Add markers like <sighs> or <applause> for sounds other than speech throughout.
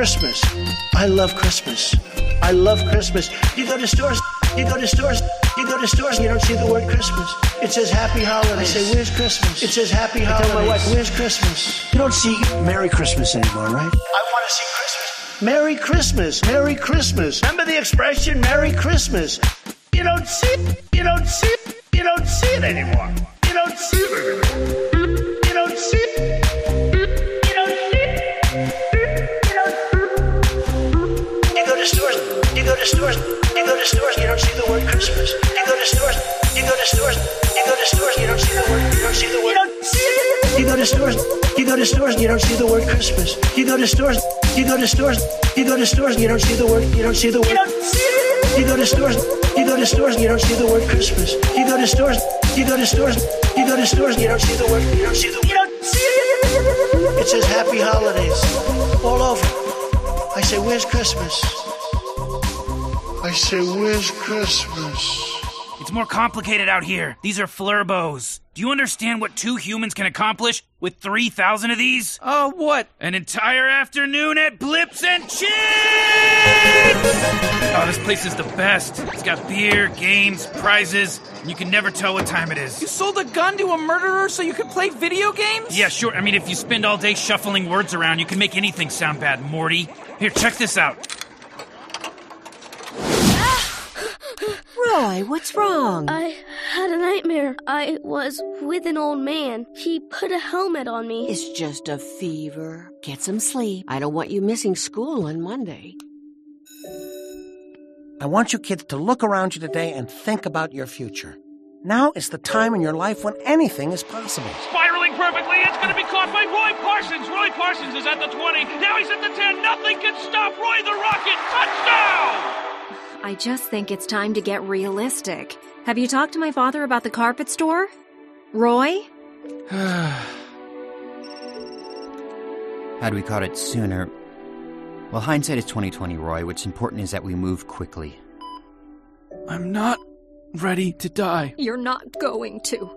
Christmas. I love Christmas. I love Christmas. You go to stores, you go to stores, you go to stores, you don't see the word Christmas. It says Happy Holidays. I say, Where's Christmas? It says Happy Holidays. I tell my wife, Where's Christmas? You don't see Merry Christmas anymore, right? I want to see Christmas. Merry Christmas. Merry Christmas. Remember the expression Merry Christmas? You don't see it. You don't see it. You don't see it anymore. Stores. You don't see the word Christmas. You go to stores. You go to stores. You go to stores. You don't see the word. You don't see the word. You go to stores. You go to stores. You don't see the word Christmas. You go to stores. You go to stores. You go to stores. You don't see the word. You don't see the word. You go to stores. You go to stores. You don't see the word Christmas. You go to stores. You go to stores. You go to stores. You don't see the word. You don't see the. It. It says Happy Holidays all over. I say, Where's Christmas? I say, Where's Christmas? It's more complicated out here. These are flurbos. Do you understand what two humans can accomplish with 3,000 of these? Oh, what? An entire afternoon at Blips and Chitz! Oh, this place is the best. It's got beer, games, prizes, and you can never tell what time it is. You sold a gun to a murderer so you could play video games? Yeah, sure. I mean, if you spend all day shuffling words around, you can make anything sound bad, Morty. Here, check this out. Roy, what's wrong? I had a nightmare. I was with an old man. He put a helmet on me. It's just a fever. Get some sleep. I don't want you missing school on Monday. I want you kids to look around you today and think about your future. Now is the time in your life when anything is possible. Spiraling perfectly, it's going to be caught by Roy Parsons. Roy Parsons is at the 20. Now he's at the 10. Nothing can stop Roy the Rocket. Touchdown! I just think it's time to get realistic. Have you talked to my father about the carpet store? Roy? <sighs> Had we caught it sooner. Well, hindsight is 2020, Roy. What's important is that we move quickly. I'm not ready to die. You're not going to.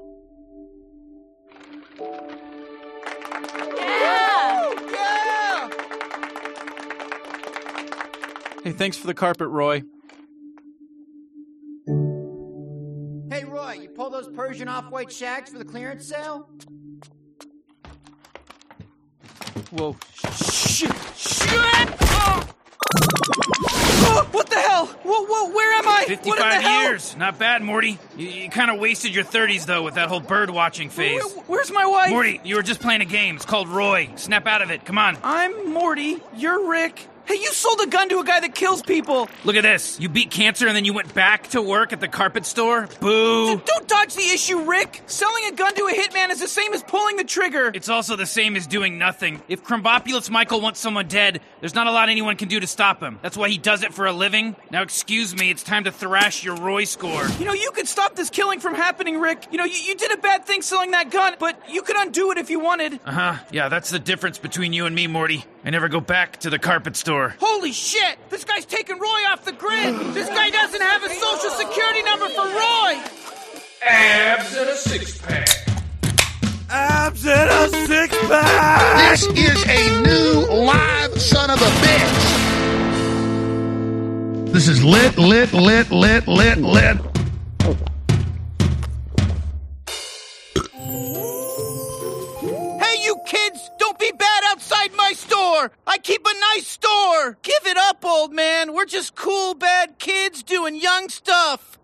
Hey, thanks for the carpet, Roy. You pull those Persian off-white shacks for the clearance sale? Whoa. Shit! Shit! Oh! Oh, what the hell? Whoa, whoa, where am I? What in the 55 hell? years. Not bad, Morty. You, you kind of wasted your 30s, though, with that whole bird watching phase. Where- where's my wife? Morty, you were just playing a game. It's called Roy. Snap out of it. Come on. I'm Morty. You're Rick. Hey, you sold a gun to a guy that kills people. Look at this. You beat cancer and then you went back to work at the carpet store? Boo. Don't dodge the issue, Rick. Selling a gun to a hitman is the same as pulling the trigger. It's also the same as doing nothing. If Krombopulos Michael wants someone dead, there's not a lot anyone can do to stop him. That's why he does it for a living. Now, excuse me, it's time to thrash your Roy score. You know, you could stop this killing from happening, Rick. You know, you, you did a bad thing selling that gun, but you could undo it if you wanted. Uh huh. Yeah, that's the difference between you and me, Morty. I never go back to the carpet store. Holy shit! This guy's taking Roy off the grid! This guy doesn't have a social security number for Roy! Abs and a six pack. Abs and a six pack! This is a new live son of a bitch. This is lit, lit, lit, lit, lit, lit. Kids! Don't be bad outside my store! I keep a nice store! Give it up, old man! We're just cool, bad kids doing young stuff!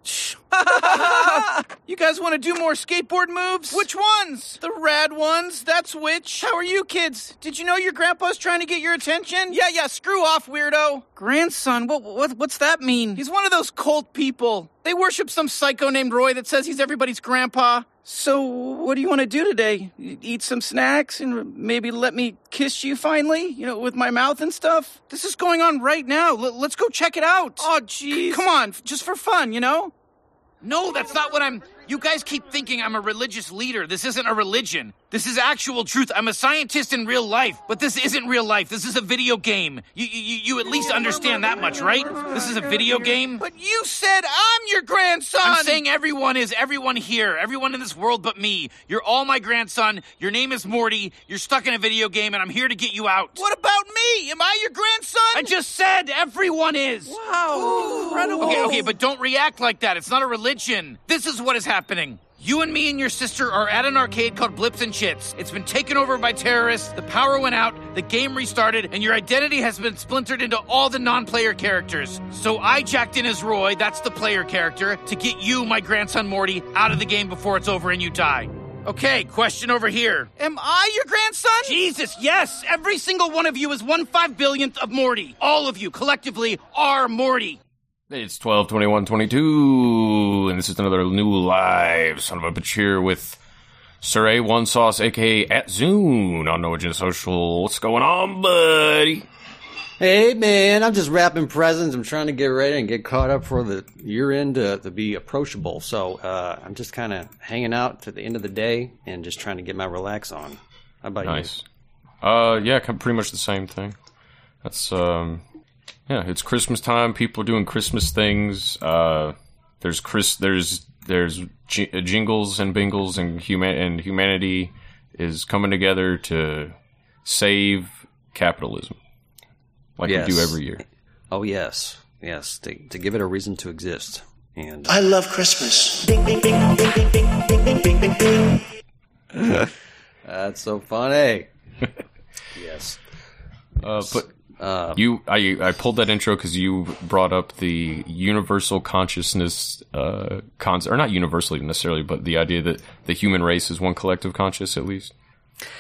<laughs> you guys want to do more skateboard moves? Which ones? The rad ones, that's which. How are you kids? Did you know your grandpa's trying to get your attention? Yeah, yeah, screw off, weirdo. Grandson, what, what what's that mean? He's one of those cult people. They worship some psycho named Roy that says he's everybody's grandpa. So, what do you want to do today? Eat some snacks and maybe let me kiss you finally? You know, with my mouth and stuff? This is going on right now. L- let's go check it out. Oh, jeez. Come on, just for fun, you know? No, that's not what I'm. You guys keep thinking I'm a religious leader. This isn't a religion. This is actual truth. I'm a scientist in real life, but this isn't real life. This is a video game. You, you, you at least understand that much, right? This is a video game. But you said I'm your grandson! I'm saying everyone is, everyone here, everyone in this world but me. You're all my grandson. Your name is Morty. You're stuck in a video game, and I'm here to get you out. What about me? Am I your grandson? I just said everyone is. Wow, incredible. Okay, okay, but don't react like that. It's not a religion. This is what is happening. You and me and your sister are at an arcade called Blips and Chitz. It's been taken over by terrorists, the power went out, the game restarted, and your identity has been splintered into all the non player characters. So I jacked in as Roy, that's the player character, to get you, my grandson Morty, out of the game before it's over and you die. Okay, question over here. Am I your grandson? Jesus, yes! Every single one of you is one five billionth of Morty. All of you, collectively, are Morty. It's 12, 21, 22, and this is another new live son of a bitch here with Sir A One Sauce, aka at zoon on Agenda Social. What's going on, buddy? Hey man, I'm just wrapping presents. I'm trying to get ready and get caught up for the year end to, to be approachable. So uh, I'm just kind of hanging out to the end of the day and just trying to get my relax on. How about Nice. Uh, yeah, pretty much the same thing. That's um, yeah, it's Christmas time. People are doing Christmas things. Uh, there's Chris. There's there's j- uh, jingles and bingles and human and humanity is coming together to save capitalism, like yes. we do every year. Oh yes, yes, to, to give it a reason to exist. And uh, I love Christmas. Bing, bing, bing, That's so funny. <laughs> yes. Uh, but you, I, I pulled that intro because you brought up the universal consciousness uh, concept, or not universally necessarily, but the idea that the human race is one collective conscious, at least.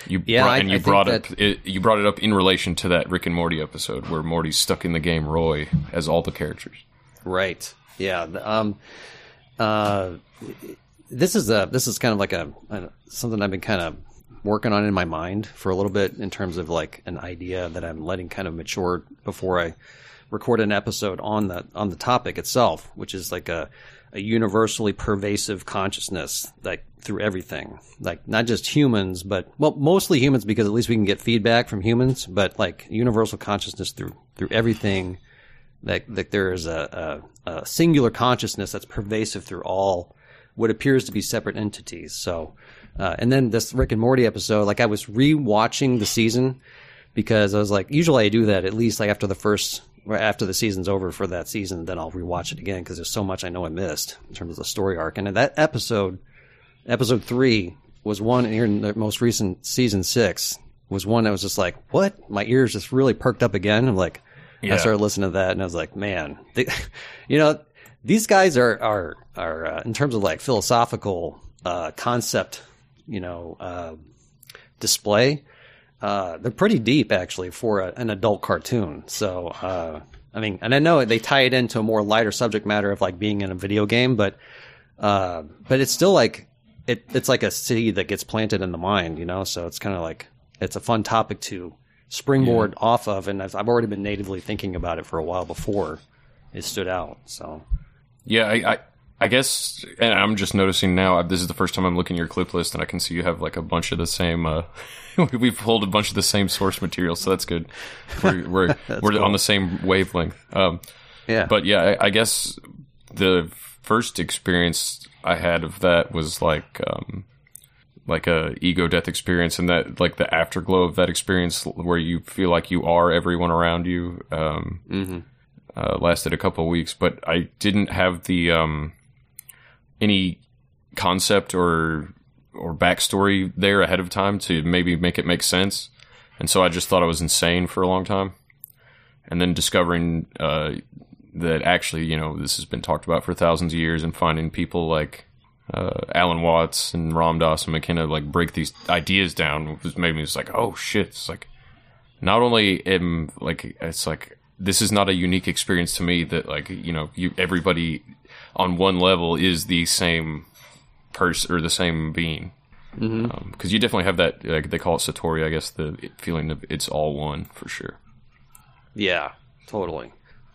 You Yeah, brought, I- and you I brought that- it. You brought it up in relation to that Rick and Morty episode where Morty's stuck in the game Roy as all the characters. Right. Yeah. Um. Uh. This is a. This is kind of like a, a something I've been kind of working on in my mind for a little bit in terms of like an idea that I'm letting kind of mature before I record an episode on the on the topic itself, which is like a a universally pervasive consciousness like through everything like not just humans but well mostly humans because at least we can get feedback from humans but like universal consciousness through through everything that that there is a, a, a singular consciousness that's pervasive through all what appears to be separate entities. So, uh, and then this Rick and Morty episode, like I was rewatching the season because I was like, usually I do that at least like after the first, or after the season's over for that season, then I'll rewatch it again because there's so much I know I missed in terms of the story arc. And that episode, episode three, was one here in the most recent season six was one that was just like, what? My ears just really perked up again. I'm like, Yeah. I started listening to that and I was like, man, they, <laughs> you know, these guys are are are uh, in terms of like philosophical uh, concept, you know, uh, display. Uh, they're pretty deep actually for a, an adult cartoon. So, uh, I mean, and I know they tie it into a more lighter subject matter of like being in a video game, but uh, but it's still like it, it's like a seed that gets planted in the mind, you know. So it's kind of like it's a fun topic to springboard off of, and I've, I've already been natively thinking about it for a while before it stood out. So Yeah, I, I, I guess, and I'm just noticing now. This is the first time I'm looking at your clip list, and I can see you have like a bunch of the same. Uh, <laughs> we've pulled a bunch of the same source material, so that's good. We're <laughs> we're, we're cool. on the same wavelength. Um, Yeah. but yeah, I, I guess the first experience I had of that was like um, like a ego death experience, and that like the afterglow of that experience, where you feel like you are everyone around you. Um, Mhm. uh, lasted a couple of weeks, but I didn't have the um, any concept or or backstory there ahead of time to maybe make it make sense, and so I just thought I was insane for a long time, and then discovering uh, that actually, you know, this has been talked about for thousands of years, and finding people like uh, Alan Watts and Ram Dass and McKenna like break these ideas down was made me just like, oh shit, it's like not only am like it's like this is not a unique experience to me that like you know you everybody on one level is the same person or the same being because Mhm. you definitely have that like they call it satori I guess the feeling of it's all one for sure yeah, totally.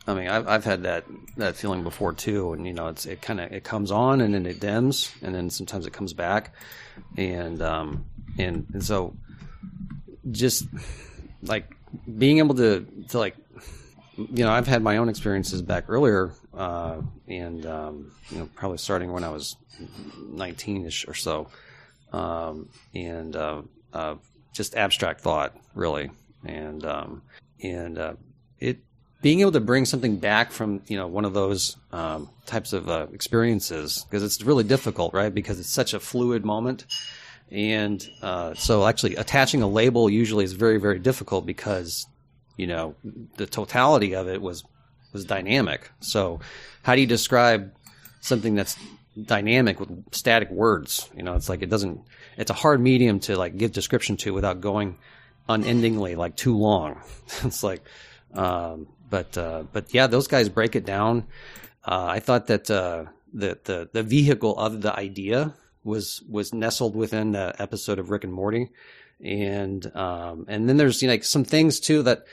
I mean, I've I've had that that feeling before too, and you know, it's it kind of it comes on and then it dims, and then sometimes it comes back, and um and and so just like being able to to like you know, I've had my own experiences back earlier, uh, and um, you know, probably starting when I was nineteen-ish or so, um, and uh, uh, just abstract thought, really, and um, and uh, it being able to bring something back from you know one of those um, types of uh, experiences because it's really difficult, right? Because it's such a fluid moment. And uh, so, actually, attaching a label usually is very, very difficult because you know the totality of it was was dynamic. So, how do you describe something that's dynamic with static words? You know, it's like it doesn't. It's a hard medium to like give description to without going unendingly like too long. <laughs> it's like, um, but uh, but yeah, those guys break it down. Uh, I thought that uh, the the the vehicle of the idea was was nestled within the episode of Rick and Morty, and um, and then there's you know, like some things too that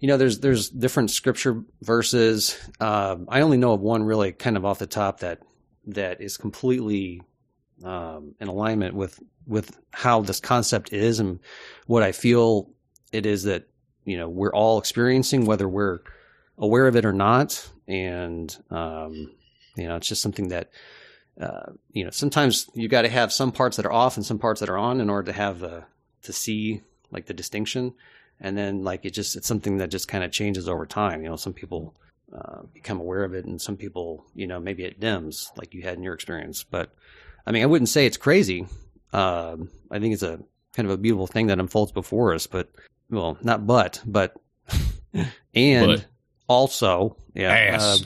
you know there's there's different scripture verses. Uh, I only know of one really kind of off the top that that is completely um, in alignment with with how this concept is and what I feel it is that you know we're all experiencing whether we're aware of it or not and um, you know it's just something that uh, you know, sometimes you got to have some parts that are off and some parts that are on in order to have the to see like the distinction. And then like it just it's something that just kind of changes over time. You know, some people uh, become aware of it, and some people, you know, maybe it dims like you had in your experience. But I mean, I wouldn't say it's crazy. Uh, I think it's a kind of a beautiful thing that unfolds before us. But well, not but, but <laughs> and But. also, yeah. Ass.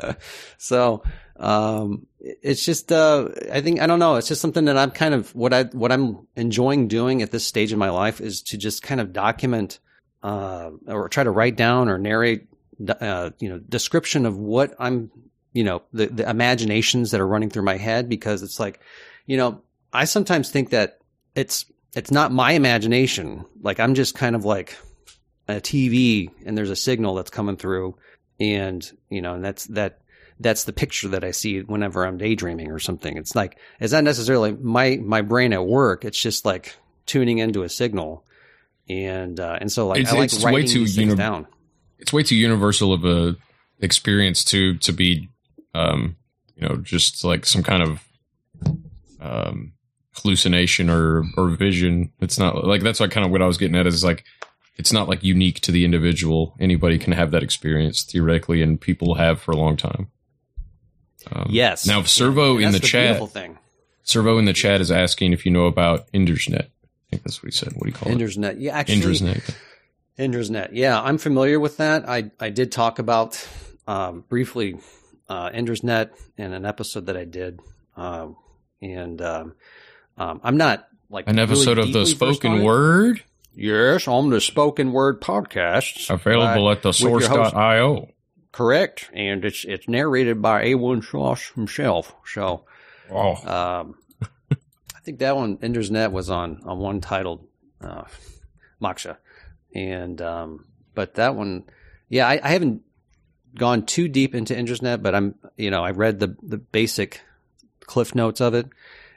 uh, <laughs> so um, it's just uh, I think I don't know. It's just something that I'm kind of what I what I'm enjoying doing at this stage in my life is to just kind of document uh, or try to write down or narrate uh, you know description of what I'm you know the the imaginations that are running through my head because it's like you know I sometimes think that it's it's not my imagination like I'm just kind of like a TV and there's a signal that's coming through and you know and that's that that's the picture that I see whenever I'm daydreaming or something. It's like it's not necessarily my my brain at work. It's just like tuning into a signal, and uh, and so like It's, I like it's writing way too uni- down. It's way too universal of a experience to to be, um, you know, just like some kind of um, hallucination or or vision. It's not like that's like kind of what I was getting at is like it's not like unique to the individual. Anybody can have that experience theoretically, and people have for a long time. Um, Yes. Now, Servo And in the, that's chat, beautiful thing. Servo in the chat is asking if you know about Indra's Net. I think that's what he said. What do you call Indra's Net. Yeah, it? actually, Endersnet. Indra's Net. Yeah, I'm familiar with that. I I did talk about um, briefly uh, Indra's Net in an episode that I did, um, and um, um, I'm not like An really episode of the deeply versed on spoken word Yes, on the spoken word podcast available by- at the with your host- source.io. Correct, and it's it's narrated by A1 Sauce himself. So, Oh, um, I think that one Indra's Net was on on one titled uh, Moksha, and um, but that one, yeah, I, I haven't gone too deep into Indra's Net, but I'm you know I read the the basic cliff notes of it,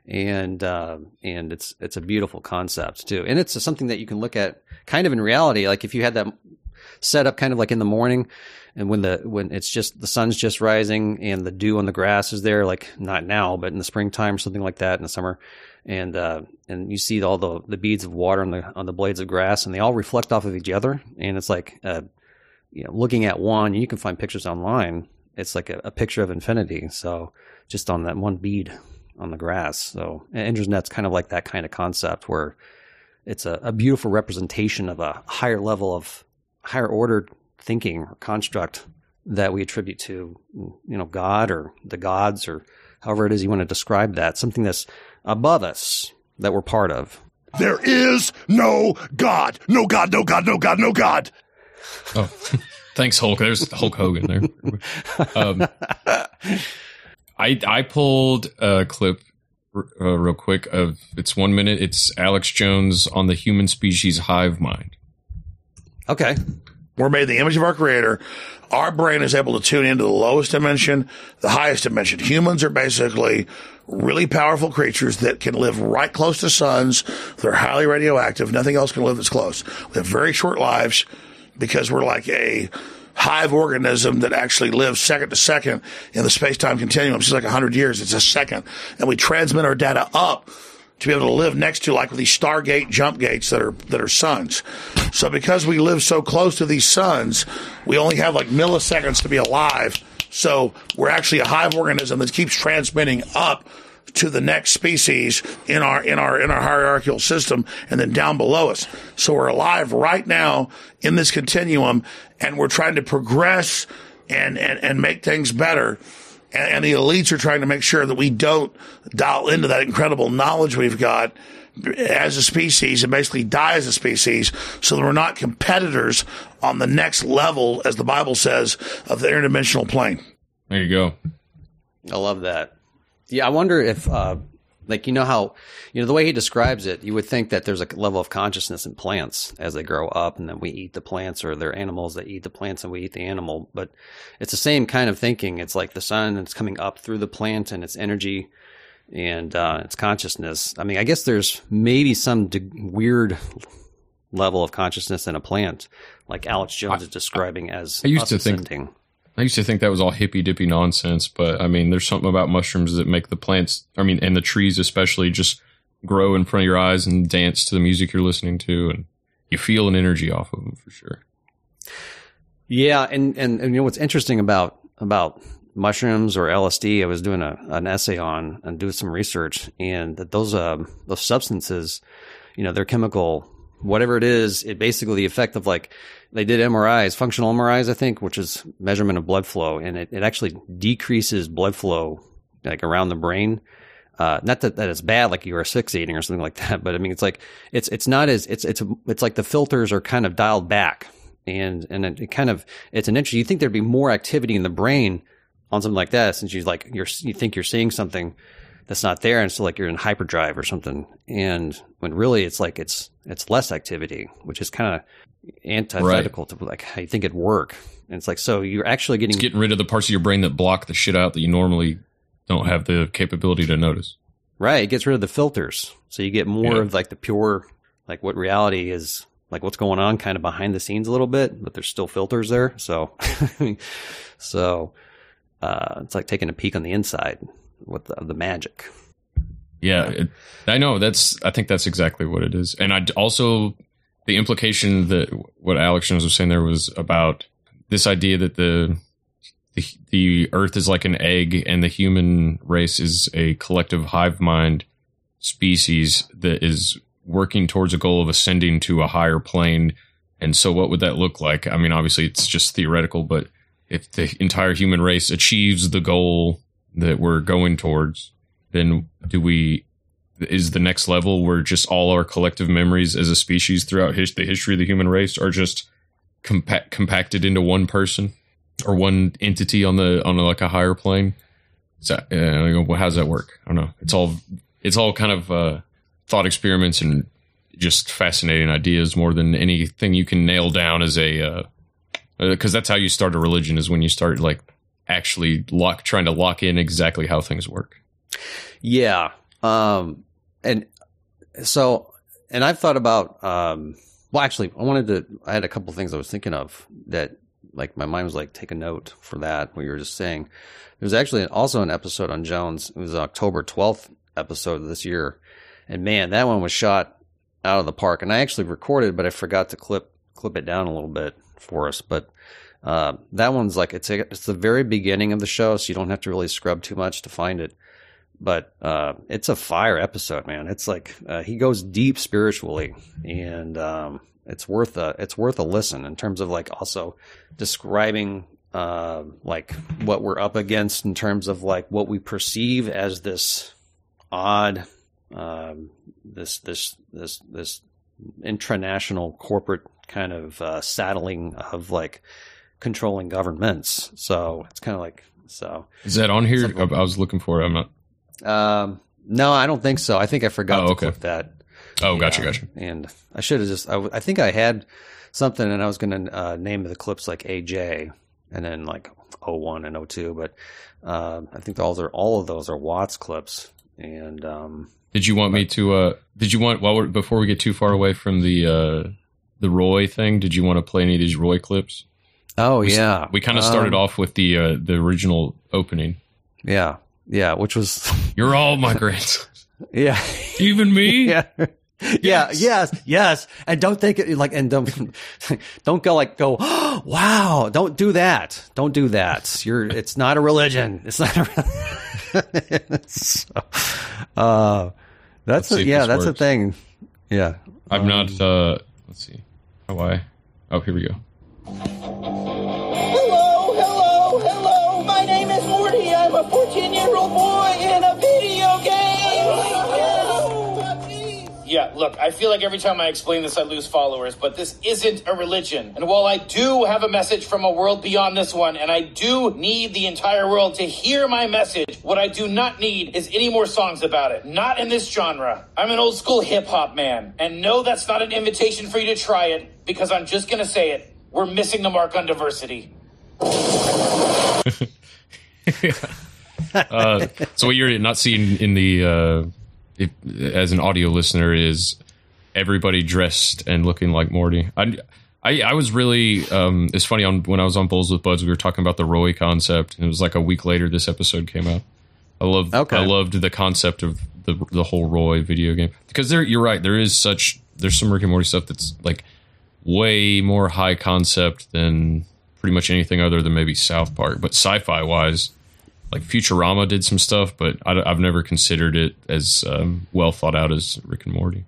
and uh, and it's it's a beautiful concept too, and it's something that you can look at kind of in reality, like if you had that set up kind of like in the morning and when the when it's just the sun's just rising and the dew on the grass is there like not now but in the springtime or something like that in the summer. And uh and you see all the the beads of water on the on the blades of grass and they all reflect off of each other. And it's like uh you know looking at one you can find pictures online it's like a, a picture of infinity. So just on that one bead on the grass. So Indra's Net's kind of like that kind of concept where it's a, a beautiful representation of a higher level of higher order thinking or construct that we attribute to you know God or the gods or however it is you want to describe that something that's above us that we're part of There is no God. No God, no God, no God, no God. oh. <laughs> thanks, Hulk. There's Hulk Hogan there. Um, I I pulled a clip uh, real quick of it's one minute. It's Alex Jones on the human species hive mind. Okay. We're made the image of our creator. Our brain is able to tune into the lowest dimension, the highest dimension. Humans are basically really powerful creatures that can live right close to suns. They're highly radioactive. Nothing else can live this close. We have very short lives because we're like a hive organism that actually lives second to second in the space time continuum. It's like 100 years. It's a second. And we transmit our data up to be able to live next to like these Stargate jump gates that are that are suns. So because we live so close to these suns, we only have like milliseconds to be alive. So we're actually a hive organism that keeps transmitting up to the next species in our in our in our hierarchical system and then down below us. So we're alive right now in this continuum and we're trying to progress and and, and make things better and, and the elites are trying to make sure that we don't dial into that incredible knowledge we've got as a species and basically die as a species so that we're not competitors on the next level, as the Bible says, of the interdimensional plane. There you go. I love that. Yeah, I wonder if, uh, like, you know how, you know, the way he describes it, you would think that there's a level of consciousness in plants as they grow up and then we eat the plants or they're animals that eat the plants and we eat the animal. But it's the same kind of thinking. It's like the sun, that's coming up through the plant and its energy and uh, its consciousness. I mean, I guess there's maybe some de- weird level of consciousness in a plant, like Alex Jones is describing as I used to think ascending. I used to think that was all hippy dippy nonsense, but I mean, there's something about mushrooms that make the plants, I mean, and the trees especially, just grow in front of your eyes and dance to the music you're listening to, and you feel an energy off of them for sure. Yeah, and, and, and you know what's interesting about about mushrooms or LSD? I was doing a, an essay on and doing some research, and that those um those substances, you know, their chemical whatever it is, it basically the effect of like they did MRIs, functional MRIs, I think, which is measurement of blood flow, and it, it actually decreases blood flow like around the brain. Uh, not that, that it's bad, like you are asphyxiating or something like that, <laughs> but I mean, it's like, it's, it's not as, it's, it's, it's like the filters are kind of dialed back and, and it, it kind of, it's an interesting, you think there'd be more activity in the brain on something like that since you like, you're, you think you're seeing something that's not there. And so like you're in hyperdrive or something. And when really it's like, it's, it's less activity, which is kind of antithetical to like how you think it'd work. And it's like, so you're actually getting, It's getting rid of the parts of your brain that block the shit out that you normally don't have the capability to notice. Right. It gets rid of the filters. So you get more Yeah. of like the pure, like what reality is, like what's going on kind of behind the scenes a little bit, but there's still filters there. So, <laughs> so, uh, it's like taking a peek on the inside with the, the magic. Yeah, it, I know. That's I think that's exactly what it is. And I also the implication that what Alex Jones was saying there was about this idea that the the, the Earth is like an egg, and the human race is a collective hive mind species that is working towards a goal of ascending to a higher plane. And so, what would that look like? I mean, obviously, it's just theoretical, but if the entire human race achieves the goal that we're going towards, then do we is the next level where just all our collective memories as a species throughout his, the history of the human race are just compa- compacted into one person or one entity on the on like a higher plane? So uh, how does that work? I don't know. It's all it's all kind of uh, thought experiments and just fascinating ideas more than anything you can nail down as a because that's how you start a religion is when you start like actually lock trying to lock in exactly how things work. Yeah. Um, and so, and I've thought about, um, well, actually, I wanted to, I had a couple things I was thinking of that, like, my mind was like, take a note for that, what you were just saying. There's actually also an episode on Jones. It was an October 12th episode of this year. And man, that one was shot out of the park. And I actually recorded, but I forgot to clip, clip it down a little bit for us. But, uh, that one's like, it's, a, it's the very beginning of the show. So you don't have to really scrub too much to find it but uh, it's a fire episode, man. It's like uh, he goes deep spiritually, and um, it's worth a it's worth a listen in terms of like also describing uh, like what we're up against in terms of like what we perceive as this odd um, this this this this intranational corporate kind of uh, saddling of like controlling governments. So it's kind of like so. Is that on here? I I was looking for it. I'm not. Um, no, I don't think so. I think I forgot Oh, to okay. that. Oh, gotcha, gotcha. And I should have just. I, w- I think I had something, and I was going to uh, name the clips like AJ, and then like 01 and 02, but uh, I think all are all of those are Watts clips. And um, did you want me to? Uh, did you want while we're, before we get too far away from the uh, the Roy thing? Did you want to play any of these Roy clips? Oh we, yeah, we kind of started Um, off with the uh, the original opening. Yeah, yeah, which was <laughs> You're all my grandsons. yeah, even me. <laughs> yeah. Yeah, yes, yes, and don't think it like, and don't, <laughs> don't go like, go, oh, <gasps> wow, don't do that, don't do that. You're, it's not a religion. It's not a. so, uh, that's a, yeah, that's a thing. Yeah, I'm not. Uh, let's see. How I? Oh, here we go. A 14 year old boy in a video game. Yeah, look, I feel like every time I explain this, I lose followers, but this isn't a religion. And while I do have a message from a world beyond this one, and I do need the entire world to hear my message, what I do not need is any more songs about it. Not in this genre. I'm an old school hip hop man. And no, that's not an invitation for you to try it, because I'm just gonna say it. We're missing the mark on diversity. <laughs> uh, so what you're not seeing in the uh, if, as an audio listener is everybody dressed and looking like Morty. I I, I was really um, it's funny on when I was on Bulls with Buds we were talking about the Roy concept and it was like a week later this episode came out. I loved Okay. I loved the concept of the the whole Roy video game because there you're right there is such there's some Rick and Morty stuff that's like way more high concept than pretty much anything other than maybe South Park. But sci-fi wise, like Futurama did some stuff, but I, have never considered it as um, well thought out as Rick and Morty.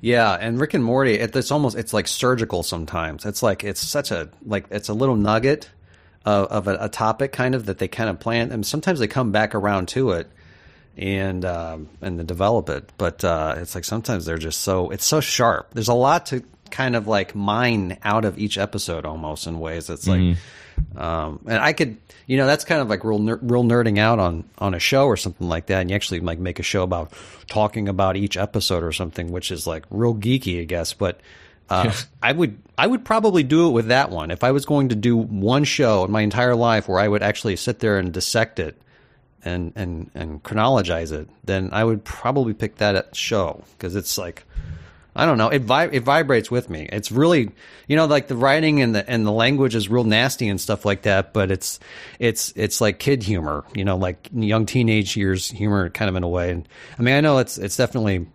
Yeah, and Rick and Morty, it, it's almost it's like surgical sometimes. It's like it's such a like it's a little nugget of, of a, a topic kind of that they kind of plant, and sometimes they come back around to it and um, and develop it. But uh, it's like sometimes they're just so it's so sharp. There's a lot to kind of like mine out of each episode almost in ways. It's like. Mhm. Um, and I could, you know, that's kind of like real, ner- real nerding out on, on a show or something like that. And you actually like make a show about talking about each episode or something, which is like real geeky, I guess. But, uh, I would, I would probably do it with that one. If I was going to do one show in my entire life where I would actually sit there and dissect it and, and, and chronologize it, then I would probably pick that show because it's like, I don't know. It it vibrates with me. It's really, you know, like the writing and the and the language is real nasty and stuff like that. But it's it's it's like kid humor, you know, like young teenage years humor, kind of in a way. And I mean, I know it's it's definitely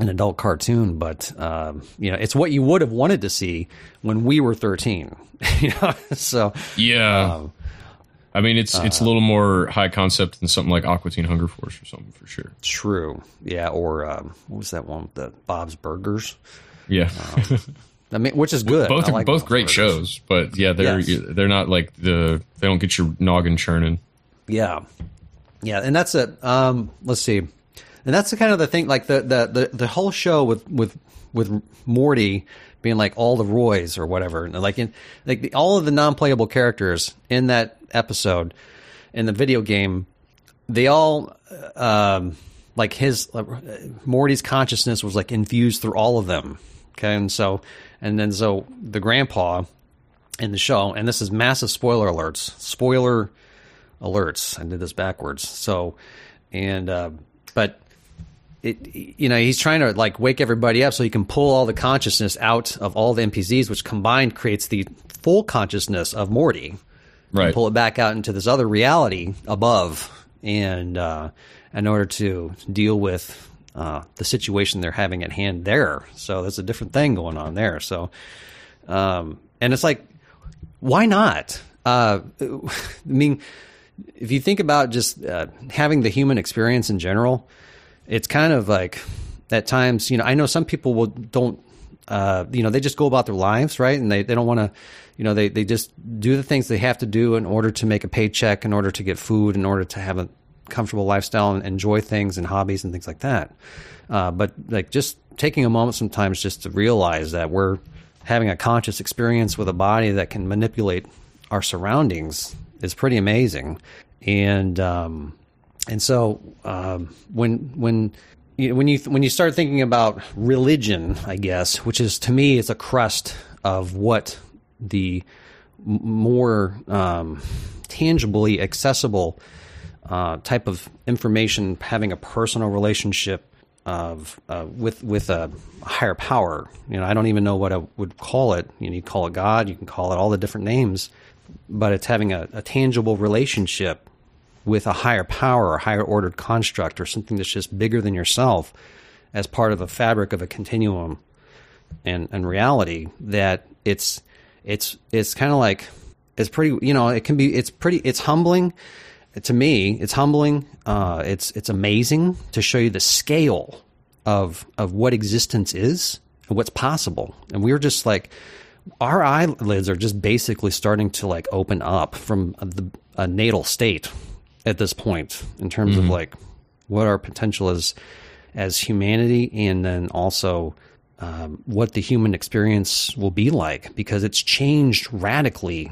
an adult cartoon, but um, you know, it's what you would have wanted to see when we were thirteen. <laughs> you know, so Yeah, um, I mean it's it's a uh, little more high concept than something like Aqua Teen Hunger Force or something for sure. true, yeah. Or um, what was that one with the Bob's Burgers? Yeah, I mean, which is good. both like both Bob's great Burgers. shows, but yeah, they're Yes. they're not like the they don't get your noggin churning. Yeah, yeah, and that's it. Um, let's see, and that's the kind of the thing. Like the the the, the whole show with with with Morty being like all the Roys or whatever, like in like the, all of the non-playable characters in that episode in the video game, they all um, like his Morty's consciousness was like infused through all of them. Okay, and so and then so the grandpa in the show, and this is massive spoiler alerts. Spoiler alerts. I did this backwards. So, and uh, but it, you know, he's trying to like wake everybody up so he can pull all the consciousness out of all the NPCs, which combined creates the full consciousness of Morty. Right. And pull it back out into this other reality above, and uh, in order to deal with uh, the situation they're having at hand there. So there's a different thing going on there. So, um, and it's like, why not? Uh, <laughs> I mean, if you think about just uh, having the human experience in general, it's kind of like at times, you know, I know some people will don't, uh, you know, they just go about their lives, right? And they, they don't want to, you know, they, they just do the things they have to do in order to make a paycheck, in order to get food, in order to have a comfortable lifestyle and enjoy things and hobbies and things like that. Uh, but like just taking a moment sometimes just to realize that we're having a conscious experience with a body that can manipulate our surroundings is pretty amazing. And um, and so um, when when you, when you when you start thinking about religion, I guess, which is to me is a crust of what the more um, tangibly accessible uh, type of information, having a personal relationship of uh, with with a higher power. You know, I don't even know what I would call it. You, know, you call it God, you can call it all the different names, but it's having a, a tangible relationship with a higher power or higher ordered construct or something that's just bigger than yourself as part of the fabric of a continuum and, and reality that it's it's it's kind of like it's pretty you know it can be it's pretty it's humbling. To me it's humbling uh, it's it's amazing to show you the scale of of what existence is and what's possible. And we're just like our eyelids are just basically starting to like open up from the a natal state at this point in terms mm-hmm. of like what our potential is as humanity and then also um, what the human experience will be like because it's changed radically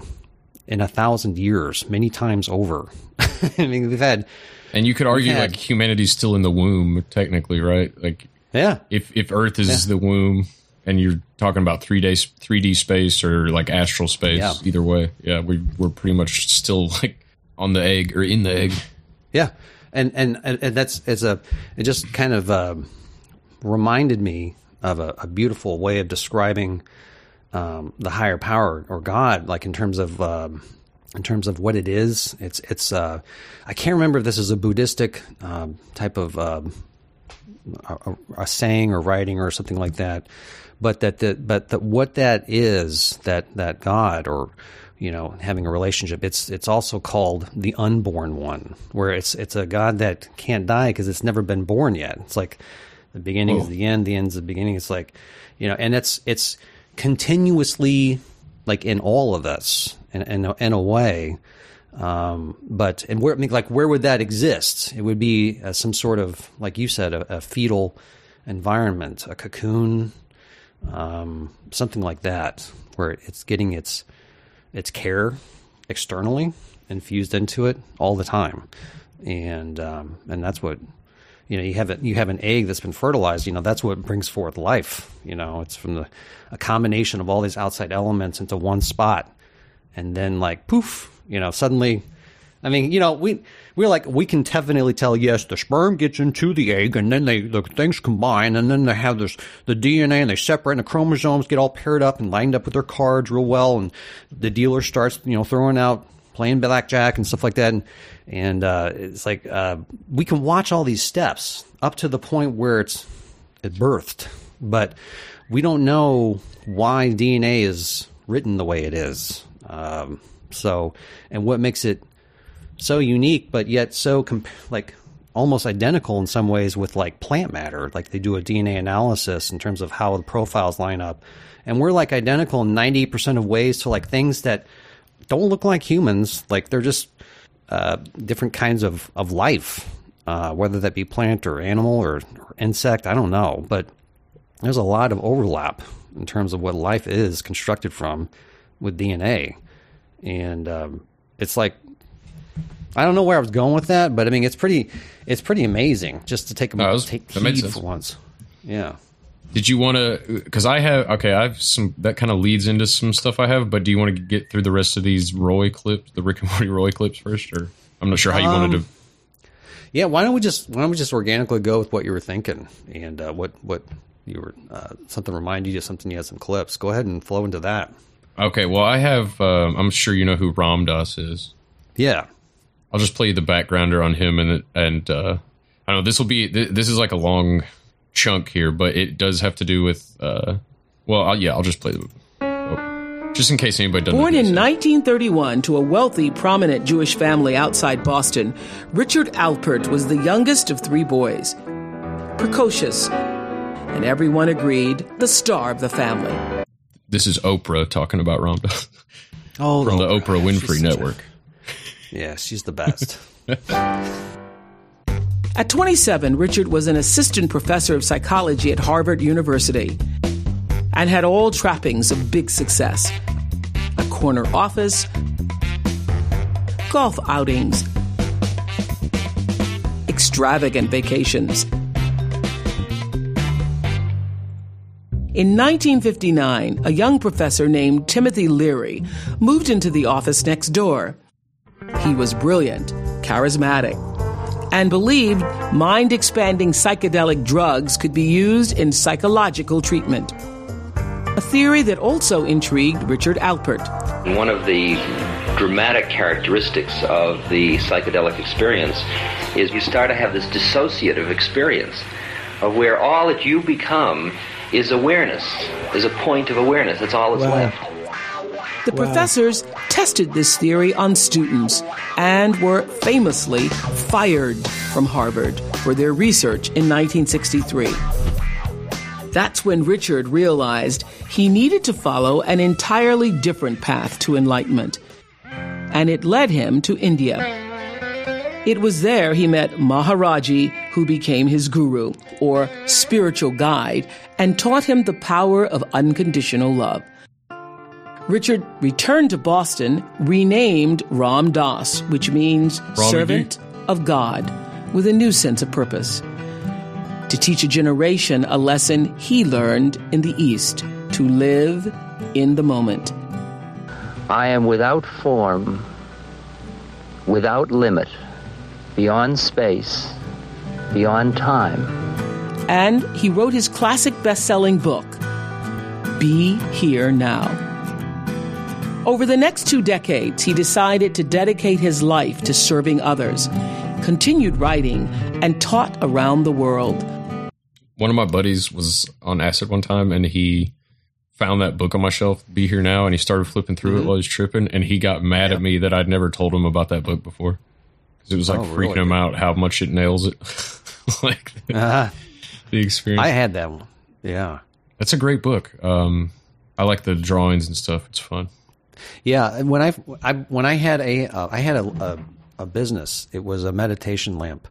in a thousand years, many times over. <laughs> I mean, we've had, and you could argue had, like humanity's still in the womb, technically, right? Like, yeah, if if Earth is yeah. the womb, and you're talking about three days, three D space or like astral space, yeah. either way, yeah, we we're pretty much still like on the egg or in the egg. <laughs> Yeah, and and and that's it's a it just kind of uh, reminded me of a, a, beautiful way of describing um, the higher power or God, like in terms of um, in terms of what it is. It's it's uh, I can't remember if this is a Buddhistic um, type of um, a, a, saying or writing or something like that, but that the, but that what that is that that God or you know having a relationship it's it's also called the unborn one where it's it's a god that can't die because it's never been born yet. It's like the beginning Whoa. is the end the end is the beginning. It's like you know and it's it's continuously like in all of us in in a, in a way. Um, but and where I mean, like where would that exist? It would be uh, some sort of like you said a, a fetal environment a cocoon um, something like that where it's getting its its care externally infused into it all the time, and um, and that's what you know. You have it. You have an egg that's been fertilized. You know that's what brings forth life. You know, it's from the a combination of all these outside elements into one spot, and then like poof, you know, suddenly. I mean, you know, we we're like we can definitely tell yes the sperm gets into the egg and then they the things combine and then they have this the DNA and they separate and the chromosomes get all paired up and lined up with their cards real well and the dealer starts you know throwing out playing blackjack and stuff like that. And and uh, it's like uh, we can watch all these steps up to the point where it's it birthed but we don't know why DNA is written the way it is. Um, so and what makes it so unique, but yet so comp- like almost identical in some ways with like plant matter. Like they do a DNA analysis in terms of how the profiles line up, and we're like identical in ninety percent of ways to like things that don't look like humans. Like they're just uh, different kinds of of life, uh, whether that be plant or animal or, or insect. I don't know, but there's a lot of overlap in terms of what life is constructed from with DNA, and um, it's like I don't know where I was going with that, but I mean, it's pretty, it's pretty amazing just to take a no, take heed for once. Yeah. Did you want to? Because I have okay, I have some that kind of leads into some stuff I have. But do you want to get through the rest of these Roy clips, the Rick and Morty Roy clips first, or I'm not sure how you um, wanted to. Yeah, why don't we just why don't we just organically go with what you were thinking and uh, what what you were uh, something remind you of something you had some clips. Go ahead and flow into that. Okay, well I have. Um, I'm sure you know who Ram Dass is. Yeah. I'll just play the backgrounder on him and and uh, I don't know. This will be this is like a long chunk here, but it does have to do with. Uh, well, I'll, yeah, I'll just play the. Oh, just in case anybody doesn't. Born in 1931 to a wealthy, prominent Jewish family outside Boston, Richard Alpert was the youngest of three boys. Precocious, and everyone agreed the star of the family. This is Oprah talking about Ram Dass. <laughs> Oh, from the Oprah Winfrey Network. Yeah, she's the best. <laughs> At 27, Richard was an assistant professor of psychology at Harvard University and had all trappings of big success a corner office, golf outings, extravagant vacations. In 1959, a young professor named Timothy Leary moved into the office next door. He was brilliant, charismatic, and believed mind expanding psychedelic drugs could be used in psychological treatment. A theory that also intrigued Richard Alpert. One of the dramatic characteristics of the psychedelic experience is you start to have this dissociative experience of where all that you become is awareness, is a point of awareness. That's all that's Wow. left. The professors tested this theory on students and were famously fired from Harvard for their research in 1963. That's when Richard realized he needed to follow an entirely different path to enlightenment. And it led him to India. It was there he met Maharaji, who became his guru, or spiritual guide, and taught him the power of unconditional love. Richard returned to Boston, renamed Ram Dass, which means Ram servant of God, with a new sense of purpose. To teach a generation a lesson he learned in the East to live in the moment. I am without form, without limit, beyond space, beyond time. And he wrote his classic best selling book, Be Here Now. Over the next two decades, he decided to dedicate his life to serving others, continued writing, and taught around the world. One of my buddies was on acid one time, and he found that book on my shelf, "Be Here Now," and he started flipping through it Mhm. while he was tripping, and he got mad at me that I'd never told him about that book before because it was like Oh, freaking really? him out how much it nails it, <laughs> like the, Uh-huh. the experience. I had that one. Yeah. That's a great book. Um, I like the drawings and stuff. It's fun. Yeah, when I, I when I had a uh, I had a, a a business. It was a meditation lamp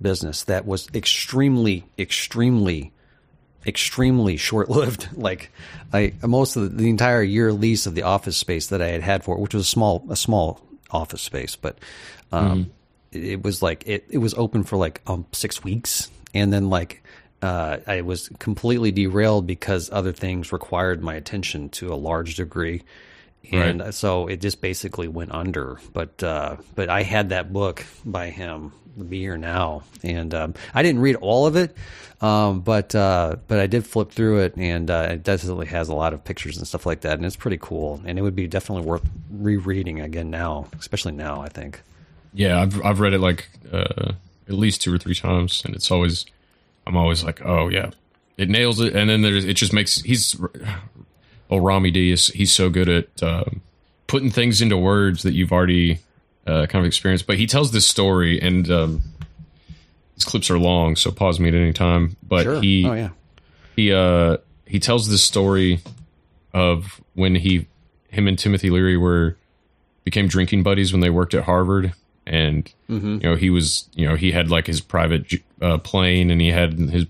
business that was extremely extremely extremely short lived. <laughs> Like I most of the, the entire year lease of the office space that I had had for it, which was a small a small office space, but um, it, it was like it it was open for like um six weeks, and then like. Uh, I was completely derailed because other things required my attention to a large degree, and so it just basically went under. But uh, but I had that book by him, "Be Here Now," and um, I didn't read all of it, um, but uh, but I did flip through it, and uh, it definitely has a lot of pictures and stuff like that, and it's pretty cool. And it would be definitely worth rereading again now, especially now. I think. Yeah, I've I've read it like uh, at least two or three times, and it's always I'm always like, oh yeah, it nails it, and then there's it just makes he's oh Rami D is he's so good at um, putting things into words that you've already uh, kind of experienced. But he tells this story, and um, his clips are long, so pause me at any time. But Sure. he Oh, yeah. he uh he tells this story of when he him and Timothy Leary were became drinking buddies when they worked at Harvard and Mhm. you know he was you know he had like his private uh, plane and he had his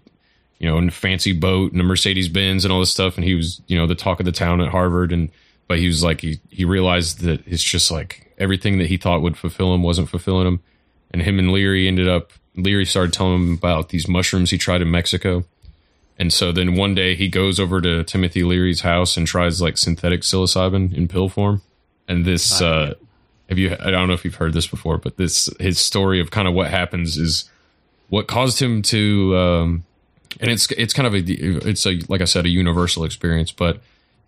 you know in a fancy boat and a Mercedes Benz and all this stuff. And he was you know the talk of the town at Harvard. And but he was like he he realized that it's just like everything that he thought would fulfill him wasn't fulfilling him. And him and Leary ended up Leary started telling him about these mushrooms he tried in Mexico. And so then one day he goes over to Timothy Leary's house and tries like synthetic psilocybin in pill form. And this, uh, have you, I don't know if you've heard this before, but this, his story of kind of what happens is what caused him to, um, and it's, it's kind of a, it's a, like I said, a universal experience, but,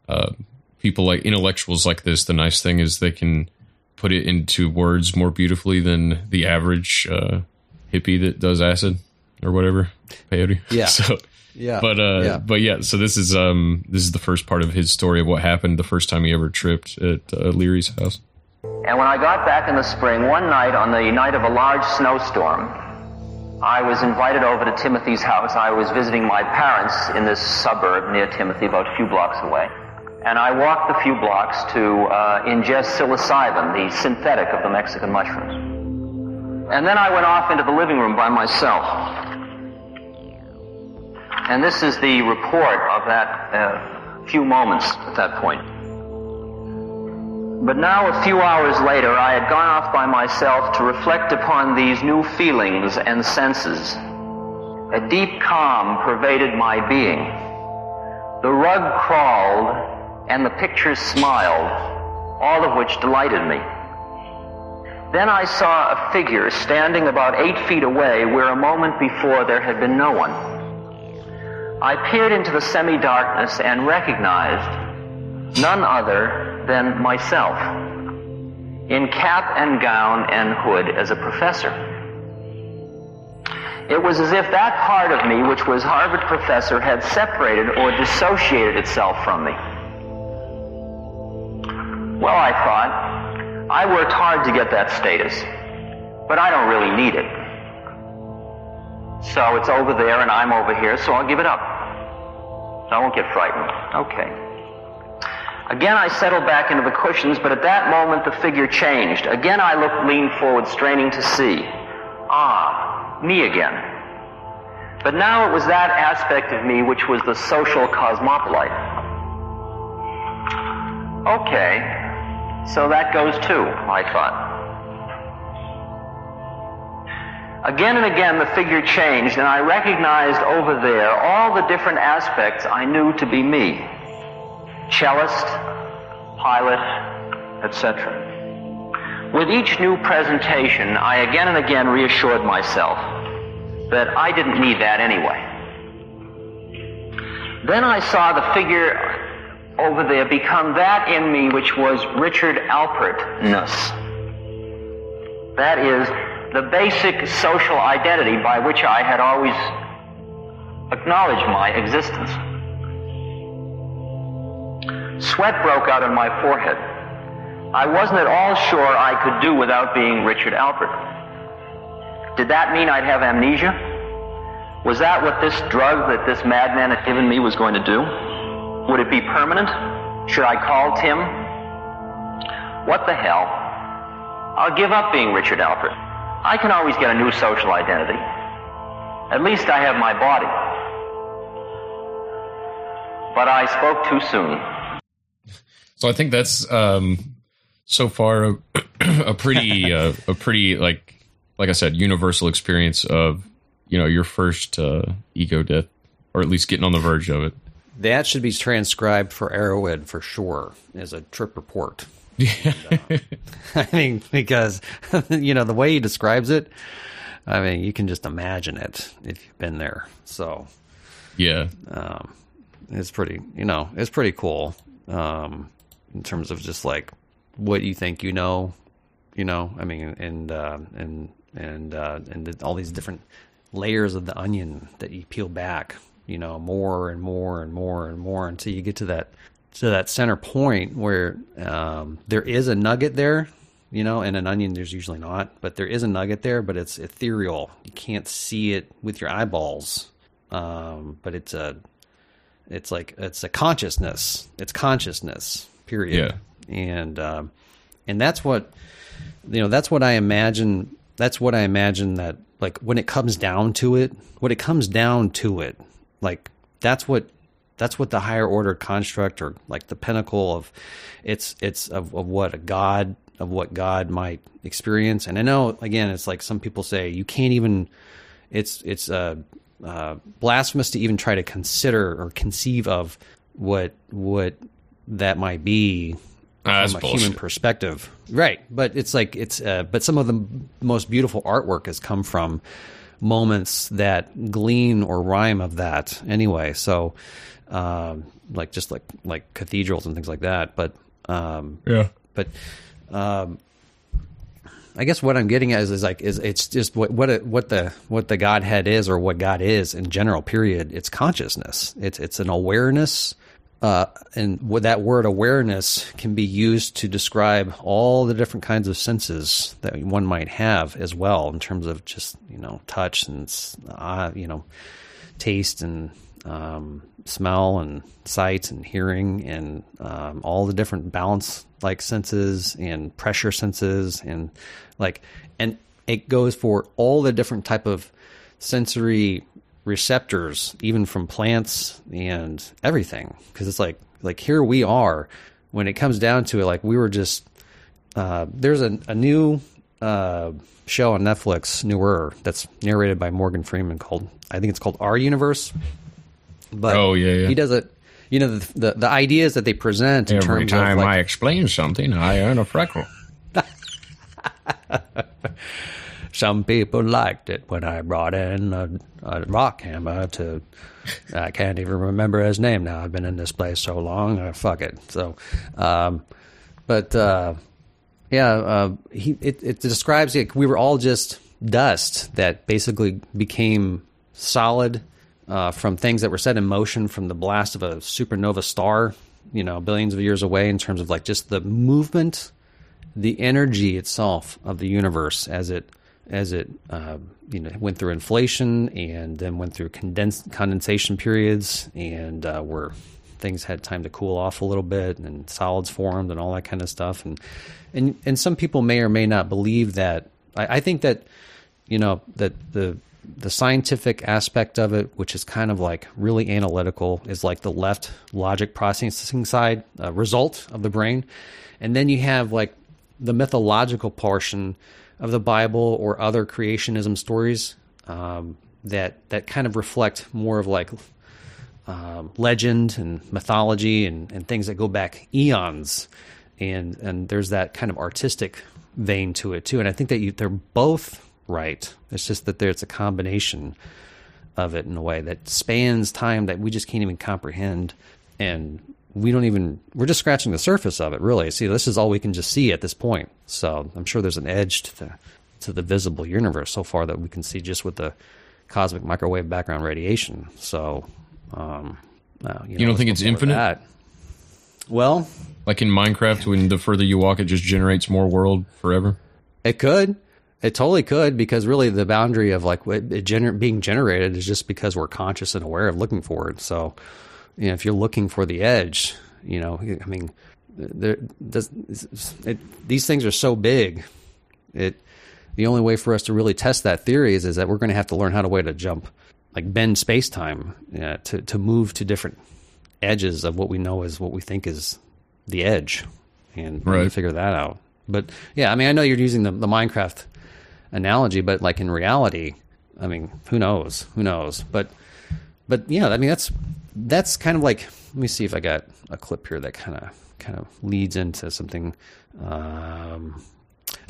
uh, people like intellectuals like this, the nice thing is they can put it into words more beautifully than the average, uh, hippie that does acid or whatever. Peyote. Yeah. <laughs> So, Yeah. But uh Yeah. but yeah, so this is um this is the first part of his story of what happened the first time he ever tripped at uh, Leary's house. And when I got back in the spring, one night on the night of a large snowstorm, I was invited over to Timothy's house. I was visiting my parents in this suburb near Timothy, about a few blocks away. And I walked a few blocks to uh, ingest psilocybin, the synthetic of the Mexican mushrooms. And then I went off into the living room by myself. And this is the report of that uh, few moments at that point. But now, a few hours later, I had gone off by myself to reflect upon these new feelings and senses. A deep calm pervaded my being. The rug crawled and the pictures smiled, all of which delighted me. Then I saw a figure standing about eight feet away where a moment before there had been no one. I peered into the semi-darkness and recognized none other than myself, in cap and gown and hood as a professor. It was as if that part of me, which was Harvard professor, had separated or dissociated itself from me. Well, I thought, I worked hard to get that status, but I don't really need it. So it's over there and I'm over here, so I'll give it up. I won't get frightened. Okay. Again, I settled back into the cushions, but at that moment the figure changed. Again, I looked, leaned forward, straining to see. Ah, me again. But now it was that aspect of me which was the social cosmopolite. Okay, so that goes too, I thought. Again and again the figure changed, and I recognized over there all the different aspects I knew to be me cellist, pilot, etc. With each new presentation, I again and again reassured myself that I didn't need that anyway. Then I saw the figure over there become that in me which was Richard Alpertness. That is the basic social identity by which I had always acknowledged my existence. Sweat broke out on my forehead. I wasn't at all sure I could do without being Richard Alpert. Did that mean I'd have amnesia? Was that what this drug that this madman had given me was going to do? Would it be permanent? Should I call Tim? What the hell? I'll give up being Richard Alpert. I can always get a new social identity. At least I have my body. But I spoke too soon. So I think that's um, so far a, <clears throat> a pretty uh, a pretty like like I said universal experience of you know your first uh, ego death or at least getting on the verge of it. That should be transcribed for Erowid for sure as a trip report. Yeah. <laughs> I mean, because <laughs> you know the way he describes it, I mean, you can just imagine it if you've been there. So, yeah, um, it's pretty. You know, it's pretty cool um, in terms of just like what you think you know. You know, I mean, and uh, and and uh, and the, all these different layers of the onion that you peel back. You know, more and more and more and more until you get to that to that center point where um, there is a nugget there, you know, and an onion there's usually not, but there is a nugget there, but it's ethereal. You can't see it with your eyeballs, um, but it's a, it's like it's a consciousness. It's consciousness. Period. Yeah. And um, and that's what you know. That's what I imagine. That's what I imagine that like when it comes down to it, when it comes down to it, like that's what that's what the higher order construct or like the pinnacle of it's it's of, of what a god of what god might experience and i know again it's like some people say you can't even it's it's uh, uh, blasphemous to even try to consider or conceive of what what that might be That's from a bullshit. human perspective right but it's like it's uh, but some of the most beautiful artwork has come from moments that glean or rhyme of that anyway so um, like just like like cathedrals and things like that but um, Yeah. but um, I guess what I'm getting at is, is like is it's just what what it, what the what the Godhead is or what God is in general. Period. It's consciousness. It's it's an awareness, uh, and that word awareness can be used to describe all the different kinds of senses that one might have as well, in terms of just you know touch and uh, you know taste and um, smell and sight and hearing and um, all the different balance like senses and pressure senses and like and it goes for all the different type of sensory receptors even from plants and everything because it's like like here we are when it comes down to it like we were just uh, there's a, a new uh, show on Netflix, newer, that's narrated by Morgan Freeman called I think it's called Our Universe. But Oh, yeah, yeah. he does it. you know the, the the ideas that they present in Every terms time of like, I explain something, I earn a freckle. <laughs> Some people liked it when I brought in a, a rock hammer to. I can't even remember his name now. I've been in this place so long. Uh, fuck it. So, um, but uh, yeah, uh, he it, it describes like we were all just dust that basically became solid uh, from things that were set in motion from the blast of a supernova star. You know, billions of years away in terms of like just the movement the energy itself of the universe as it as it uh, you know went through inflation and then went through condens- condensation periods and uh, where things had time to cool off a little bit and solids formed and all that kind of stuff. And and and some people may or may not believe that. I, I think that you know that the the scientific aspect of it, which is kind of like really analytical, is like the left logic processing side uh, result of the brain, and then you have like the mythological portion of the Bible or other creationism stories um, that that kind of reflect more of like um, legend and mythology and, and things that go back eons, and and there's that kind of artistic vein to it too. And I think that you, they're both right. It's just that there's a combination of it in a way that spans time that we just can't even comprehend and we don't even we're just scratching the surface of it really see this is all we can just see at this point so i'm sure there's an edge to the to the visible universe so far that we can see just with the cosmic microwave background radiation so um uh, You, don't think it's infinite? that. well Like in Minecraft, when the further you walk, it just generates more world forever. It could. It totally could because really the boundary of like it gener- being generated is just because we're conscious and aware of looking for it. So, you know, if you're looking for the edge, you know, I mean, there, does, it, these things are so big. It the only way for us to really test that theory is, is that we're going to have to learn how to way to jump, like bend space time uh, to to move to different edges of what we know is what we think is the edge, and Right. figure that out. But yeah, I mean, I know you're using the, the Minecraft analogy, but like in reality, I mean, who knows? Who knows? But but yeah, I mean that's that's kind of like let me see if I got a clip here that kind of kind of leads into something. Um,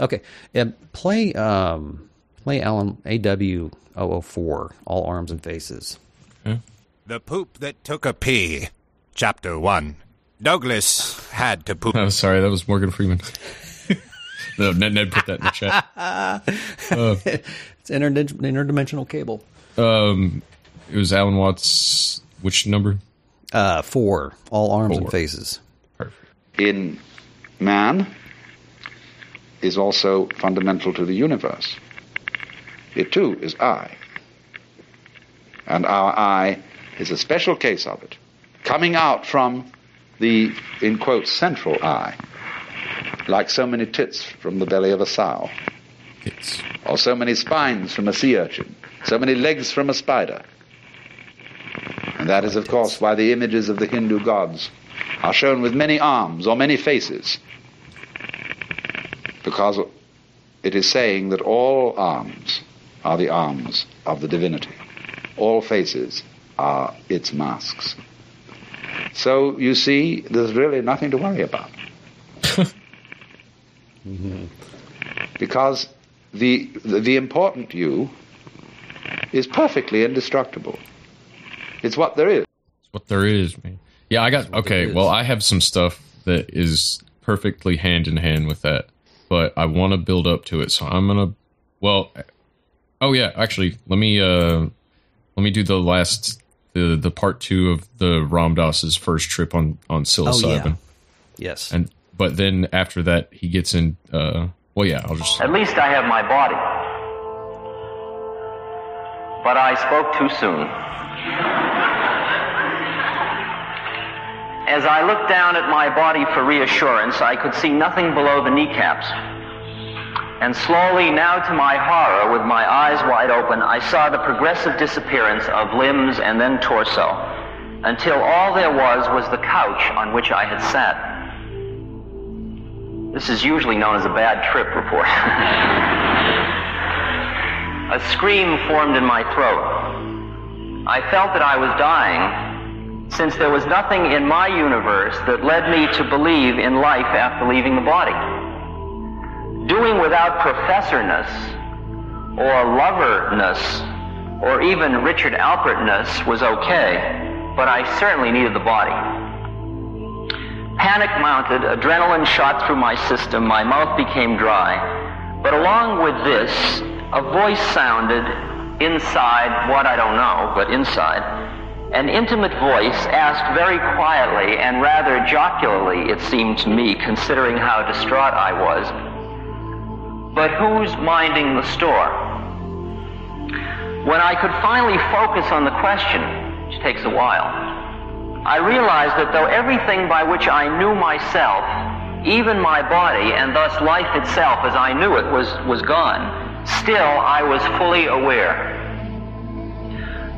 okay, yeah, play um, play Alan AW 004 All Arms and Faces. The poop that took a pee. Chapter 1. Douglas had to poop. Oh, sorry, that was Morgan Freeman. <laughs> no, Ned, Ned put that in the chat. <laughs> Uh, it's interd- interdimensional cable. Um, it was Alan Watts. Which number? Uh, four. All arms and Four. faces. in man is also fundamental to the universe. It too is I. And our I is a special case of it, coming out from the, in quotes, central I, like so many tits from the belly of a sow, tits. or so many spines from a sea urchin, so many legs from a spider. And that is, of course, why the images of the Hindu gods are shown with many arms or many faces. Because it is saying that all arms are the arms of the divinity, all faces are its masks. So you see, there's really nothing to worry about. <laughs> Because the, the, the important you is perfectly indestructible. It's what there is. It's what there is, man. Yeah, I got okay. Well, I have some stuff that is perfectly hand in hand with that, but I want to build up to it, so I'm gonna. Well, oh yeah, actually, let me uh let me do the last the the part two of the Ram Dass's first trip on on psilocybin. Yes, and but then after that he gets in. uh Well, yeah, I'll just At least I have my body. But I spoke too soon. As I looked down at my body for reassurance, I could see nothing below the kneecaps. And slowly, now to my horror, with my eyes wide open, I saw the progressive disappearance of limbs and then torso, until all there was was the couch on which I had sat. This is usually known as a bad trip report. <laughs> a scream formed in my throat. I felt that I was dying, since there was nothing in my universe that led me to believe in life after leaving the body. Doing without professorness or loverness or even Richard Alpertness was okay, but I certainly needed the body. Panic mounted, adrenaline shot through my system, my mouth became dry. But along with this, a voice sounded inside, what I don't know, but inside. An intimate voice asked very quietly and rather jocularly, it seemed to me, considering how distraught I was, but who's minding the store? When I could finally focus on the question, which takes a while, I realized that though everything by which I knew myself, even my body and thus life itself as I knew it was, was gone, still I was fully aware.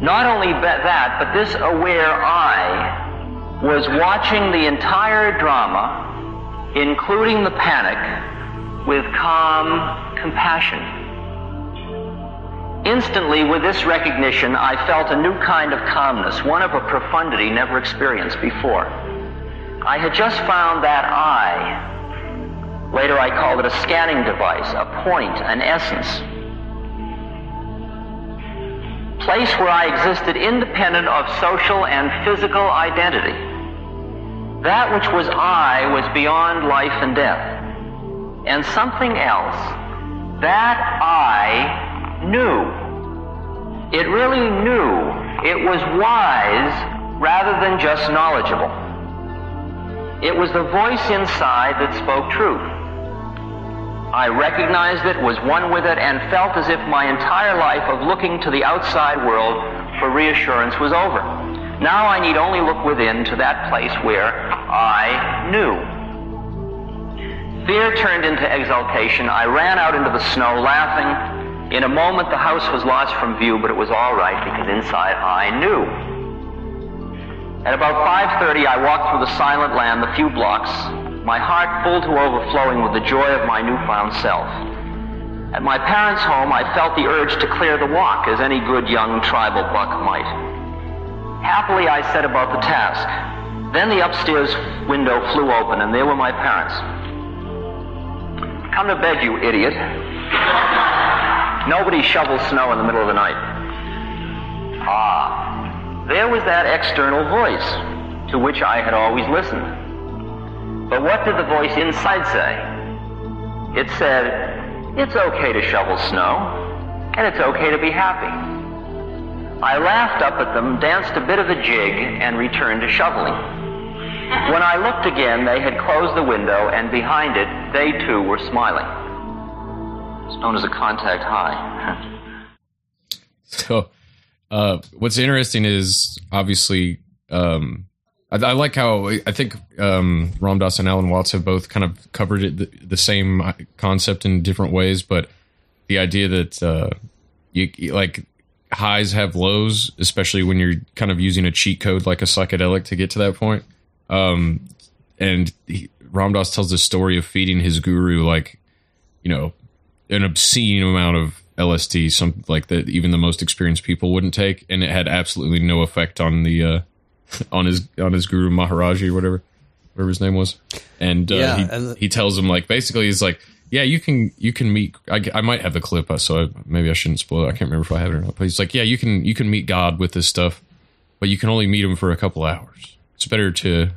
Not only that, but this aware I was watching the entire drama, including the panic, with calm compassion. Instantly, with this recognition, I felt a new kind of calmness, one of a profundity never experienced before. I had just found that I, later I called it a scanning device, a point, an essence, place where I existed independent of social and physical identity. That which was I was beyond life and death. And something else, that I knew. It really knew. It was wise rather than just knowledgeable. It was the voice inside that spoke truth. I recognized it, was one with it, and felt as if my entire life of looking to the outside world for reassurance was over. Now I need only look within to that place where I knew. Fear turned into exultation. I ran out into the snow laughing. In a moment, the house was lost from view, but it was all right because inside I knew. At about 5.30, I walked through the silent land the few blocks, my heart full to overflowing with the joy of my newfound self. At my parents' home, I felt the urge to clear the walk, as any good young tribal buck might. Happily, I set about the task. Then the upstairs window flew open, and there were my parents. Come to bed, you idiot. Nobody shovels snow in the middle of the night. Ah, there was that external voice to which I had always listened. But what did the voice inside say? It said, It's okay to shovel snow, and it's okay to be happy. I laughed up at them, danced a bit of a jig, and returned to shoveling. When I looked again, they had closed the window, and behind it, they too were smiling. It's known as a contact high. <laughs> So, uh, what's interesting is obviously, um, I, I, like how I think um, Ram Dass and Alan Watts have both kind of covered it the, the same concept in different ways, but the idea that uh, you, you like highs have lows, especially when you're kind of using a cheat code like a psychedelic to get to that point. Um, and he, Ram Dass tells the story of feeding his guru like, you know, an obscene amount of LSD, something like that even the most experienced people wouldn't take, and it had absolutely no effect on the uh, <laughs> on his on his guru Maharaji or whatever, whatever his name was. And, uh, Yeah, he, and- he tells him like basically he's like, yeah, you can you can meet. I, I might have the clip, so I, maybe I shouldn't spoil it. I can't remember if I have it or not. But he's like, yeah, you can you can meet God with this stuff, but you can only meet him for a couple hours. It's better to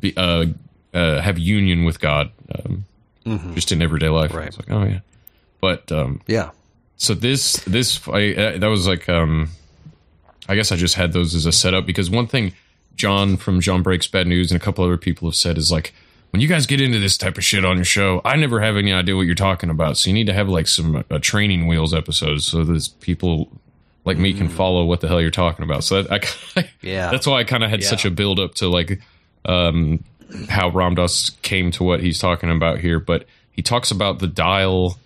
be uh, uh have union with God, um, Mhm. just in everyday life. Right. It's like, oh yeah, but um, yeah. So this this I, uh, that was like um, I guess I just had those as a setup because one thing John from John Breaks Bad News and a couple other people have said is like when you guys get into this type of shit on your show, I never have any idea what you're talking about. So you need to have like some uh, training wheels episodes so that people like me can follow what the hell you're talking about. So that, I Yeah. that's why I kind of had Yeah. such a build up to like um, how Ram Dass came to what he's talking about here. But he talks about the dial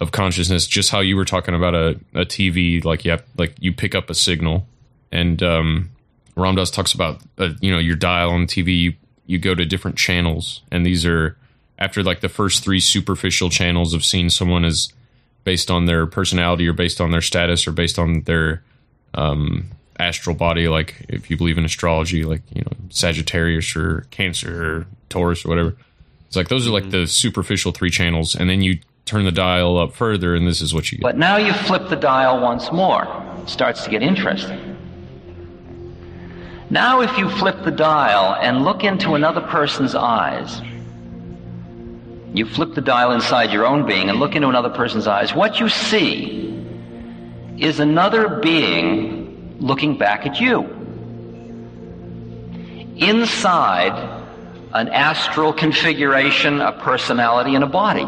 of consciousness, just how you were talking about a, a TV, like you have, like you pick up a signal, and um, Ram Dass talks about uh, you know your dial on TV. You you go to different channels, and these are after like the first three superficial channels of seeing someone as based on their personality or based on their status or based on their um, astral body, like if you believe in astrology, like you know Sagittarius or Cancer or Taurus or whatever. It's like those are like the superficial three channels, and then you turn the dial up further, and this is what you get. But now you flip the dial once more. It starts to get interesting. Now, if you flip the dial and look into another person's eyes, you flip the dial inside your own being and look into another person's eyes, what you see is another being looking back at you. Inside an astral configuration, a personality, and a body.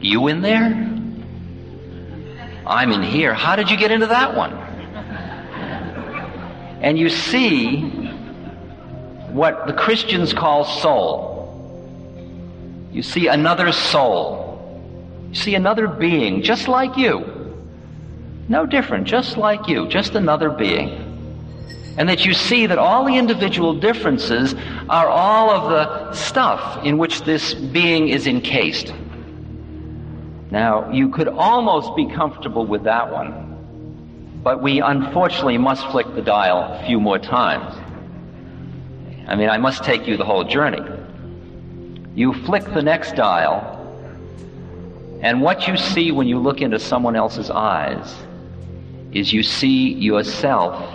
You in there? I'm in here. How did you get into that one? And you see what the Christians call soul. You see another soul. You see another being just like you. No different, just like you, just another being. And that you see that all the individual differences are all of the stuff in which this being is encased. Now, you could almost be comfortable with that one, but we unfortunately must flick the dial a few more times. I mean, I must take you the whole journey. You flick the next dial, and what you see when you look into someone else's eyes is you see yourself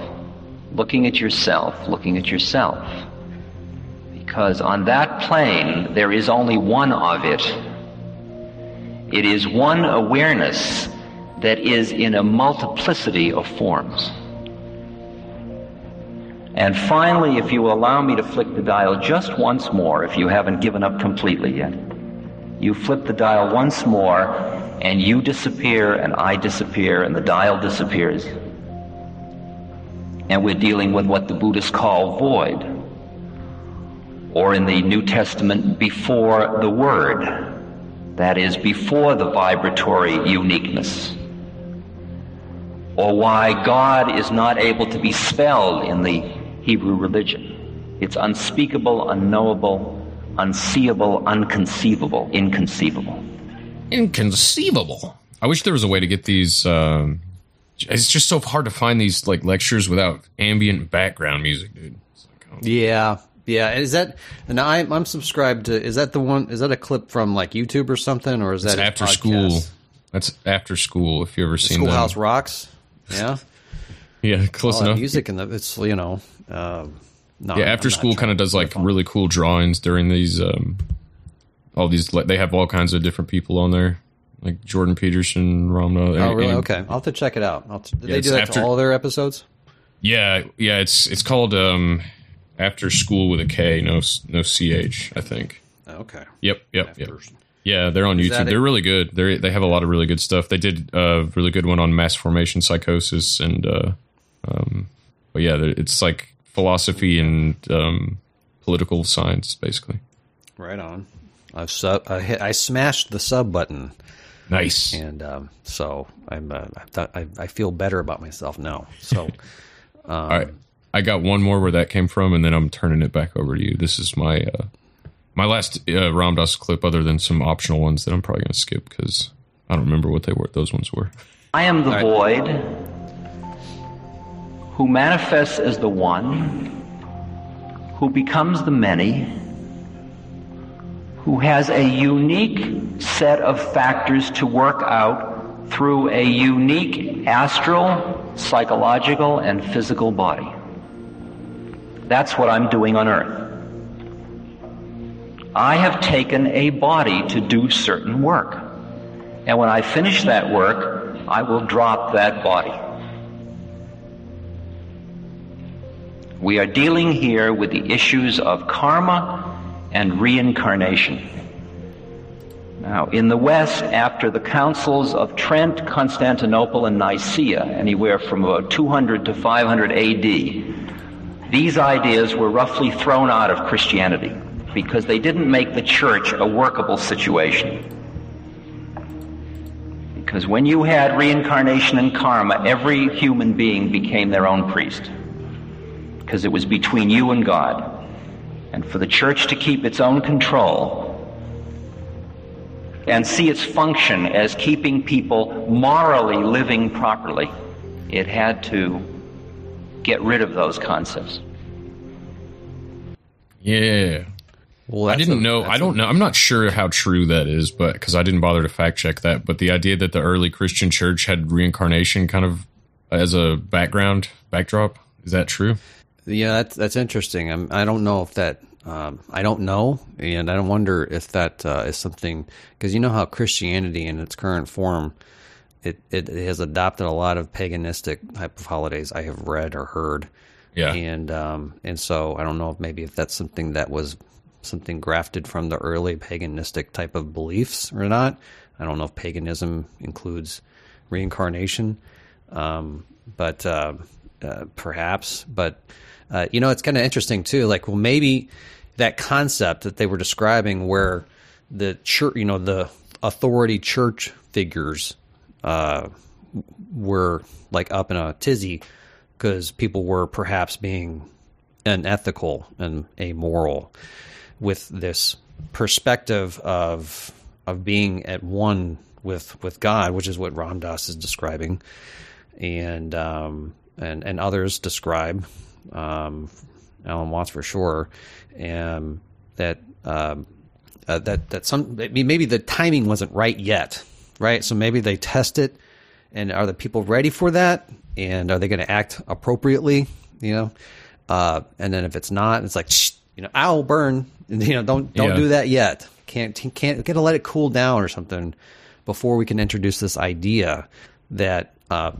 looking at yourself, looking at yourself. Because on that plane, there is only one of it. It is one awareness that is in a multiplicity of forms. And finally, if you allow me to flick the dial just once more, if you haven't given up completely yet, you flip the dial once more, and you disappear, and I disappear, and the dial disappears. And we're dealing with what the Buddhists call void, or in the New Testament, before the Word. That is, before the vibratory uniqueness. Or why God is not able to be spelled in the Hebrew religion. It's unspeakable, unknowable, unseeable, unconceivable, inconceivable. Inconceivable. I wish there was a way to get these. Um, it's just so hard to find these like lectures without ambient background music, dude. Yeah, yeah. Is that? And I'm I'm subscribed to. Is that the one? Is that a clip from like YouTube or something, or is It's that after podcast? school. That's after school. If you ever seen Schoolhouse. Rocks. Yeah. Yeah, close All enough. music and the, it's you know. Uh, no, yeah, I'm after school kind of does like really cool drawings during these. um All these, like, they have all kinds of different people on there, like Jordan Peterson, Ramna. Oh, really? and- Okay, I'll have to check it out. I'll did Yeah, they do that after- to all their episodes? Yeah, yeah. It's it's called um After School with a K, no no ch. I think. Okay. Yep, yep, yep. Yeah, they're on Is YouTube. They're really good. They they have a lot of really good stuff. They did a really good one on mass formation psychosis and uh um but yeah, it's like philosophy and um political science basically. Right on. I've sub, I, hit, I smashed the sub button. Nice. And um, so I'm uh, I, thought, I I feel better about myself now. So <laughs> um, All right. I got one more where that came from and then I'm turning it back over to you. This is my uh my last uh, Ram Dass clip other than some optional ones that I'm probably going to skip cuz I don't remember what they were those ones were. I am the void who manifests as the one, who becomes the many, who has a unique set of factors to work out through a unique astral, psychological, and physical body. That's what I'm doing on earth. I have taken a body to do certain work. And when I finish that work, I will drop that body. We are dealing here with the issues of karma and reincarnation. Now, in the West, after the councils of Trent, Constantinople, and Nicaea, anywhere from about 200 to 500 AD, these ideas were roughly thrown out of Christianity because they didn't make the church a workable situation. Because when you had reincarnation and karma, every human being became their own priest. Because it was between you and God. And for the church to keep its own control and see its function as keeping people morally living properly, it had to get rid of those concepts. Yeah. Well, I didn't a- know. I don't know. I'm not sure how true that is, but because I didn't bother to fact check that. But the idea that the early Christian church had reincarnation kind of as a background backdrop is that true? Yeah, that's that's interesting. I'm, I don't know if that. Um, I don't know, and I don't wonder if that uh, is something because you know how Christianity in its current form, it, it has adopted a lot of paganistic type of holidays. I have read or heard. Yeah. and um, and so I don't know if maybe if that's something that was something grafted from the early paganistic type of beliefs or not. I don't know if paganism includes reincarnation, um, but uh, uh, perhaps. But uh, you know, it's kind of interesting too. Like, well, maybe that concept that they were describing, where the church, you know, the authority church figures uh, were like up in a tizzy because people were perhaps being unethical and amoral with this perspective of of being at one with with God, which is what Ram Dass is describing, and um, and and others describe um, Alan Watts for sure, and that um, uh, that that some maybe maybe the timing wasn't right yet, right? So maybe they test it, and are the people ready for that? And are they going to act appropriately? You know, uh, and then if it's not, it's like Shh, you know, owl burn. <laughs> You know, don't don't Yeah. do that yet. Can't can't get to let it cool down or something before we can introduce this idea that uh,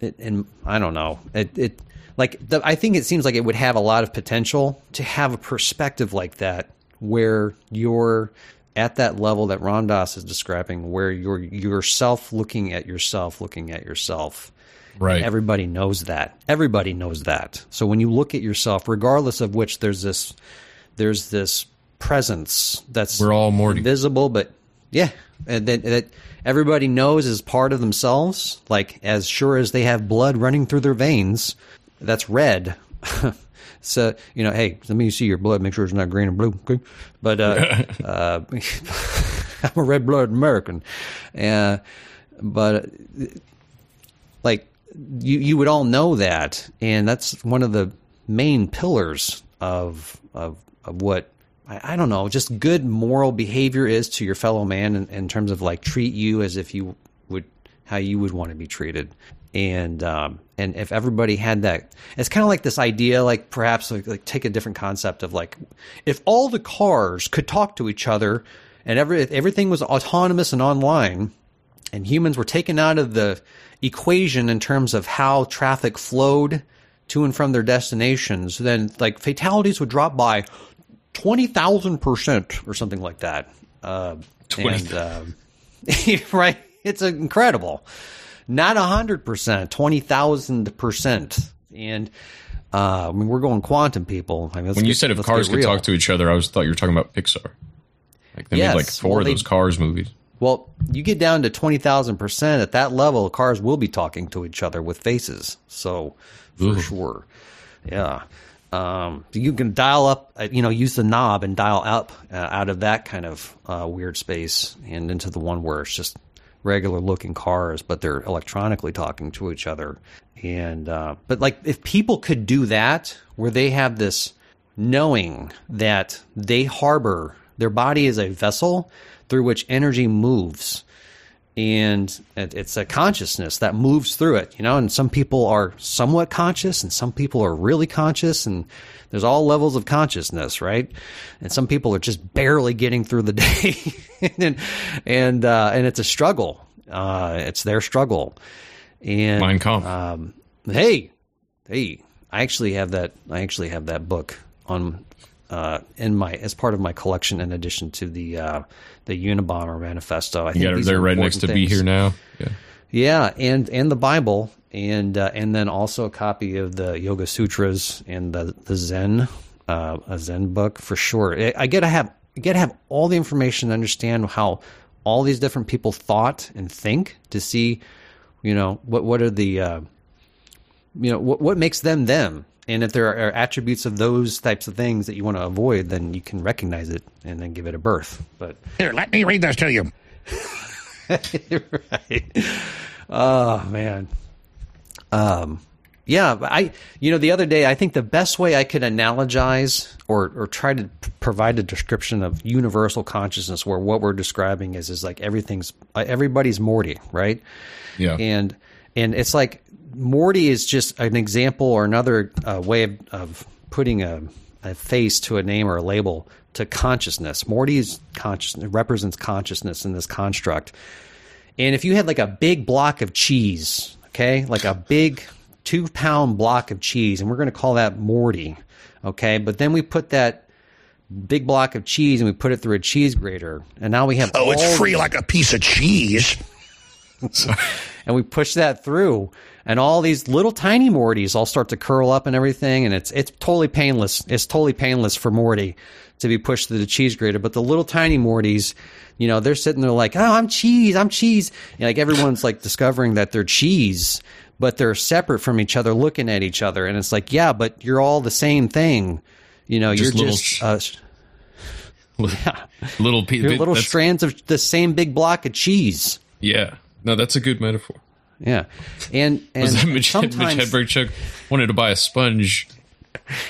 it, and I don't know it it like the, I think it seems like it would have a lot of potential to have a perspective like that where you're at that level that Ram Dass is describing, where you're yourself looking at yourself, looking at yourself. Right. And everybody knows that. Everybody knows that. So when you look at yourself, regardless of which, there's this, there's this presence that's We're all more visible, but yeah, and that, that everybody knows is part of themselves. Like as sure as they have blood running through their veins, that's red. <laughs> so you know, hey, let me see your blood. Make sure it's not green or blue. Okay? But uh, <laughs> uh, <laughs> I'm a red blooded American, uh, but uh, you you would all know that, and that's one of the main pillars of of of what I, I don't know, just good moral behavior is to your fellow man in, in terms of like treat you as if you would how you would want to be treated. And um, and if everybody had that, it's kind of like this idea, like perhaps like, like take a different concept of like if all the cars could talk to each other and every everything was autonomous and online, and humans were taken out of the equation in terms of how traffic flowed to and from their destinations, then like fatalities would drop by twenty thousand percent or something like that. Uh, and um, <laughs> right, it's incredible. Not hundred percent, twenty thousand percent, and uh, I mean we're going quantum people. I mean, when you get- said if cars could talk to each other, I was thought you were talking about Pixar. Like they made like four well, of they- those Cars movies. Well, you get down to 20,000% at that level, cars will be talking to each other with faces. So, for Ooh. sure. Yeah. Um, you can dial up, uh, you know, use the knob and dial up uh, out of that kind of uh, weird space and into the one where it's just regular looking cars, but they're electronically talking to each other. And, uh, but like if people could do that, where they have this knowing that they harbor, their body is a vessel through which energy moves. And it's a consciousness that moves through it, you know. And some people are somewhat conscious, and some people are really conscious, and there's all levels of consciousness, right? And some people are just barely getting through the <laughs> day, and and uh, and it's a struggle. Uh, it's their struggle. And Mein Kampf. Um, hey, hey, I actually have that. I actually have that book on uh, in my as part of my collection, in addition to the uh, the Unabomber Manifesto. I think Yeah, these they're are right next to important be here now. Yeah. Yeah, and and the Bible, and uh, and then also a copy of the Yoga Sutras and the the Zen, uh, a Zen book for sure. I, I get to have I get to have all the information to understand how all these different people thought and think to see, you know, what what are the, uh, you know, what what makes them them. And if there are attributes of those types of things that you want to avoid, then you can recognize it and then give it a berth. But Here, let me read this to you. <laughs> right. Oh man. Um Yeah, I, you know, the other day, I think the best way I could analogize or, or try to p- provide a description of universal consciousness, where what we're describing is is like everything's uh, everybody's Morty, right? Yeah. And and it's like Morty is just an example or another uh, way of, of putting a, a face to a name or a label to consciousness. Morty's consciousness represents consciousness in this construct. And if you had like a big block of cheese, okay, like a big two pound block of cheese, and we're going to call that Morty, okay, but then we put that big block of cheese and we put it through a cheese grater, and now we have Oh, it's free like a piece of cheese. <laughs> and we push that through and all these little tiny mortys all start to curl up and everything and it's it's totally painless. It's totally painless for morty to be pushed through the cheese grater. But the little tiny mortys you know they're sitting there like oh i'm cheese i'm cheese. And like everyone's like discovering that they're cheese but they're separate from each other looking at each other. And it's like yeah but you're all the same thing. You know Just you're little just sh- uh, <laughs> little <laughs> pe- little strands of the same big block of cheese. Yeah. No, that's a good metaphor. Yeah and <laughs> and Was that Mitch, sometimes Mitch Hedberg Chuck wanted to buy a sponge.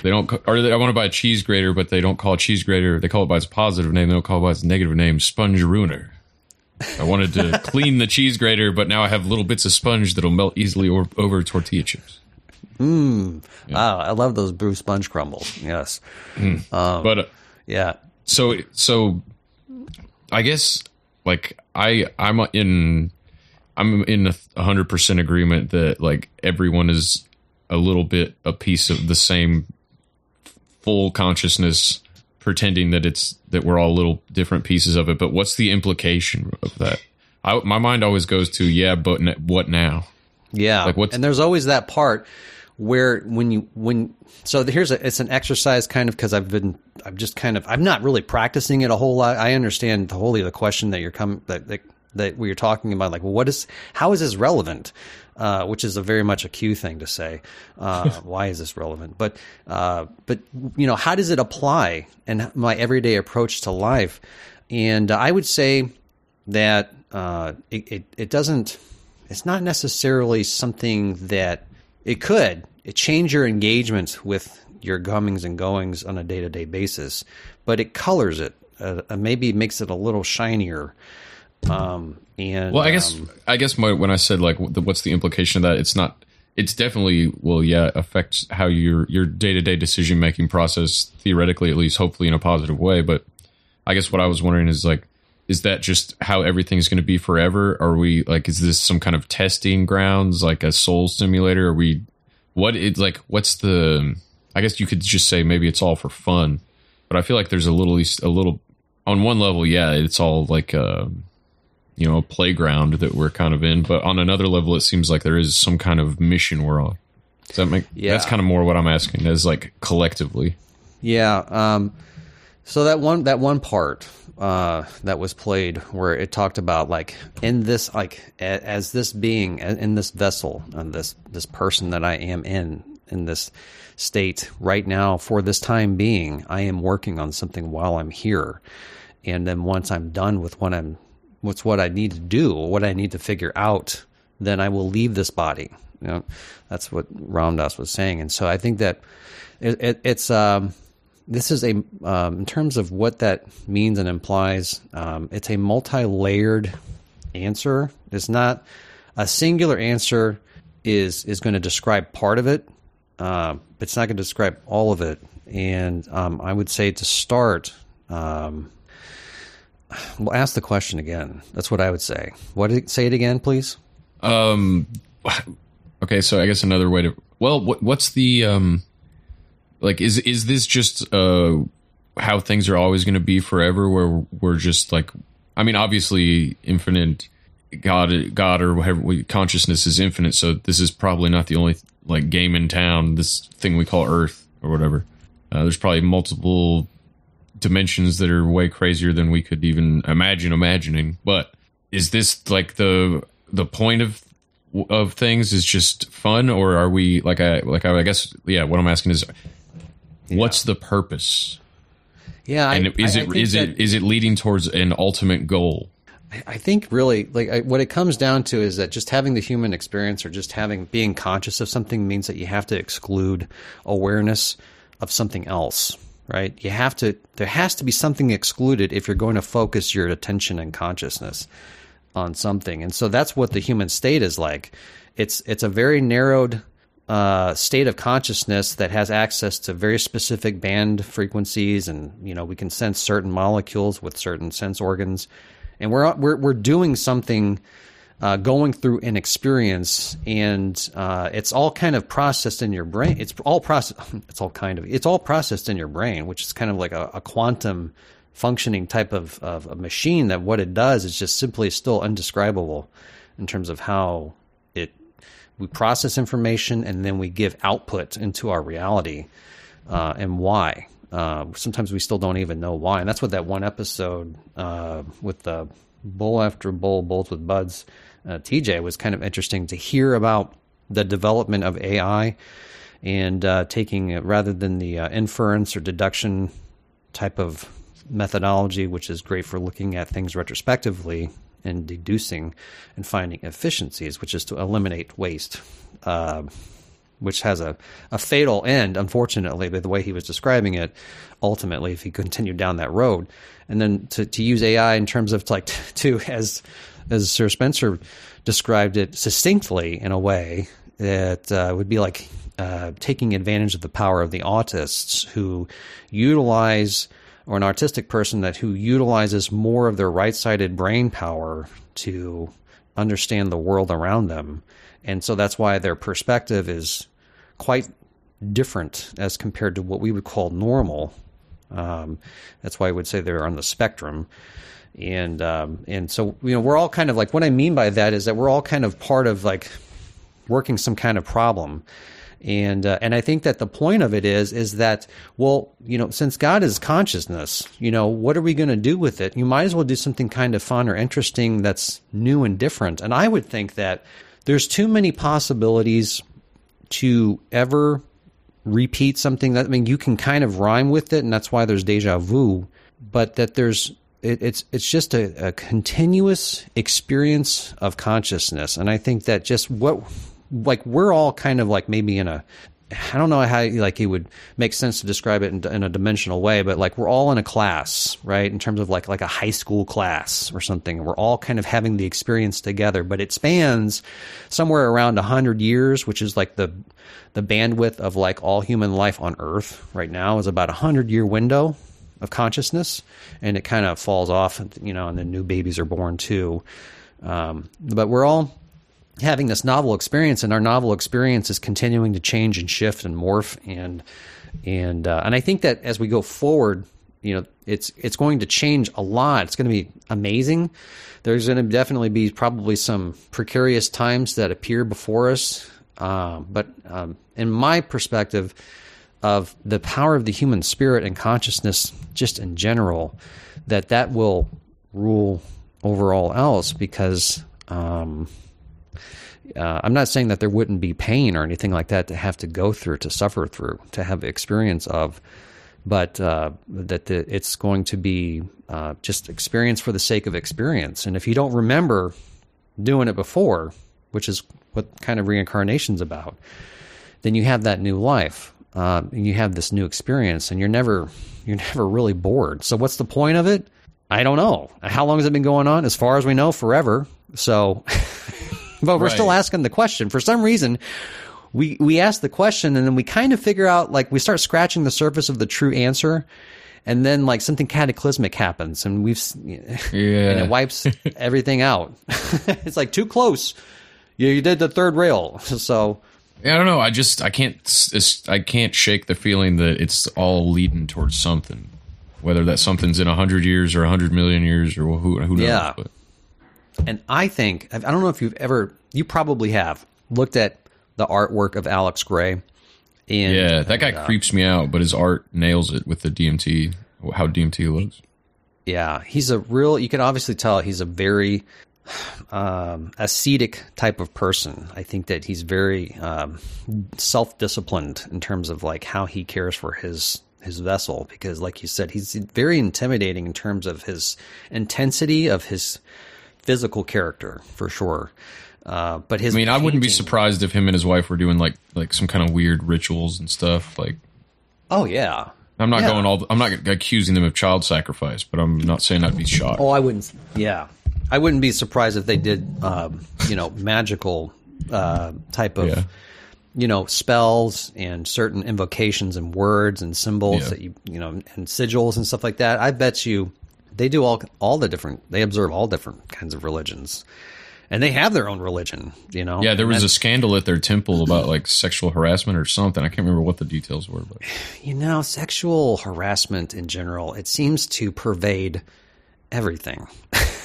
They don't, or they, I want to buy a cheese grater, but they don't call it cheese grater. They call it by its positive name. They don't call it by its negative name, sponge ruiner. I wanted to <laughs> clean the cheese grater, but now I have little bits of sponge that'll melt easily or, over tortilla chips. Mmm. Wow, I love those brew sponge crumbles. Yes. Um, but uh, yeah. So so, I guess like I I'm in I'm in a hundred percent agreement that like everyone is a little bit a piece of the same full consciousness pretending that it's that we're all little different pieces of it but what's the implication of that I, my mind always goes to yeah but n- what now Yeah. Like, what's- and there's always that part where when you when so here's a it's an exercise kind of because I've been I've just kind of I'm not really practicing it a whole lot. I understand the wholly the question that you're coming that that that we are talking about like well, what is how is this relevant? Uh, which is a very much a Q thing to say. Uh, <laughs> why is this relevant? But uh, but you know how does it apply in my everyday approach to life? And I would say that uh, it, it it doesn't it's not necessarily something that it could it change your engagement with your comings and goings on a day to day basis, but it colors it. Uh, maybe makes it a little shinier. Um, and Well, I guess um, I guess my, when I said like what's the implication of that, it's not. It's definitely well, yeah, affects how your your day to day decision making process theoretically, at least, hopefully in a positive way. But I guess what I was wondering is like, is that just how everything's going to be forever? Are we like, is this some kind of testing grounds, like a soul simulator? Are we what it's like? What's the? I guess you could just say maybe it's all for fun, but I feel like there's a little a little on one level, yeah, it's all like. Uh, you know, a playground that we're kind of in. But on another level, it seems like there is some kind of mission we're on. Does that make? Yeah. That's kind of more what I'm asking. Is like collectively. Yeah. Um, so that one that one part uh, that was played where it talked about like in this like a, as this being in this vessel and this this person that I am in in this state right now for this time being I am working on something while I'm here and then once I'm done with what I'm what's what I need to do what I need to figure out then I will leave this body. You know that's what Ram Dass was saying. And so I think that it, it, it's um this is a um, in terms of what that means and implies um, it's a multi-layered answer. It's not a singular answer is is going to describe part of it uh, it's not going to describe all of it. And um, i would say to start um, well ask the question again that's what i would say what did say it again please Um. Okay, so I guess another way to well, what, what's the um, like is is this just uh how things are always going to be forever? Where we're just like, I mean, obviously, infinite God, God or whatever consciousness is infinite. So this is probably not the only like game in town. This thing we call Earth or whatever. Uh, there's probably multiple dimensions that are way crazier than we could even imagine imagining. But is this like the the point of of things is just fun, or are we like I like I, I guess yeah? What I'm asking is, what's the purpose? yeah I- and is I- I it is that- it is it leading towards an ultimate goal? I think really like I, what it comes down to is that just having the human experience or just having being conscious of something means that you have to exclude awareness of something else, right? You have to there has to be something excluded if you're going to focus your attention and consciousness on something. And so that's what the human state is like. It's it's a very narrowed uh, state of consciousness that has access to very specific band frequencies, and you know we can sense certain molecules with certain sense organs, and we're we're we're doing something. Uh, going through an experience, and uh, it's all kind of processed in your brain. It's all process. <laughs> It's all kind of. It's all processed in your brain, which is kind of like a, a quantum functioning type of, of a machine. That what it does is just simply still undescribable in terms of how it we process information and then we give output into our reality uh, and why. Uh, sometimes we still don't even know why, and that's what that one episode uh, with the bull after bull, bulls with buds, uh, TJ was kind of interesting to hear about the development of AI and uh, taking rather than the uh, inference or deduction type of methodology, which is great for looking at things retrospectively and deducing and finding efficiencies, which is to eliminate waste, uh, which has a, a fatal end, unfortunately, by the way he was describing it, ultimately, if he continued down that road. And then to, to use AI in terms of like, <laughs> to, as, as Sir Spencer described it succinctly in a way that uh, would be like uh, taking advantage of the power of the autists who utilize or an artistic person that who utilizes more of their right-sided brain power to understand the world around them. And so that's why their perspective is quite different as compared to what we would call normal. Um, that's why I would say they're on the spectrum. And um, and so you know we're all kind of like what I mean by that is that we're all kind of part of like working some kind of problem. And uh, and I think that the point of it is is that well you know since God is consciousness you know what are we going to do with it? You might as well do something kind of fun or interesting that's new and different. And I would think that there's too many possibilities to ever repeat something that I mean you can kind of rhyme with it and that's why there's deja vu but that there's it, it's it's just a, a continuous experience of consciousness and I think that just what like we're all kind of like maybe in a I don't know how like it would make sense to describe it in, in, a dimensional way, but like we're all in a class, right? In terms of like like a high school class or something. We're all kind of having the experience together, but it spans somewhere around hundred years, which is like the the bandwidth of like all human life on Earth right now is about a hundred year window of consciousness, and it kind of falls off, you know, and then new babies are born too. Um, but we're all having this novel experience, and our novel experience is continuing to change and shift and morph, and and uh, and I think that as we go forward, you know, it's it's going to change a lot. It's going to be amazing. There's going to definitely be probably some precarious times that appear before us, uh, but um, in my perspective of the power of the human spirit and consciousness, just in general, that that will rule over all else because. Um, uh, I'm not saying that there wouldn't be pain or anything like that to have to go through, to suffer through, to have experience of, but uh, that the, it's going to be uh, just experience for the sake of experience. And if you don't remember doing it before, which is what kind of reincarnation's about, then you have that new life. Uh, and you have this new experience, and you're never you're never really bored. So what's the point of it? I don't know. How long has it been going on? As far as we know, forever. So <laughs> but we're right. still asking the question. For some reason, we we ask the question and then we kind of figure out like we start scratching the surface of the true answer and then like something cataclysmic happens and we've yeah. <laughs> and it wipes <laughs> everything out it's like too close you, you did the third rail so I don't know. I just I can't I can't shake the feeling that it's all leading towards something, whether that something's in a hundred years or a hundred million years or who who knows. Yeah. But. And I think, I don't know if you've ever, you probably have looked at the artwork of Alex Grey. And, yeah, that guy uh, creeps me out, but his art nails it with the DMT, how DMT looks. Yeah, he's a real, you can obviously tell he's a very um, ascetic type of person. I think that he's very um, self disciplined in terms of like how he cares for his his vessel because like you said he's very intimidating in terms of his intensity of his physical character for sure. Uh, but his I mean, I wouldn't be surprised if him and his wife were doing like like some kind of weird rituals and stuff. Like, Oh yeah. I'm not Yeah. going all. I'm not accusing them of child sacrifice, but I'm not saying I'd be shocked. Oh, I wouldn't. Yeah, I wouldn't be surprised if they did, um, you know, magical uh, type of, Yeah. you know, spells and certain invocations and words and symbols Yeah. that you, you know, and sigils and stuff like that. I bet you they do all all the different. They observe all different kinds of religions, and they have their own religion. You know. Yeah, there was a scandal at their temple about like sexual harassment or something. I can't remember what the details were, but <sighs> You know, sexual harassment in general, it seems to pervade everything. <laughs>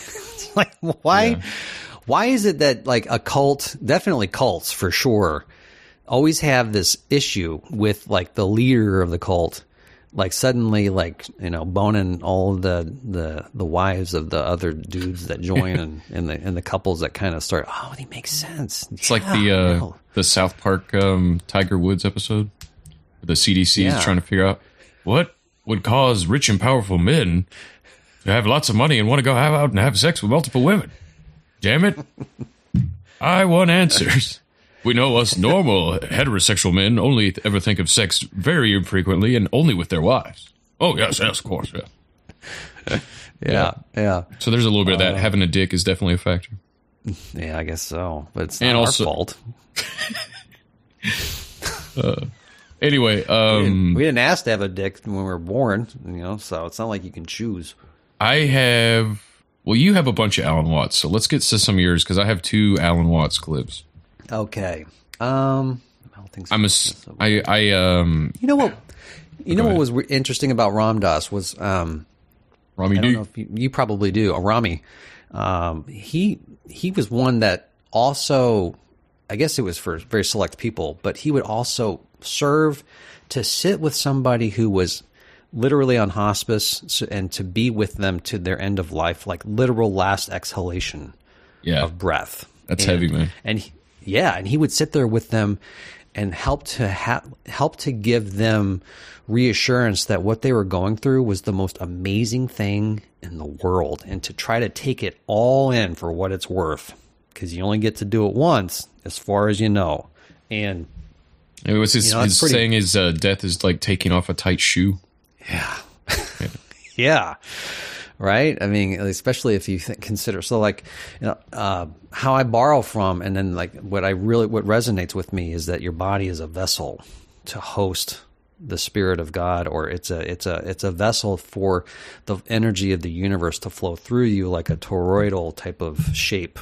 <laughs> Like why why is it that like a cult, definitely cults for sure, always have this issue with like the leader of the cult like suddenly like, you know, boning all the the the wives of the other dudes that join <laughs> and and the and the couples that kind of start, oh, they make sense. it's like the uh, the South Park um, Tiger Woods episode. The CDC Yeah. is trying to figure out what would cause rich and powerful men to have lots of money and want to go have out and have sex with multiple women. Damn it! <laughs> I want answers. We know us normal heterosexual men only ever think of sex very infrequently and only with their wives. Oh yes, yes, of course, yeah. <laughs> Yeah, yeah. So there's a little bit of that. Uh, Having a dick is definitely a factor. Yeah, I guess so. But it's not And our also- fault. <laughs> Uh, anyway, we, didn't, um, we didn't ask to have a dick when we were born, you know, so it's not like you can choose. I have. Well, you have a bunch of Alan Watts, so let's get to some of yours because I have two Alan Watts clips. Okay. Um, I'm a. I I um. you know what? You know Go what was re- interesting about Ram Dass was um, Rami I don't D. know if you, you probably do. A Rami, um, he he was one that also, I guess it was for very select people, but he would also serve to sit with somebody who was literally on hospice and to be with them to their end of life, like literal last exhalation Yeah. of breath. That's And- heavy, man. And he- yeah, and he would sit there with them and help to ha- help to give them reassurance that what they were going through was the most amazing thing in the world, and to try to take it all in for what it's worth, because you only get to do it once, as far as you know. And It was his, You know, his pretty- saying is uh, death is like taking off a tight shoe. Yeah. <laughs> Yeah. Right. I mean, especially if you consider so like you know uh, how I borrow from, and then like what I really what resonates with me is that your body is a vessel to host the spirit of God, or it's a it's a it's a vessel for the energy of the universe to flow through you like a toroidal type of shape,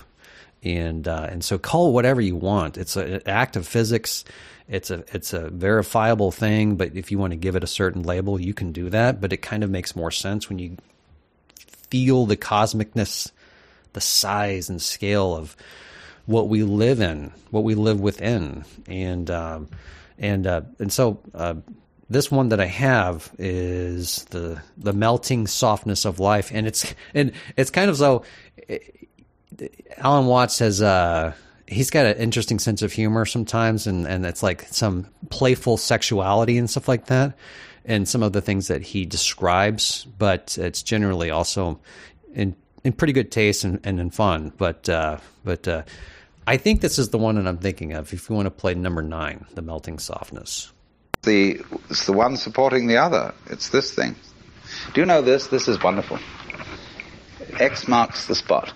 and uh, and so call whatever you want. It's an act of physics. It's a it's a verifiable thing, but if you want to give it a certain label, you can do that. But it kind of makes more sense when you feel the cosmicness, the size and scale of what we live in, what we live within, and um, and uh, and so uh, this one that I have is the the melting softness of life, and it's and it's kind of so. Alan Watts has uh he's got an interesting sense of humor sometimes and and it's like some playful sexuality and stuff like that and some of the things that he describes but it's generally also in in pretty good taste and, and in fun but uh but uh I think this is the one that I'm thinking of if you want to play number 9 the melting softness The it's the one supporting the other. It's this thing. Do you know this? This is wonderful. X marks the spot.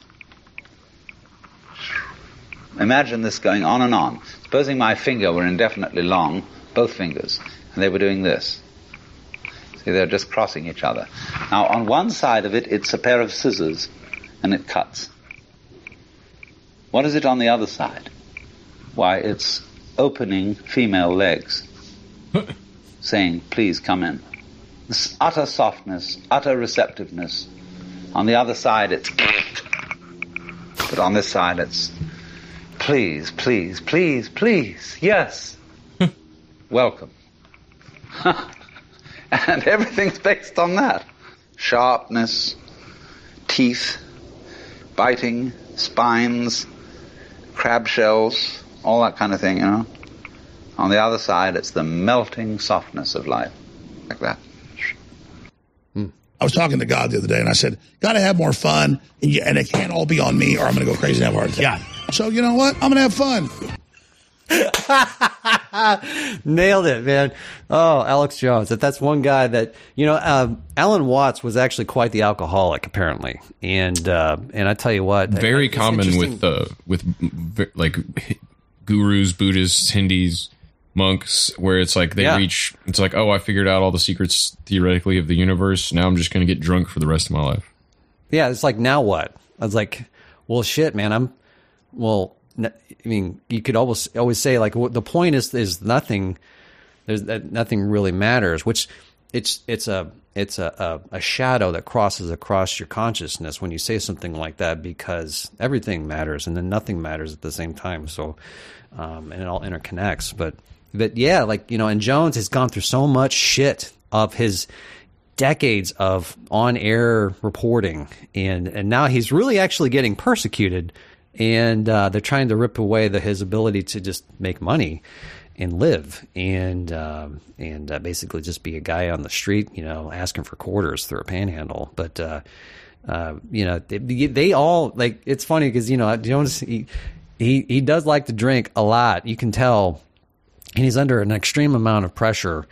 Imagine this going on and on. Supposing my finger were indefinitely long, both fingers, and they were doing this. See, they're just crossing each other. Now, on one side of it, it's a pair of scissors, and it cuts. What is it on the other side? Why, it's opening female legs, <laughs> saying, please come in. This utter softness, utter receptiveness. On the other side, it's but on this side, it's please, please, please, please, yes, <laughs> welcome. <laughs> and everything's based on that sharpness, teeth, biting, spines, crab shells, all that kind of thing, you know. On the other side, it's the melting softness of life, like that. Hmm. I was talking to God the other day, and I said, "Got to have more fun, and, you, and it can't all be on me, or I'm going to go crazy and have a heart attack." Yeah. So you know what? I'm going to have fun. <laughs> Nailed it, man. Oh, Alex Jones. That that's one guy that you know. Um, Alan Watts was actually quite the alcoholic, apparently, and uh, and I tell you what, Very it's common interesting- with uh, with like gurus, Buddhists, Hindis, monks, where it's like they Yeah. reach. It's like, oh, I figured out all the secrets theoretically of the universe. Now I'm just going to get drunk for the rest of my life. Yeah, it's like now what? I was like, well, shit, man. I'm well. I mean, you could always always say like the point is is nothing. There's that nothing really matters. Which it's it's a it's a, a a shadow that crosses across your consciousness when you say something like that because everything matters and then nothing matters at the same time. So, um, and it all interconnects. But but yeah, like you know, and Jones has gone through so much shit of his decades of on-air reporting, and and now he's really actually getting persecuted, and uh, they're trying to rip away the, his ability to just make money and live, and um, and uh, basically just be a guy on the street, you know, asking for quarters through a panhandle. But uh, uh, you know, they, they all like it's funny because you know Jones he, he he does like to drink a lot. You can tell and he's under an extreme amount of pressure.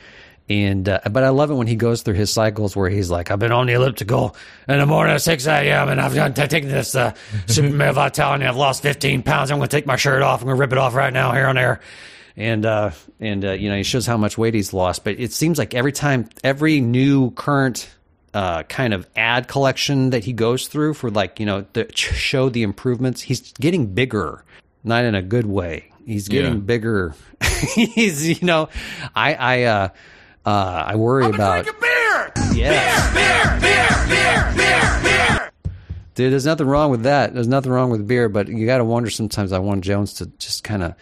And uh, but I love it when he goes through his cycles where he's like, I've been on the elliptical in the morning at six a.m. and I've done I've taken this uh, <laughs> Super Male Vitality. I've lost fifteen pounds. I'm going to take my shirt off. I'm going to rip it off right now here on air. And uh, and uh, you know he shows how much weight he's lost. But it seems like every time, every new current uh, kind of ad collection that he goes through for like you know to show the improvements, he's getting bigger, not in a good way. He's getting Yeah. bigger. <laughs> he's you know, I I uh, uh, I worry about Beer! yeah. Beer! Beer! Beer! Beer! Beer! Dude, there's nothing wrong with that. There's nothing wrong with beer, but you got to wonder sometimes. I want Jones to just kind of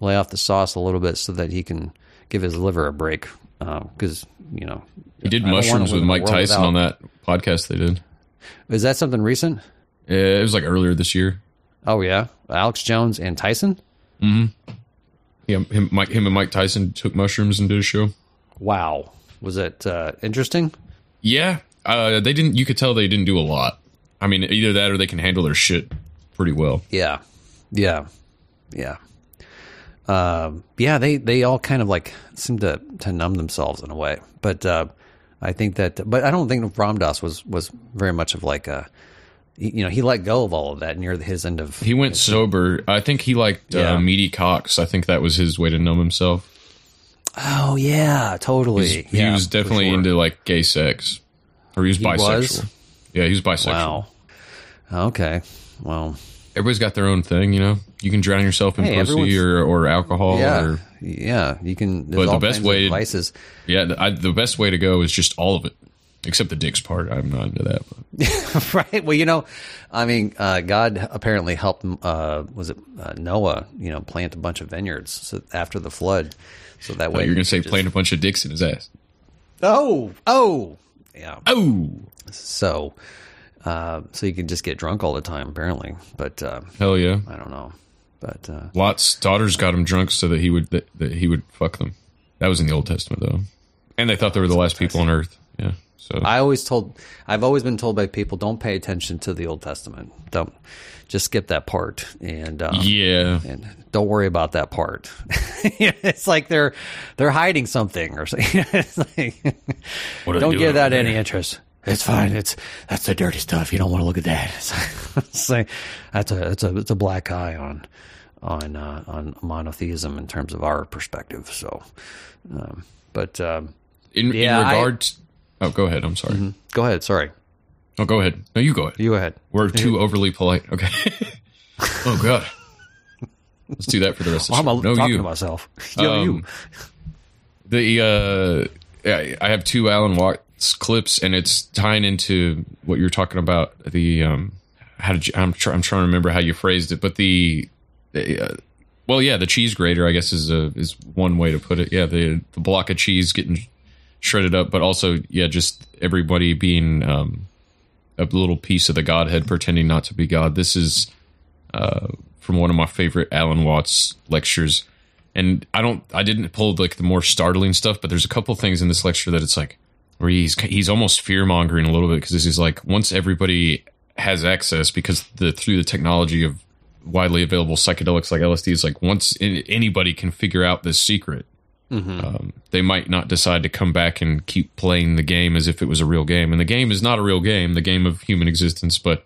lay off the sauce a little bit so that he can give his liver a break. Because you know, He did I don't wanna mushrooms live with in a Mike world Tyson without- on that podcast they did. Is that something recent? Yeah, it was like earlier this year. Oh yeah, Alex Jones and Tyson. Mm-hmm. Yeah, him, Mike, him and Mike Tyson took mushrooms and did a show. Wow, was it uh, interesting? Yeah, uh, they didn't. You could tell they didn't do a lot. I mean, either that or they can handle their shit pretty well. Yeah, yeah, yeah. Um, yeah, they they all kind of like seem to to numb themselves in a way, but uh, I think that, but I don't think Ram Dass was was very much of like a, you know, he let go of all of that near his end of. He went sober. I think he liked Yeah. uh, meaty cocks. I think that was his way to numb himself. Oh yeah, totally. He's- he Yeah, was definitely sure. into like gay sex, or he was He bisexual. was? Yeah, he was bisexual. Wow. Okay. Well, everybody's got their own thing. You know, you can drown yourself in Hey, pussy or or alcohol. yeah, Or, yeah. You can. But the best way, vices. yeah, the, I, the best way to go is just all of it, except the dicks part. I'm not into that. <laughs> Right. Well, you know, I mean, uh, God apparently helped. Uh, was it uh, Noah? You know, plant a bunch of vineyards so after the flood, so that Well, way you're gonna say just- playing a bunch of dicks in his ass. Oh, oh, yeah. Oh, so, uh, so you can just get drunk all the time, apparently. But uh, Hell yeah. I don't know. But uh, Lot's daughters got him drunk so that he would that, that he would fuck them. That was in the Old Testament though, and they thought they were the last people on Earth. Yeah. So I always told, I've always been told by people, don't pay attention to the Old Testament. Don't just skip that part, and um, Yeah. and don't worry about that part. <laughs> it's like they're they're hiding something or something. <laughs> it's like, What are they don't give that over any interest. It's fine. It's that's the dirty stuff. You don't want to look at that. It's, <laughs> it's like that's a that's a it's a black eye on on uh, on monotheism in terms of our perspective. So, um, but um, in, yeah, in I- regard, to, oh, go ahead. I'm sorry. Mhm. Go ahead. Sorry. Oh, go ahead. No, you go ahead. You go ahead. We're too overly polite. Okay. <laughs> oh God. Let's do that for the rest of the Well, show. I'm no, talking you. to myself. <laughs> Yo, you. The uh, yeah, I have two Alan Watts clips, and it's tying into what you're talking about. The um, how did you? I'm try, I'm trying to remember how you phrased it, but the, the uh, well, yeah, the cheese grater, I guess, is a is one way to put it. Yeah, the the block of cheese getting shredded up, but also yeah, just everybody being um, a little piece of the Godhead, pretending not to be God. This is uh, from one of my favorite Alan Watts lectures. And I don't, I didn't pull like the more startling stuff, but there's a couple things in this lecture that it's like, where he's he's almost fear mongering a little bit because he's like once everybody has access because the through the technology of widely available psychedelics like LSD is like once anybody can figure out this secret, Mhm. um, they might not decide to come back and keep playing the game as if it was a real game. And the game is not a real game, the game of human existence, but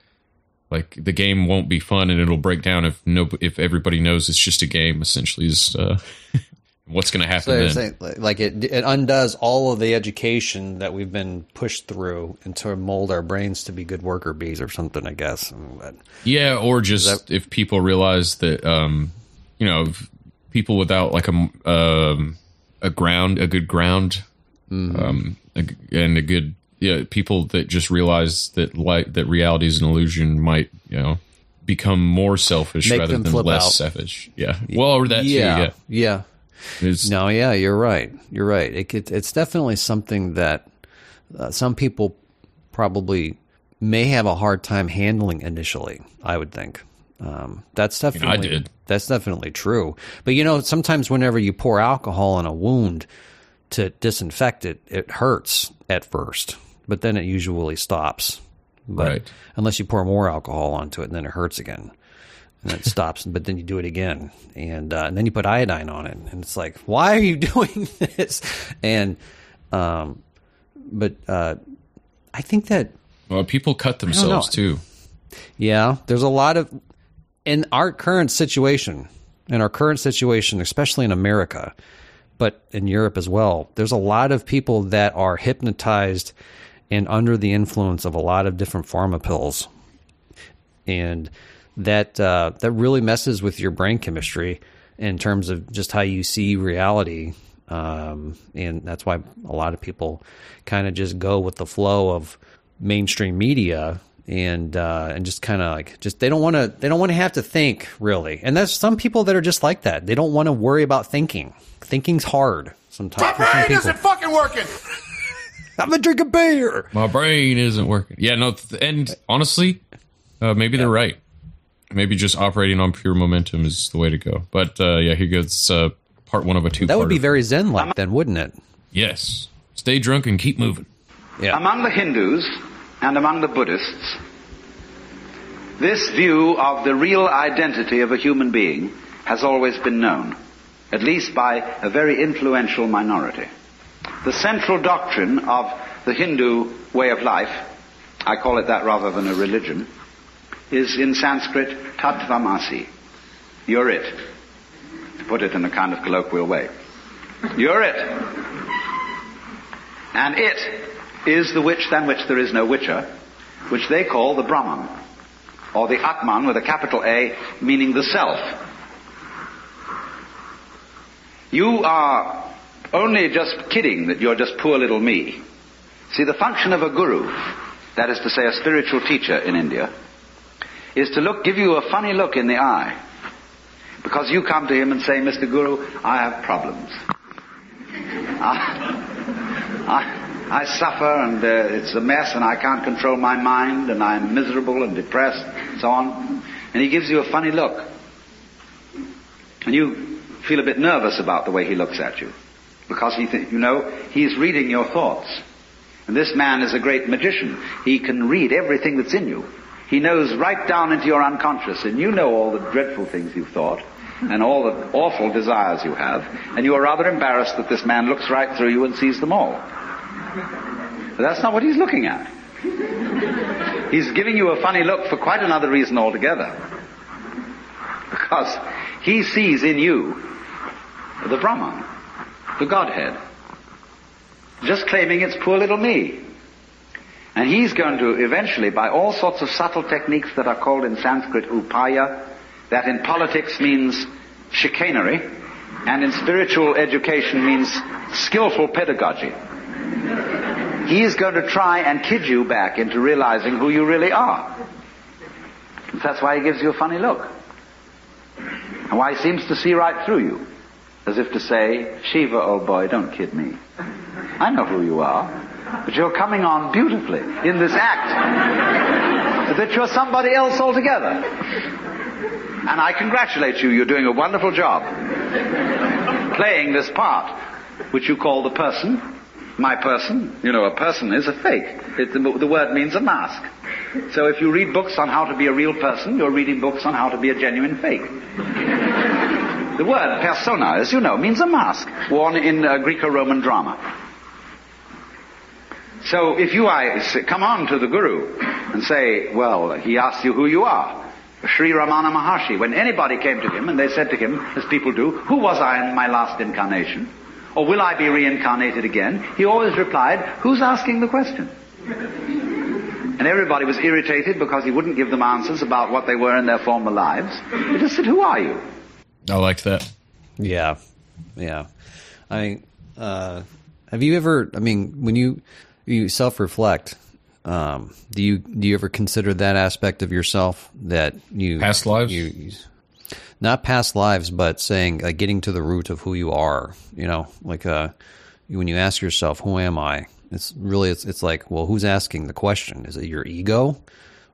like the game won't be fun and it'll break down if no if everybody knows it's just a game. Essentially, is uh, <laughs> what's going to happen So then? saying, like- it, it undoes all of the education that we've been pushed through and to mold our brains to be good worker bees or something. I guess. But- Yeah, or just if people realize that, um, you know, people without like a um, a ground, a good ground, Mm-hmm. um, and a good yeah, people that just realize that like that reality is an illusion might you know become more selfish Make rather than less out. selfish. Yeah, well, or that yeah, too. Yeah, yeah. no, yeah, you're right. You're right. It, it, it's definitely something that uh, some people probably may have a hard time handling initially. I would think. Um, that's I definitely did. that's definitely true. But you know, sometimes whenever you pour alcohol on a wound to disinfect it, it hurts at first, but then it usually stops. But Right. unless you pour more alcohol onto it, and then it hurts again and it stops. But then you do it again, and, uh, and then you put iodine on it, and it's like, why are you <laughs> doing this? And um, but uh, I think that Well, people cut themselves too. yeah, there's a lot of in our current situation, in our current situation, especially in America, but in Europe as well. There's a lot of people that are hypnotized and under the influence of a lot of different pharma pills, and that uh, that really messes with your brain chemistry in terms of just how you see reality. Um, and that's why a lot of people kind of just go with the flow of mainstream media and uh, and just kind of like just they don't want to they don't want to have to think really. And there's some people that are just like that. They don't want to worry about thinking. Thinking's hard sometimes. for some Brain isn't fucking working. <laughs> I'm gonna drink a beer. My brain isn't working. Yeah, no, th- and honestly, uh, maybe they're right. Maybe just operating on pure momentum is the way to go. But uh, yeah, here goes uh, part one of a two. That would be very zen like then, wouldn't it? yes. Stay drunk and keep moving. Yeah. Among the Hindus and among the Buddhists, this view of the real identity of a human being has always been known, at least by a very influential minority. The central doctrine of the Hindu way of life, I call it that rather than a religion, is in Sanskrit tattvamasi. You're it. To put it in a kind of colloquial way. You're it. And it is the witch than which there is no witcher, which they call the Brahman, or the Atman with a capital A, meaning the self. You are only just kidding that you're just poor little me. See, the function of a guru, that is to say a spiritual teacher in India, is to look, give you a funny look in the eye. Because you come to him and say, Mr. Guru, I have problems. <laughs> I, I, I suffer and uh, it's a mess and I can't control my mind and I'm miserable and depressed and so on. And he gives you a funny look. And you feel a bit nervous about the way he looks at you. Because he th- you know, he's reading your thoughts. And this man is a great magician. He can read everything that's in you. He knows right down into your unconscious, and you know all the dreadful things you've thought, and all the awful desires you have, and you are rather embarrassed that this man looks right through you and sees them all. But that's not what he's looking at. He's giving you a funny look for quite another reason altogether. Because he sees in you the Brahman, the Godhead, just claiming it's poor little me. And he's going to eventually, by all sorts of subtle techniques that are called in Sanskrit upaya, that in politics means chicanery, and in spiritual education means skillful pedagogy. He is going to try and kid you back into realizing who you really are. That's why he gives you a funny look. And why he seems to see right through you. As if to say, Shiva, old boy, don't kid me. I know who you are. But you're coming on beautifully in this act. that you're somebody else altogether. And I congratulate you. You're doing a wonderful job. Playing this part, which you call the person My person, you know, a person is a fake. It, the, the word means a mask. So if you read books on how to be a real person, you're reading books on how to be a genuine fake. the word persona, as you know, means a mask worn in uh, Greco-Roman drama. So if you I come on to the Guru and say, well, he asks you who you are, Sri Ramana Maharshi, when anybody came to him and they said to him, as people do, who was I in my last incarnation? Or will I be reincarnated again? He always replied, who's asking the question? And everybody was irritated because he wouldn't give them answers about what they were in their former lives. He just said, who are you? I liked that. Yeah, yeah. I mean, uh, have you ever? I mean, when you you self reflect, um, do you do you ever consider that aspect of yourself that you Past lives? You, you- not past lives, but saying like getting to the root of who you are. You know, like uh, when you ask yourself, "Who am I?" It's really it's it's like, well, who's asking the question? Is it your ego,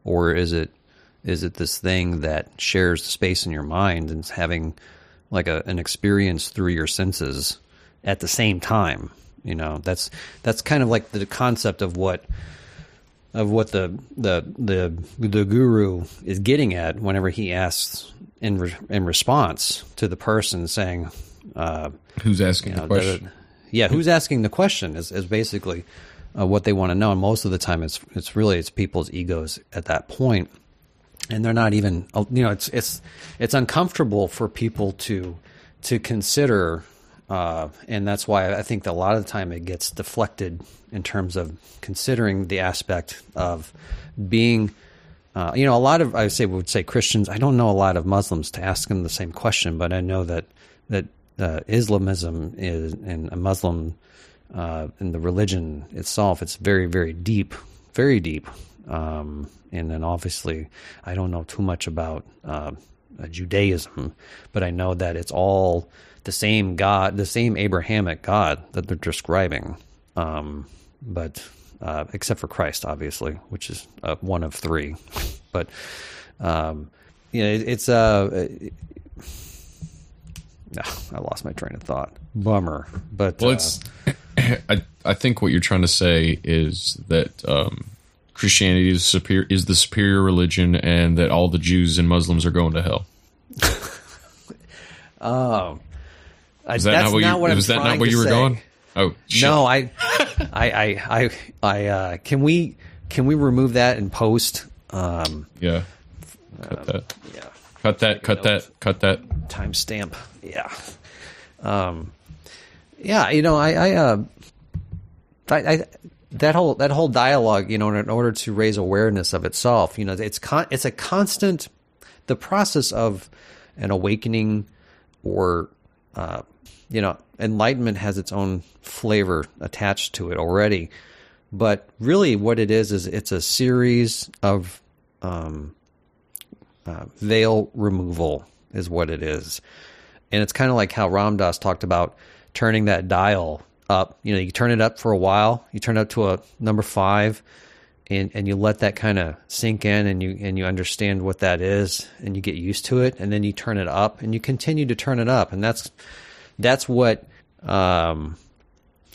or is it is it this thing that shares the space in your mind and is having like a, an experience through your senses at the same time? You know, that's that's kind of like the concept of what of what the the the the guru is getting at whenever he asks in re, in response to the person saying, uh, Who's asking you the know, question? yeah, who's asking the question is, is basically uh, what they want to know, and most of the time it's it's really it's people's egos at that point, and they're not even you know it's it's it's uncomfortable for people to to consider, uh, and that's why I think that a lot of the time it gets deflected in terms of considering the aspect of being. Uh, you know, a lot of I say would say Christians. I don't know a lot of Muslims to ask them the same question, but I know that that uh, Islamism is and a Muslim uh, and the religion itself. It's very very deep, very deep. Um, and then obviously, I don't know too much about uh, uh, Judaism, but I know that it's all the same God, the same Abrahamic God that they're describing. Um, but uh, except for Christ, obviously, which is uh, one of three. <laughs> but um, you know, it, it's uh, I lost my train of thought. Bummer, but Well, uh, it's. <clears throat> I I think what you're trying to say is that um, Christianity is superior is the superior religion, and that all the Jews and Muslims are going to hell. um, <laughs> Is that that's not what you- was that not you were say. going? Oh, shit. no, I, I, I, I, I uh, can we can we remove that and post? Um, Yeah. Cut that. Yeah. Cut that. Cut that. Cut that. timestamp. Yeah. Um, yeah, you know, I, I, uh, I, I, that whole that whole dialogue, you know, in order to raise awareness of itself, you know, it's con- it's a constant, the process of an awakening, or, uh, you know, enlightenment has its own flavor attached to it already, but really, what it is is it's a series of, um, uh, veil removal is what it is. And it's kind of like how Ram Dass talked about turning that dial up. You know, you turn it up for a while, you turn it up to a number five, and, and you let that kind of sink in and you and you understand what that is and you get used to it and then you turn it up and you continue to turn it up and that's that's what um,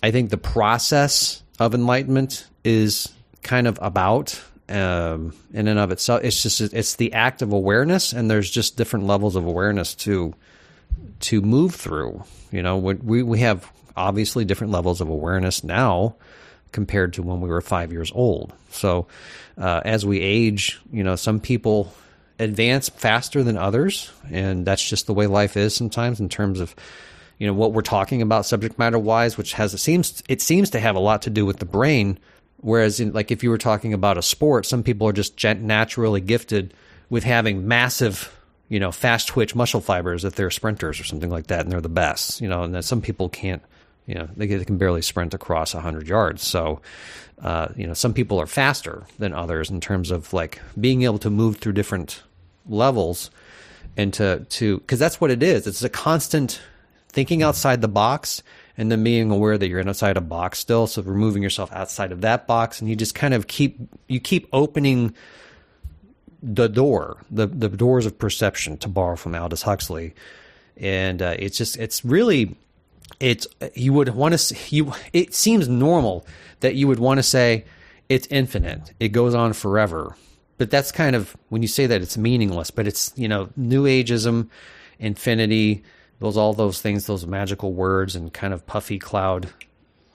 I think the process of enlightenment is kind of about um, in and of itself. It's just it's the act of awareness, and there's just different levels of awareness to to move through. You know, we we have obviously different levels of awareness now compared to when we were five years old. So uh, as we age, you know, some people advance faster than others, and that's just the way life is sometimes in terms of you know what we're talking about subject matter wise, which has it seems it seems to have a lot to do with the brain. Whereas, in, like if you were talking about a sport, some people are just naturally gifted with having massive, you know, fast twitch muscle fibers if they're sprinters or something like that, and they're the best, you know. And then some people can't, you know, they, can barely sprint across hundred yards. So, uh, you know, some people are faster than others in terms of like being able to move through different levels and to to because that's what it is. It's a constant thinking outside the box and then being aware that you're inside a box still. So removing yourself outside of that box and you just kind of keep you keep opening the door the the doors of perception to borrow from Aldous Huxley. And uh, it's just it's really it's you would want to you it seems normal that you would want to say it's infinite it goes on forever. But that's kind of when you say that it's meaningless but it's you know new ageism infinity those all those things those magical words and kind of puffy cloud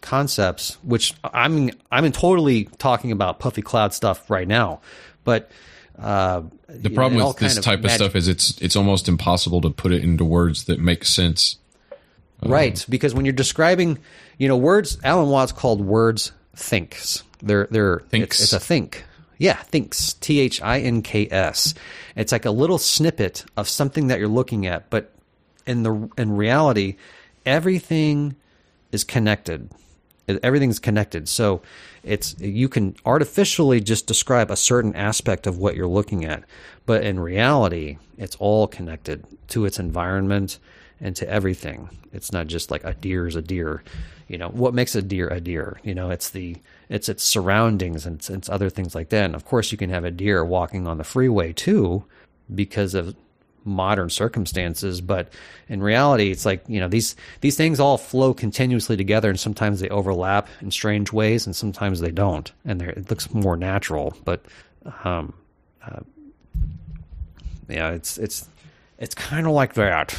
concepts which i'm i'm totally talking about puffy cloud stuff right now but uh, The problem with this type of stuff is it's it's almost impossible to put it into words that make sense. right because when you're describing you know words alan watts called words thinks they're they're Thinks. It's, it's a think yeah thinks t-h-i-n-k-s it's like a little snippet of something that you're looking at but in the in reality everything is connected. Everything's connected. So it's you can artificially just describe a certain aspect of what you're looking at but in reality it's all connected to its environment and to everything. It's not just like a deer is a deer. You know what makes a deer a deer? You know it's the it's its surroundings and it's, it's other things like that. And of course you can have a deer walking on the freeway too because of modern circumstances but in reality it's like you know these these things all flow continuously together and sometimes they overlap in strange ways and sometimes they don't and it looks more natural but um uh, yeah it's it's it's kind of like that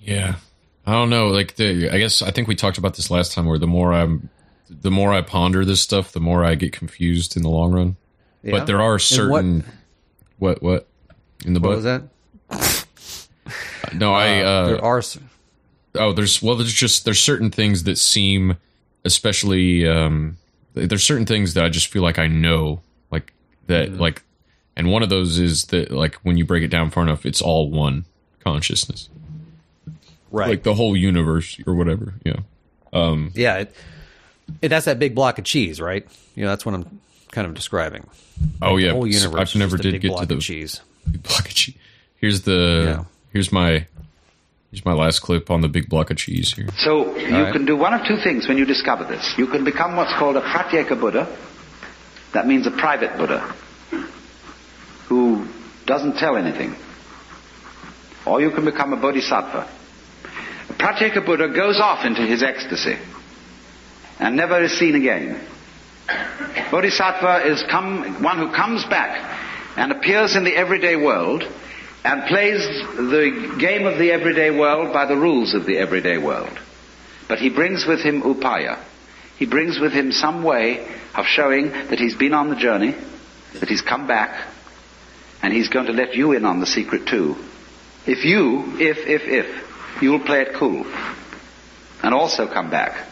Yeah. I don't know. Like the, I guess I think we talked about this last time. Where the more I'm, the more I ponder this stuff, the more I get confused in the long run. Yeah. But there are certain what what, in the what book was that <laughs> No, I. Uh, Uh, there are s- Oh, there's well, there's just there's certain things that seem, especially um, there's certain things that I just feel like I know, like that, Mm-hmm. like, and one of those is that like when you break it down far enough, it's all one consciousness, right Like the whole universe or whatever. Yeah. Um, yeah it, it that's that big block of cheese right you know that's what i'm kind of describing Oh yeah, the whole universe I've never just a did big get block to the of cheese big block of cheese. Here's the Yeah. here's my here's my last clip on the big block of cheese here. So you right. can do one of two things when you discover this. You can become what's called a pratyeka Buddha. That means a private Buddha who doesn't tell anything. Or you can become a bodhisattva. A pratyeka Buddha goes off into his ecstasy and never is seen again. Bodhisattva is come, one who comes back and appears in the everyday world and plays the game of the everyday world by the rules of the everyday world. But he brings with him upaya. He brings with him some way of showing that he's been on the journey, that he's come back, and he's going to let you in on the secret too. If you, if, if, if, you'll play it cool and also come back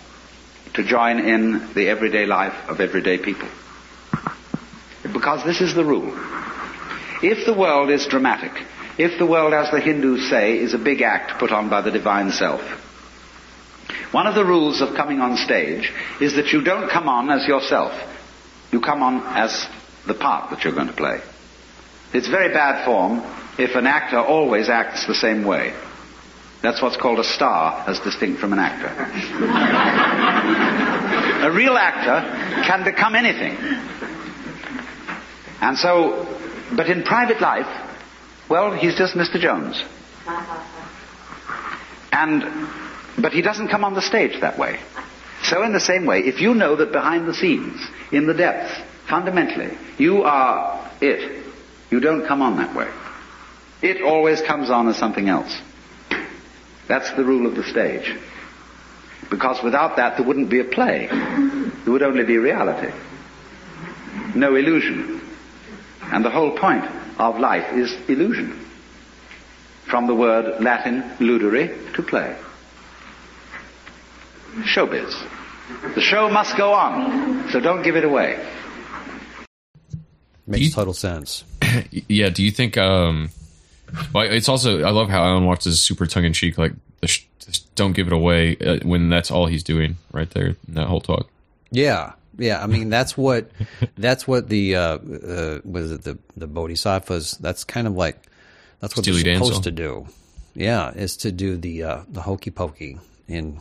to join in the everyday life of everyday people. Because this is the rule. If the world is dramatic, if the world, as the Hindus say, is a big act put on by the divine self, one of the rules of coming on stage is that you don't come on as yourself. You come on as the part that you're going to play. It's very bad form if an actor always acts the same way. That's what's called a star, as distinct from an actor. <laughs> a real actor can become anything. And so, but in private life, well, he's just Mr. Jones. And, but he doesn't come on the stage that way. So in the same way, if you know that behind the scenes, in the depths, fundamentally, you are it, you don't come on that way. It always comes on as something else. That's the rule of the stage. Because without that, there wouldn't be a play. There would only be reality. No illusion. And the whole point of life is illusion. From the word Latin ludere, to play. Showbiz. The show must go on, so don't give it away. Makes total sense. <laughs> yeah. Do you think? um Well, it's also I love how Alan Watts is super tongue in cheek. Like, the sh- just don't give it away uh, when that's all he's doing right there in that whole talk. Yeah, yeah. I mean, that's what that's what the uh, uh, was it the the bodhisattvas. That's kind of like that's what Steely they're supposed to do. Yeah, is to do the uh, the hokey pokey and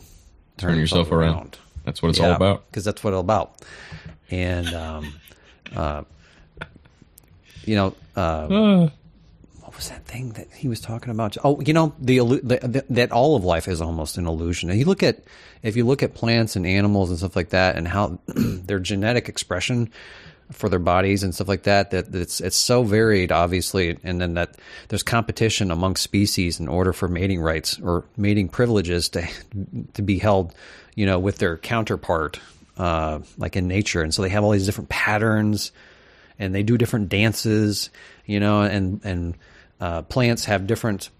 Turn yourself around. That's what it's all about. Because that's what it's all about. And um, uh, you know, uh, was that thing that he was talking about? Oh, you know, the, the, the that all of life is almost an illusion. And you look at if you look at plants and animals and stuff like that, and how <clears throat> their genetic expression for their bodies and stuff like that, that it's it's so varied, obviously, and then that there's competition among species in order for mating rights or mating privileges to to be held, you know, with their counterpart, uh, like in nature, and so they have all these different patterns, and they do different dances, you know, and and uh, plants have different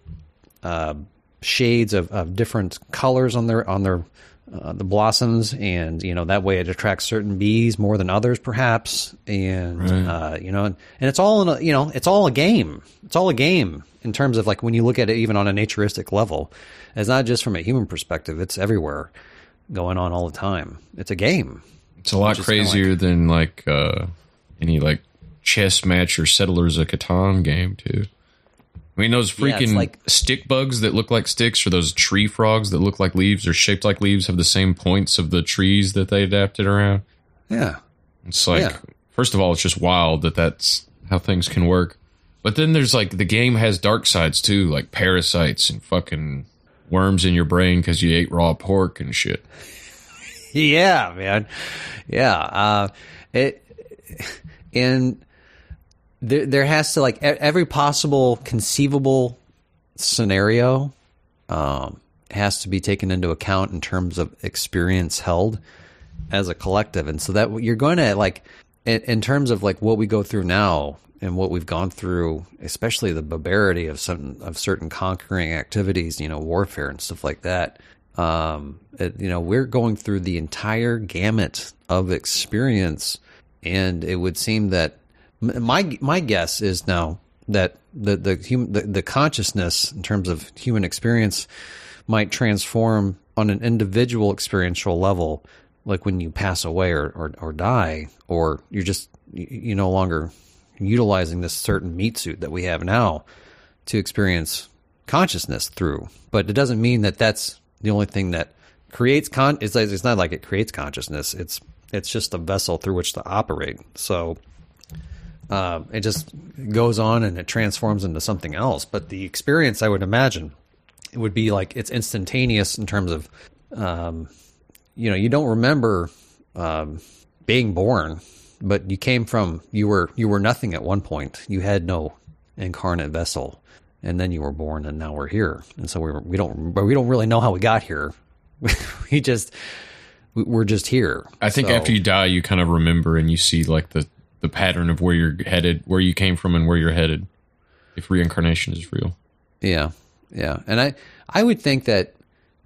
uh, shades of, of different colors on their on their uh, the blossoms, and you know that way it attracts certain bees more than others, perhaps, and Right. uh, you know, and, and it's all in a, you know it's all a game. It's all a game in terms of like when you look at it even on a naturistic level. It's not just from a human perspective; it's everywhere, going on all the time. It's a game. It's a lot Which is kinda crazier than like uh, any like chess match or Settlers of Catan game too. I mean, those Yeah, freaking like- stick bugs that look like sticks, or those tree frogs that look like leaves, or shaped like leaves, have the same points of the trees that they adapted around. Yeah. It's like, Yeah. first of all, it's just wild that that's how things can work. But then there's like the game has dark sides too, like parasites and fucking worms in your brain because you ate raw pork and shit. <laughs> yeah, man. Yeah. Uh, it and there there has to like every possible conceivable scenario um, has to be taken into account in terms of experience held as a collective, and so that you're going to like in, in terms of like what we go through now and what we've gone through, especially the barbarity of some of certain conquering activities, you know, warfare and stuff like that. Um, it, you know, we're going through the entire gamut of experience, and it would seem that my my guess is now that the the human the, the consciousness in terms of human experience might transform on an individual experiential level, like when you pass away or or, or die, or you're just you, no longer utilizing this certain meat suit that we have now to experience consciousness through. But it doesn't mean that that's the only thing that creates con. It's, it's not like it creates consciousness. It's it's just a vessel through which to operate. So uh, it just goes on and it transforms into something else. But the experience, I would imagine, it would be like it's instantaneous in terms of, um, you know, you don't remember um, being born, but you came from you were you were nothing at one point. You had no incarnate vessel, and then you were born, and now we're here. And so we we don't but we don't really know how we got here. <laughs> we just we- we're just here. I think So- after you die, you kind of remember and you see like the the pattern of where you're headed, where you came from, and where you're headed. If reincarnation is real, Yeah, yeah, and I I would think that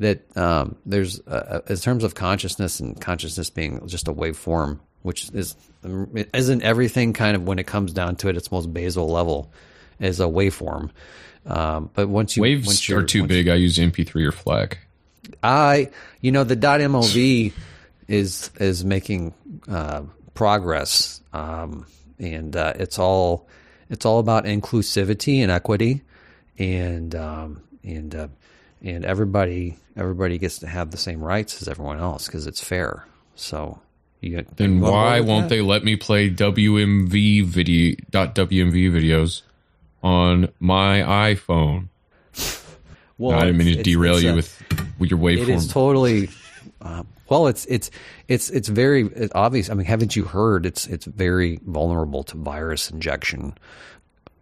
that um, there's uh, in terms of consciousness and consciousness being just a waveform, which is isn't everything kind of when it comes down to it, its most basal level is a waveform. Um, but once you waves once are you're- too big. I use MP3 or FLAC. I, you know, the .mov is is making uh, progress, um, and uh, it's all it's all about inclusivity and equity, and um, and uh, and everybody everybody gets to have the same rights as everyone else because it's fair. So you get Then you on board why won't that? they let me play WMV video .wmv videos on my iPhone? Well, No, I didn't mean to derail you a- with with your waveform. It is totally. Uh, well, it's it's it's it's very it's obvious. I mean, haven't you heard? It's it's very vulnerable to virus injection.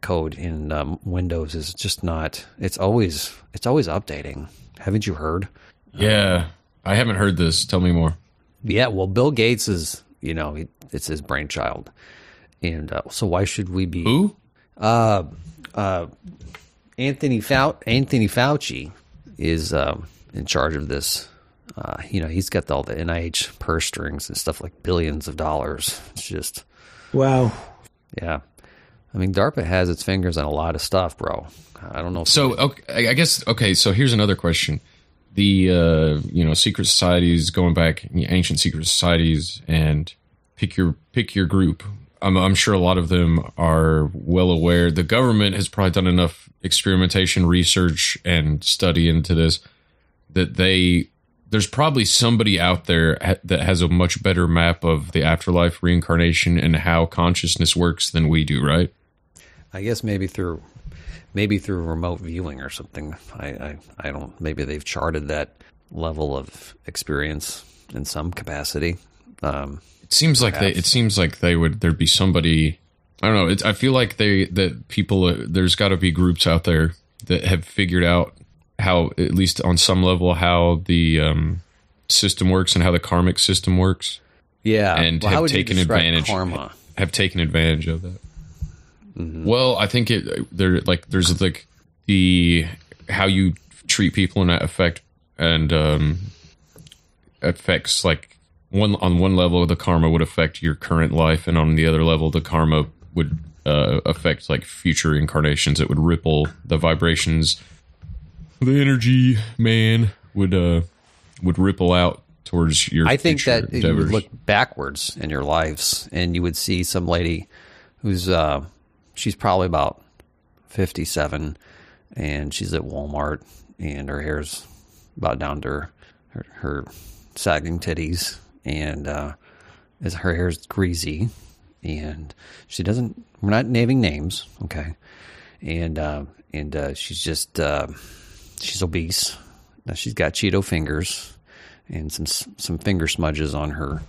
Code in um, Windows is just not. It's always it's always updating. Haven't you heard? yeah, I haven't heard this. Tell me more. Yeah, well, Bill Gates is you know he, it's his brainchild, and uh, so why should we be who? Uh, uh, Anthony Fau- Anthony Fauci is um, in charge of this. Uh, you know, he's got all the NIH purse strings and stuff like billions of dollars. It's just Wow. yeah. I mean, DARPA has its fingers on a lot of stuff, bro. I don't know. If So okay, I guess okay. So here's another question: the uh, you know secret societies going back, ancient secret societies, and pick your pick your group. I'm, I'm sure a lot of them are well aware. The government has probably done enough experimentation, research, and study into this that they there's probably somebody out there ha- that has a much better map of the afterlife, reincarnation, and how consciousness works than we do, right? I guess maybe through maybe through remote viewing or something. I, I, I don't. Maybe they've charted that level of experience in some capacity. Um, It seems like they. It seems like they would. There'd be somebody. I don't know. It's, I feel like they that people. Uh, there's got to be groups out there that have figured out how, at least on some level, how the um, system works and how the karmic system works. Yeah, and Well, how have taken advantage. karma? Have taken advantage of that. Mm-hmm. Well, I think it there like there's like the how you treat people and that affect and um affects like one on one level the karma would affect your current life and on the other level the karma would uh, affect like future incarnations it would ripple the vibrations the energy man would uh would ripple out towards your I think that you would look backwards in your lives, and you would see some lady who's uh, she's probably about fifty-seven, and she's at Walmart, and her hair's about down to her her, her sagging titties, and uh, is her hair's greasy, and she doesn't. We're not naming names, okay? And uh, and uh, she's just uh, she's obese. Now she's got Cheeto fingers and some some finger smudges on her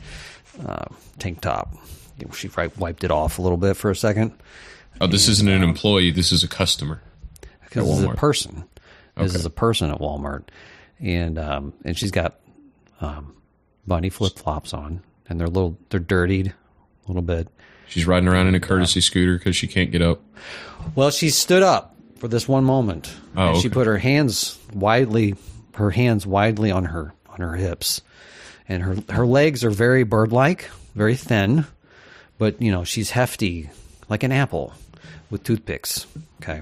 uh, tank top. She wi- wiped it off a little bit for a second. oh this And, isn't an um, employee this is a customer because this is a person. This Okay. is a person at Walmart, and um, and she's got um, bunny flip flops on, and they're a little they're dirtied a little bit. she's riding around in a courtesy scooter because she can't get up Well, she stood up for this one moment, Oh, and she put her hands widely, her hands widely on her on her hips, and her her legs are very bird-like, very thin, but you know she's hefty like an apple with toothpicks. Okay,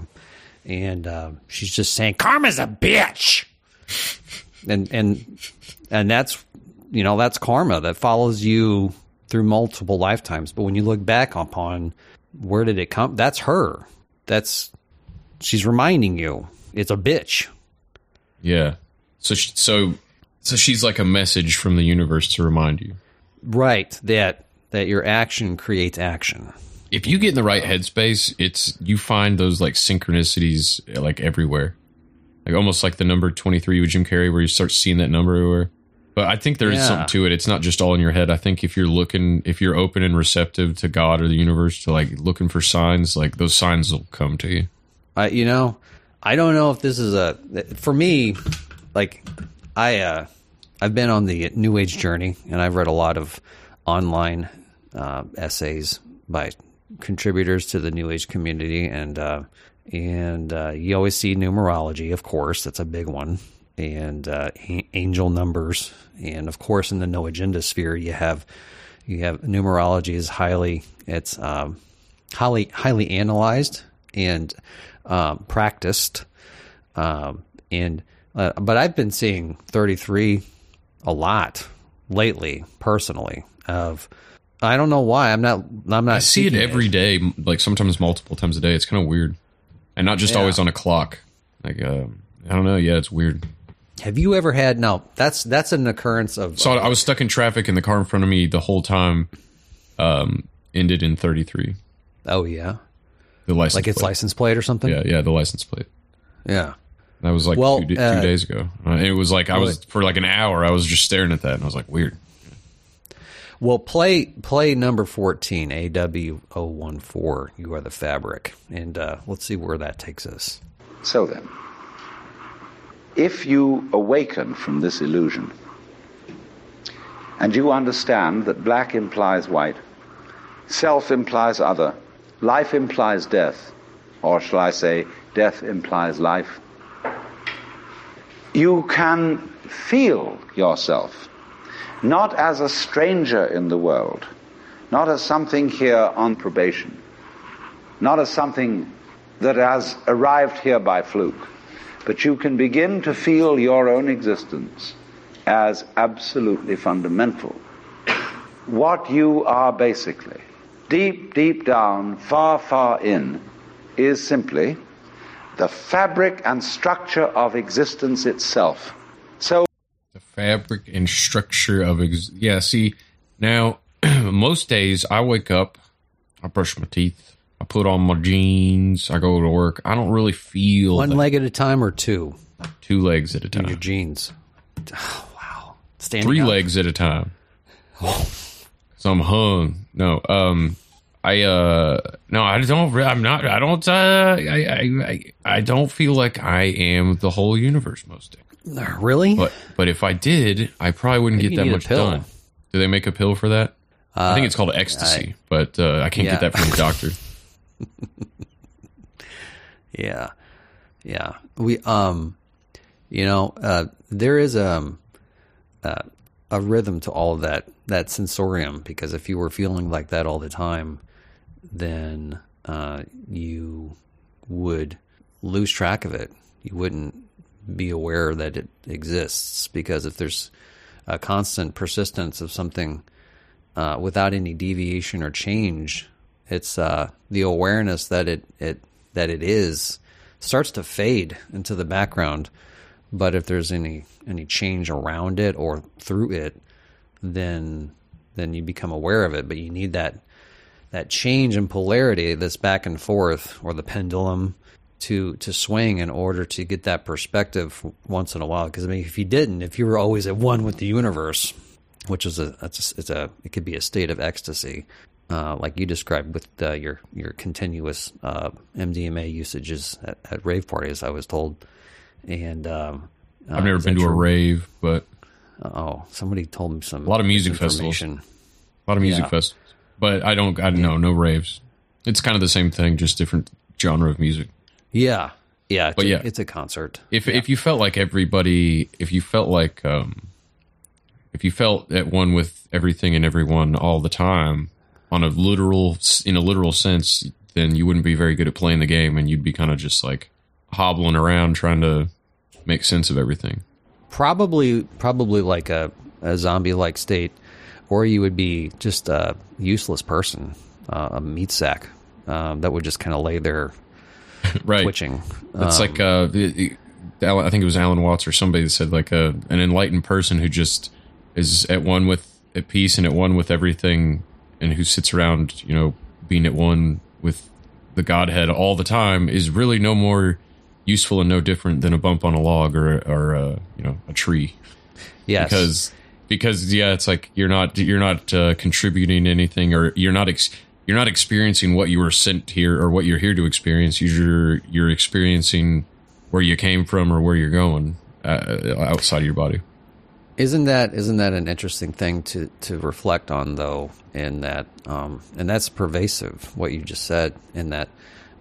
and uh, she's just saying, "Karma's a bitch," and and and that's you know that's karma that follows you through multiple lifetimes. But when you look back upon where did it come, that's her. That's she's reminding you it's a bitch. Yeah. So she, so so she's like a message from the universe to remind you. Right. That that your action creates action. If you get in the right headspace, it's you find those like synchronicities eh, like everywhere. Like almost like the number 23 with Jim Carrey where you start seeing that number everywhere. But I think there is Yeah. something to it. It's not just all in your head. I think if you're looking if you're open and receptive to God or the universe to like looking for signs, like those signs will come to you. I you know, I don't know if this is a for me like I uh I've been on the new age journey and I've read a lot of online uh, essays by contributors to the new age community and uh and uh, you always see numerology, of course, that's a big one, and uh, angel numbers, and of course, in the no agenda sphere, you have you have numerology is highly it's um, highly highly analyzed and um, practiced, um, and uh, but I've been seeing thirty three a lot lately, personally. Of I don't know why I'm not I'm not I see it every day, like sometimes multiple times a day. It's kind of weird, and not just Yeah. always on a clock. Like uh, I don't know. Yeah, it's weird. Have you ever had? No, that's that's an occurrence of. So I was stuck in traffic, and the car in front of me the whole time um, ended in thirty three. Oh yeah, the license like its plate. license plate or something. Yeah, yeah, the license plate. Yeah. That was like Well, two, uh, two days ago. Uh, and it was like I was Really? for like an hour. I was just staring at that, and I was like, weird. Well, play play number fourteen, AW014. You are the fabric, and uh, let's see where that takes us. So then, if you awaken from this illusion and you understand that black implies white, self implies other, life implies death, or shall I say, death implies life, you can feel yourself not as a stranger in the world, not as something here on probation, not as something that has arrived here by fluke, but you can begin to feel your own existence as absolutely fundamental. What you are basically, deep, deep down, far, far in, is simply the fabric and structure of existence itself. So, The fabric and structure of ex- yeah. See, now <clears throat> most days I wake up, I brush my teeth, I I put on my jeans. I go to work. I don't really feel One that- leg at a time or two? two legs at a time. Your jeans. Oh, <sighs> wow. Standing Three up. legs at a time. Oh. so I'm hung. No, um, I uh, no, I don't. I'm not. I don't. Uh, I, I, I, don't feel like I am the whole universe most days. Really? But but if I did, I probably wouldn't Maybe get that you need a much done. Do they make a pill for that? I think Uh, it's called ecstasy, I- but uh, I can't Yeah. get that from the <laughs> doctor. Yeah, yeah. We um, you know, uh, there is um, uh, a rhythm to all of that that sensorium because if you were feeling like that all the time, then uh, you would lose track of it. You wouldn't be aware that it exists because if there's a constant persistence of something uh, without any deviation or change, it's uh, the awareness that it, it that it is starts to fade into the background. But if there's any any change around it or through it, then then you become aware of it. But you need that that change in polarity, this back and forth, or the pendulum to to swing in order to get that perspective once in a while. Because I mean, if you didn't, if you were always at one with the universe, which is a it's a, it's a it could be a state of ecstasy, uh, like you described with uh, your your continuous uh, MDMA usages at, at rave parties. I was told, and um, uh, I've never been that to a rave, but Oh, somebody told me some a lot of music festivals. A lot of music Yeah. festivals, but I don't. I don't know. No raves. It's kind of the same thing, just different genre of music. Yeah, yeah, it's But a, yeah. it's a concert. If if you felt like everybody, if you felt like, um, if you felt at one with everything and everyone all the time, on a literal, in a literal sense, then you wouldn't be very good at playing the game, and you'd be kind of just like hobbling around trying to make sense of everything. Probably, probably like a, a zombie-like state, or you would be just a useless person, uh, a meat sack um, that would just kind of lay there, <laughs> right, twitching. It's Um, like uh, I think it was Alan Watts or somebody that said like a an enlightened person who just is at one with at peace and at one with everything, and who sits around, you know, being at one with the Godhead all the time is really no more useful and no different than a bump on a log or or uh, you know a tree. Yes. because because yeah, it's like you're not you're not uh, contributing anything or you're not ex- you're not experiencing what you were sent here or what you're here to experience. You're you're experiencing where you came from or where you're going uh, outside of your body. Isn't that isn't that an interesting thing to, to reflect on though? In that, um, and that's pervasive. What you just said. In that,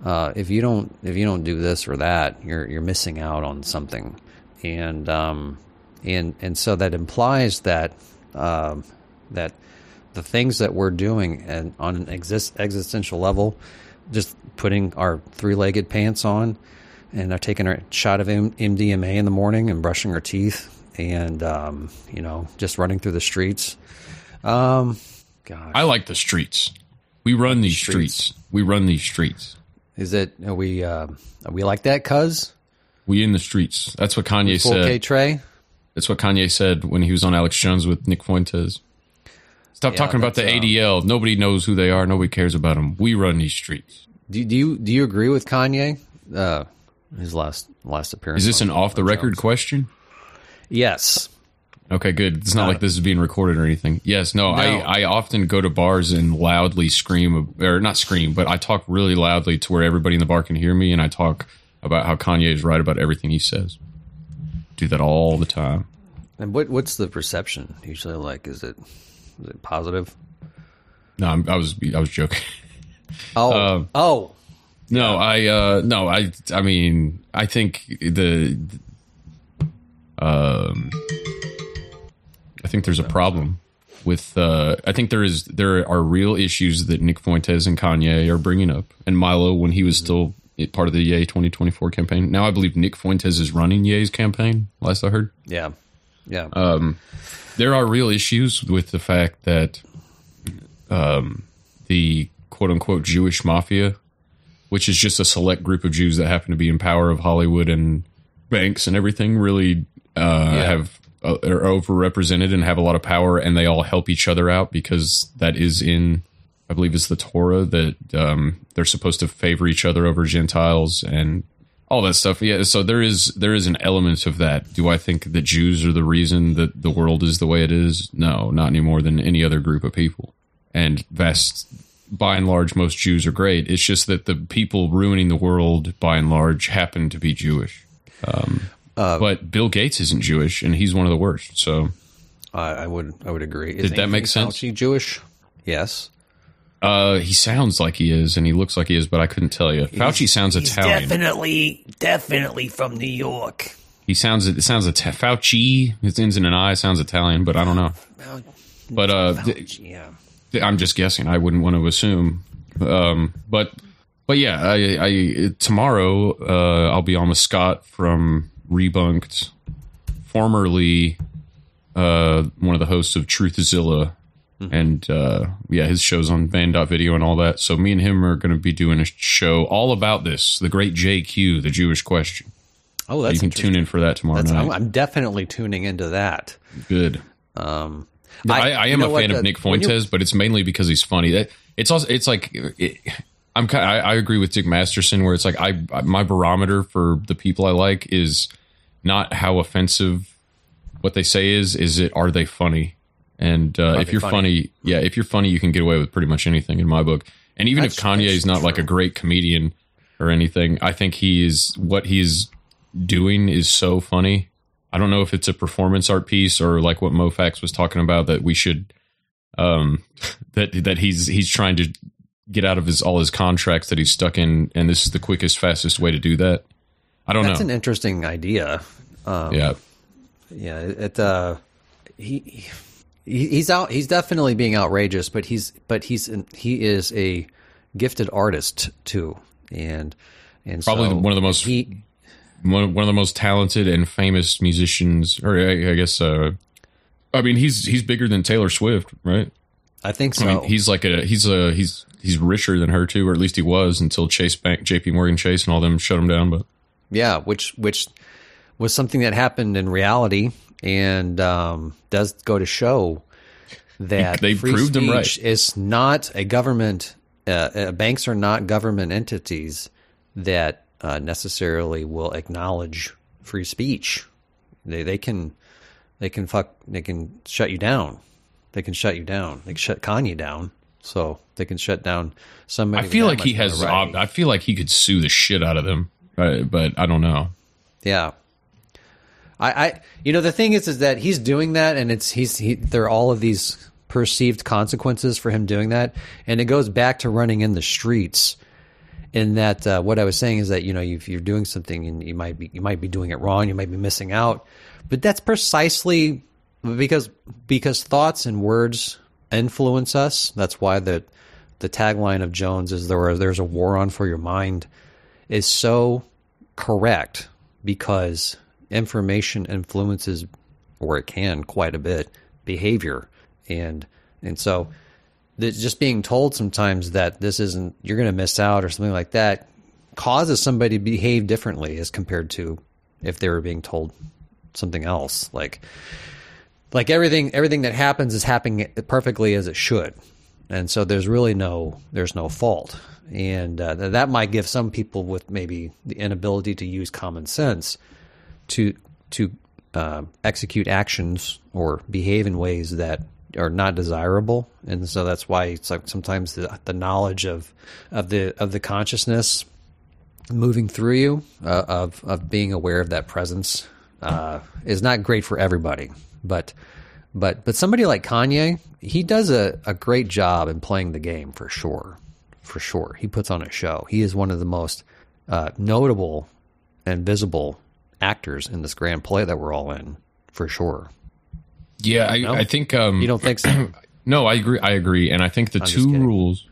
uh, if you don't if you don't do this or that, you're you're missing out on something, and um, and and so that implies that um, that the things that we're doing and on an exist, existential level, just putting our three legged pants on and are taking a shot of M- MDMA in the morning and brushing our teeth and um, you know just running through the streets. Um, gosh, I like the streets. We run these Streets. streets. We run these streets. Is it are we uh, are we like that? Cuz We in the streets. That's what Kanye full K said. Trey. That's what Kanye said when he was on Alex Jones with Nick Fuentes. Stop Yeah, talking about the that's, um, ADL. Nobody knows who they are. Nobody cares about them. We run these streets. Do, do you do you agree with Kanye? Uh, his last last appearance. Is this an off the record question? Yes. Okay, good. It's not Uh, like this is being recorded or anything. Yes, no, No. I, I often go to bars and loudly scream, or not scream, but I talk really loudly to where everybody in the bar can hear me, and I talk about how Kanye is right about everything he says. Do that all the time. And what what's the perception usually like? Is it is it positive? No, I'm, I was I was joking. <laughs> Oh, Um, oh, No, I uh no, I I mean, I think the um think there's a problem with uh I think there is there are real issues that Nick Fuentes and Kanye are bringing up and Milo when he was still part of the Ye 2024 campaign. Now I believe Nick Fuentes is running Ye's campaign, last I heard. yeah, yeah. Um, there are real issues with the fact that um, the quote unquote Jewish mafia, which is just a select group of Jews that happen to be in power of Hollywood and banks and everything, really uh, Yeah. have are overrepresented and have a lot of power, and they all help each other out because that is in I believe is the Torah that um, they're supposed to favor each other over Gentiles and all that stuff. Yeah, so there is there is an element of that. Do I think that Jews are the reason that the world is the way it is? No, not any more than any other group of people. And vast, by and large, most Jews are great. It's just that the people ruining the world, by and large, happen to be Jewish. Um, Uh, but Bill Gates isn't Jewish, and he's one of the worst. So I, I would I would agree. Did that make sense? Fauci Jewish? Yes. Uh, he sounds like he is, and he looks like he is, but I couldn't tell you. Fauci sounds He's Italian. definitely, definitely from New York. He sounds it sounds Ita- Fauci. It ends in an I. Sounds Italian, but I don't know. But uh, th- yeah. th- I'm just guessing. I wouldn't want to assume. Um, but but yeah, I, I tomorrow uh, I'll be on with Scott from Rebunked, formerly uh, one of the hosts of Truthzilla. And uh, yeah, his show's on Van.video and all that. So me and him are going to be doing a show all about this, the great JQ, the Jewish question. Oh, that's you can tune in for that tomorrow That's, night. I'm, definitely tuning into that. Good. Um, I, I, you am a fan the- of Nick when you- Fuentes, but it's mainly because he's funny. That it's also it's like it, I'm kind. I, I agree with Dick Masterson where it's like I my barometer for the people I like is not how offensive what they say is. Is it are they funny? And uh, if you're funny? funny? yeah, if you're funny, you can get away with pretty much anything in my book. And even if Kanye is not like a great comedian or anything, I think he is what he's doing is so funny. I don't know if it's a performance art piece or like what Mofax was talking about that we should um <laughs> that that he's he's trying to get out of his all his contracts that he's stuck in and this is the quickest fastest way to do that. I don't That's know. That's an interesting idea. Um, Yeah. yeah. It, uh, he, he he's out. He's definitely being outrageous, but he's but he's he is a gifted artist too, and and Probably so one of the most he, one, one of the most talented and famous musicians or I, I guess uh I mean he's he's bigger than Taylor Swift, right? I think so. I mean, he's like a he's a he's he's richer than her too, or at least he was until Chase Bank, J.P. Morgan Chase, and all them shut him down. But Yeah, which which was something that happened in reality, and um, does go to show that They free proved him right. speech is not a government. Uh, uh, banks are not government entities that uh, necessarily will acknowledge free speech. They they can they can fuck they can shut you down. They can shut you down. They can shut Kanye down. So they can shut down somebody. I feel like he has. ob- I feel like he could sue the shit out of them, uh, but I don't know. Yeah. I, I, you know, the thing is, is that he's doing that, and it's he's he, there are all of these perceived consequences for him doing that, and it goes back to running in the streets. In that, uh, what I was saying is that you know, if you're doing something and you might be you might be doing it wrong, you might be missing out, but that's precisely because because thoughts and words influence us. That's why the the tagline of Jones is there. There's a war on for your mind is so correct because information influences or it can quite a bit behavior. And and so just being told sometimes that this isn't you're going to miss out or something like that causes somebody to behave differently as compared to if they were being told something else. Like like everything everything that happens is happening perfectly as it should and so there's really no there's no fault. And uh, that might give some people with maybe the inability to use common sense to to uh, execute actions or behave in ways that are not desirable. And so that's why it's like sometimes the, the knowledge of of the of the consciousness moving through you uh, of of being aware of that presence uh, is not great for everybody. But but but somebody like Kanye, he does a, a great job in playing the game for sure. For sure. He puts on a show. He is one of the most uh, notable and visible actors in this grand play that we're all in, for sure. Yeah, I, No? I think um, You don't think so? <clears throat> no, I agree. I agree, and I think the I'm two rules.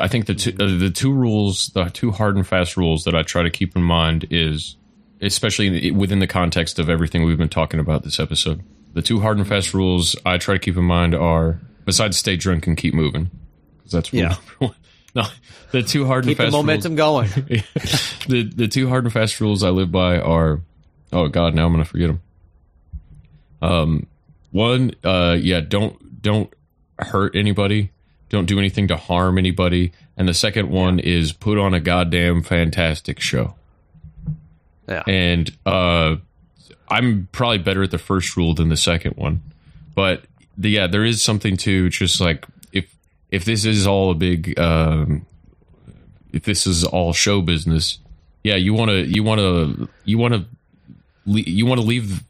I think the two uh, the two rules, the two hard and fast rules that I try to keep in mind is, especially within the context of everything we've been talking about this episode. The two hard and fast rules I try to keep in mind are besides stay drunk and keep moving, because that's rule Yeah. number <laughs> one. No, the two hard Keep and the momentum rules, going. <laughs> the the two hard and fast rules I live by are oh god now I'm gonna forget them. Um, one uh yeah don't don't hurt anybody don't do anything to harm anybody, and the second one is put on a goddamn fantastic show. Yeah. And uh, I'm probably better at the first rule than the second one, but the, yeah, there is something to just like if if this is all a big um, if this is all show business, yeah, you want to you want to you want to you want to leave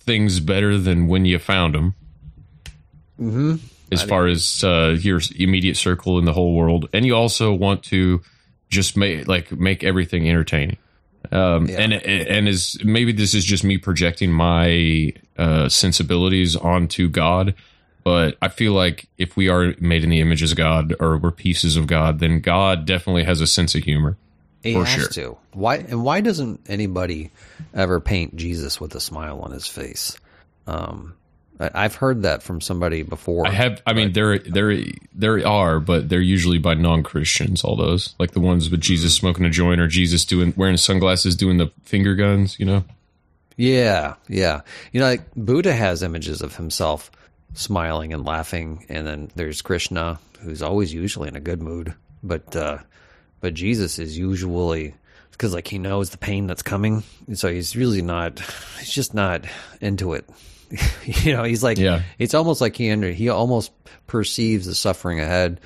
things better than when you found them. Mm-hmm. As far as uh, your immediate circle in the whole world, and you also want to just make like make everything entertaining. Um, and and is maybe this is just me projecting my uh, sensibilities onto God, but I feel like if we are made in the image of God or we're pieces of God, then God definitely has a sense of humor. He for has sure. to. Why and why doesn't anybody ever paint Jesus with a smile on his face? Um, I've heard that from somebody before. I have. I mean, there, there, there are, but they're usually by non-Christians. All those, like the ones with Jesus smoking a joint or Jesus doing wearing sunglasses, doing the finger guns. You know. Yeah, yeah. You know, like Buddha has images of himself smiling and laughing, and then there's Krishna, who's always usually in a good mood, but uh, but Jesus is usually because like he knows the pain that's coming, so he's really not. He's just not into it. <laughs> you know, he's like, Yeah. It's almost like he under he almost perceives the suffering ahead.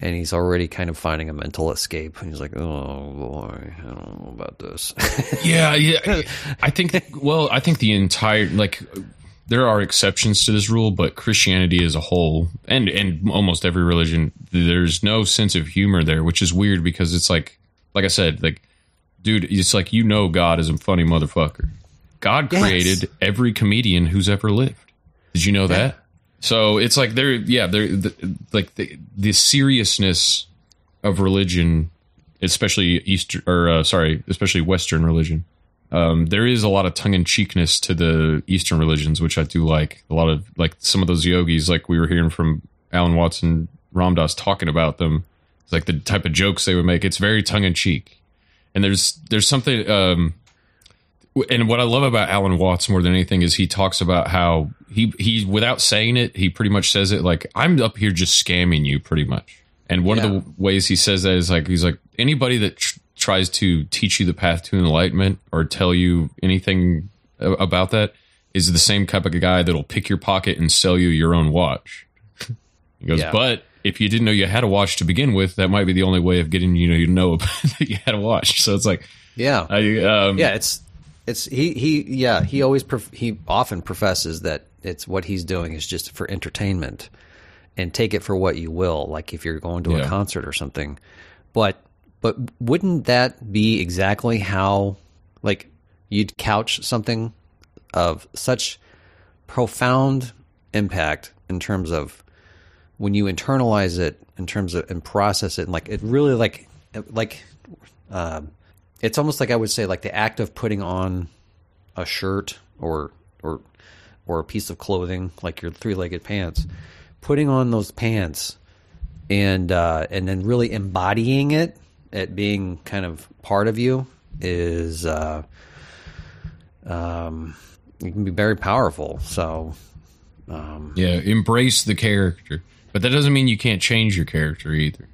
And he's already kind of finding a mental escape. And he's like, "Oh boy, I don't know about this." <laughs> yeah, yeah. I think. Well, I think the entire like there are exceptions to this rule, but Christianity as a whole, and and almost every religion, there's no sense of humor there, which is weird because it's like, like I said, like, dude, it's like you know God is a funny motherfucker. God Yes. created every comedian who's ever lived. Did you know that? So it's like they're yeah, there, the, like the the seriousness of religion, especially Eastern or uh, sorry, especially Western religion. Um, there is a lot of tongue in cheekness to the Eastern religions, which I do like. A lot of like some of those yogis, like we were hearing from Alan Watson, Ram Dass talking about them. It's like the type of jokes they would make. It's very tongue in cheek, and there's there's something. Um, and what I love about Alan Watts more than anything is he talks about how he he without saying it, he pretty much says it like I'm up here just scamming you, pretty much. And one of the ways he says that is like he's like anybody that tr- tries to teach you the path to enlightenment or tell you anything about that is the same type of guy that'll pick your pocket and sell you your own watch. He goes, Yeah. but if you didn't know you had a watch to begin with, that might be the only way of getting you know you <laughs> know that you had a watch. So it's like, Yeah. I, um, yeah, it's it's he he yeah he always prof- he often professes that it's what he's doing is just for entertainment, and take it for what you will. Like if you're going to a concert or something, but but wouldn't that be exactly how like you'd couch something of such profound impact in terms of when you internalize it in terms of and process it and like it really like like um, it's almost like I would say like the act of putting on a shirt or or or a piece of clothing like your three-legged pants putting on those pants and uh, and then really embodying it it being kind of part of you is uh, um, it can be very powerful so um, Yeah, embrace the character, but that doesn't mean you can't change your character either.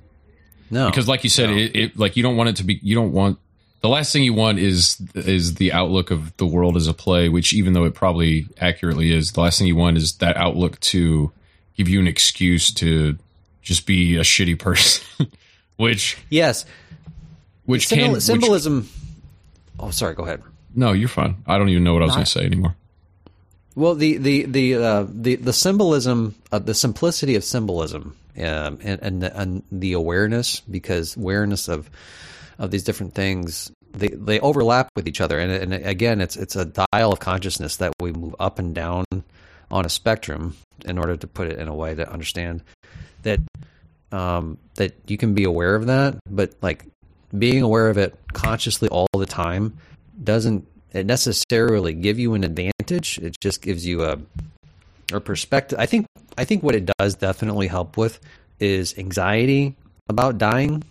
No, because like you said, it, it like you don't want it to be. You don't want the last thing you want is is the outlook of the world as a play. Which even though it probably accurately is, the last thing you want is that outlook to give you an excuse to just be a shitty person. <laughs> which yes, which Symbol- can which- symbolism. oh, sorry. Go ahead. no, you're fine. I don't even know what I was going to say anymore. Well, the the the uh, the the symbolism, uh, the simplicity of symbolism, um, and and the, and the awareness, because awareness of of these different things, they they overlap with each other, and and again, it's it's a dial of consciousness that we move up and down on a spectrum in order to put it in a way to understand that um, that you can be aware of that, but like being aware of it consciously all the time doesn't it necessarily give you an advantage. It just gives you a a perspective. I think I think what it does definitely help with is anxiety about dying.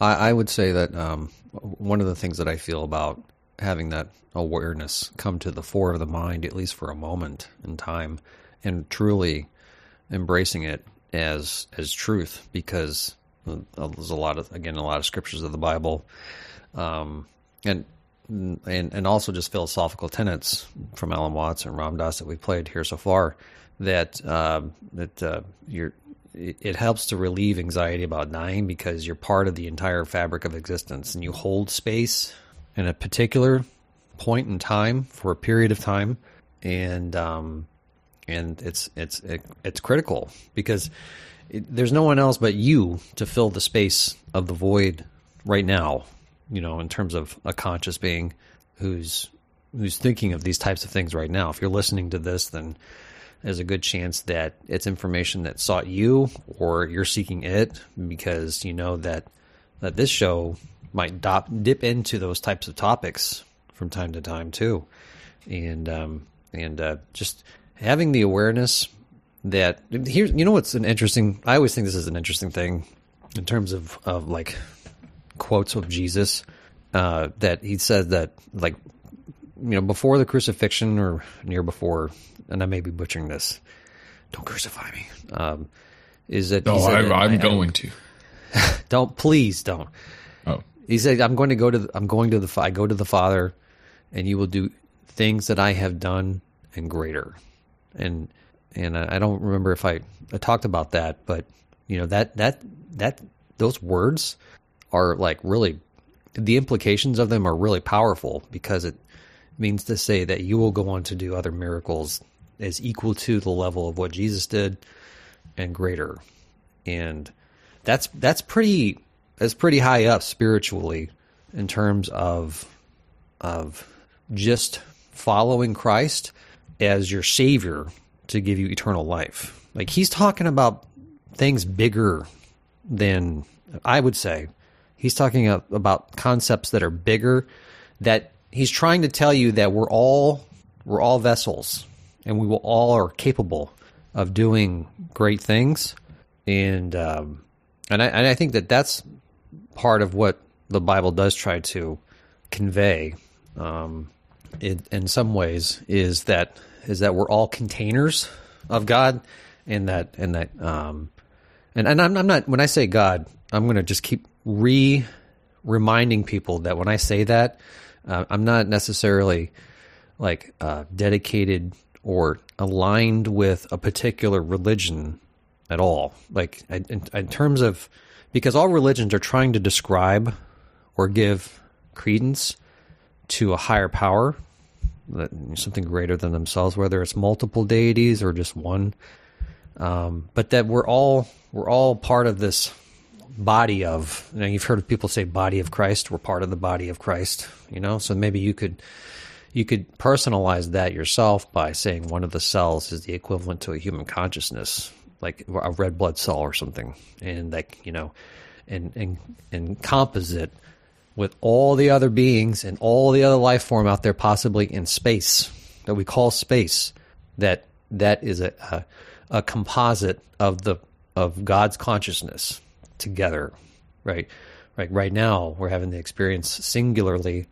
I, I would say that um, one of the things that I feel about having that awareness come to the fore of the mind, at least for a moment in time, and truly embracing it as as truth because uh, there's a lot of again a lot of scriptures of the Bible, um, and and and also just philosophical tenets from Alan Watts and Ram Dass that we've played here so far that um, that uh, you're it, it helps to relieve anxiety about dying because you're part of the entire fabric of existence and you hold space in a particular point in time for a period of time. And um and it's it's it, it's critical because it, there's no one else but you to fill the space of the void right now you know in terms of a conscious being who's who's thinking of these types of things right now. If you're listening to this then there's a good chance that it's information that sought you or you're seeking it because you know that that this show might dop, dip into those types of topics from time to time too. And um, and uh, just having the awareness that here you know what's an interesting I always think this is an interesting thing in terms of of like quotes of Jesus uh, that he said that like you know before the crucifixion or near before and I may be butchering this don't crucify me um, is that No, I, that I'm I- going to. <laughs> don't please don't. Oh. He said, "I'm going to go to. The, I'm going to the. I go to the Father, and you will do things that I have done and greater." And and I I don't remember if I, I talked about that, but you know that that that those words are like really the implications of them are really powerful because it means to say that you will go on to do other miracles as equal to the level of what Jesus did and greater. And that's that's pretty that's pretty high up spiritually in terms of of just following Christ as your savior to give you eternal life. Like he's talking about things bigger than I would say. He's talking about concepts that are bigger that he's trying to tell you that we're all we're all vessels and we will all are capable of doing great things. And um, and I, and I think that that's part of what the Bible does try to convey um, it, in some ways is that is that we're all containers of God and that and that um, and and I'm, I'm not when I say God I'm going to just keep re reminding people that when I say that uh, I'm not necessarily like uh, dedicated or aligned with a particular religion at all. Like in, in terms of because all religions are trying to describe or give credence to a higher power, something greater than themselves, whether it's multiple deities or just one. Um, but that we're all we're all part of this body of you know you've heard people say body of Christ we're part of the body of Christ you know so maybe you could you could personalize that yourself by saying one of the cells is the equivalent to a human consciousness like a red blood cell or something. And like you know and and and composite with all the other beings and all the other life form out there possibly in space that we call space that that is a a, a composite of the of God's consciousness together right? Right right now we're having the experience singularly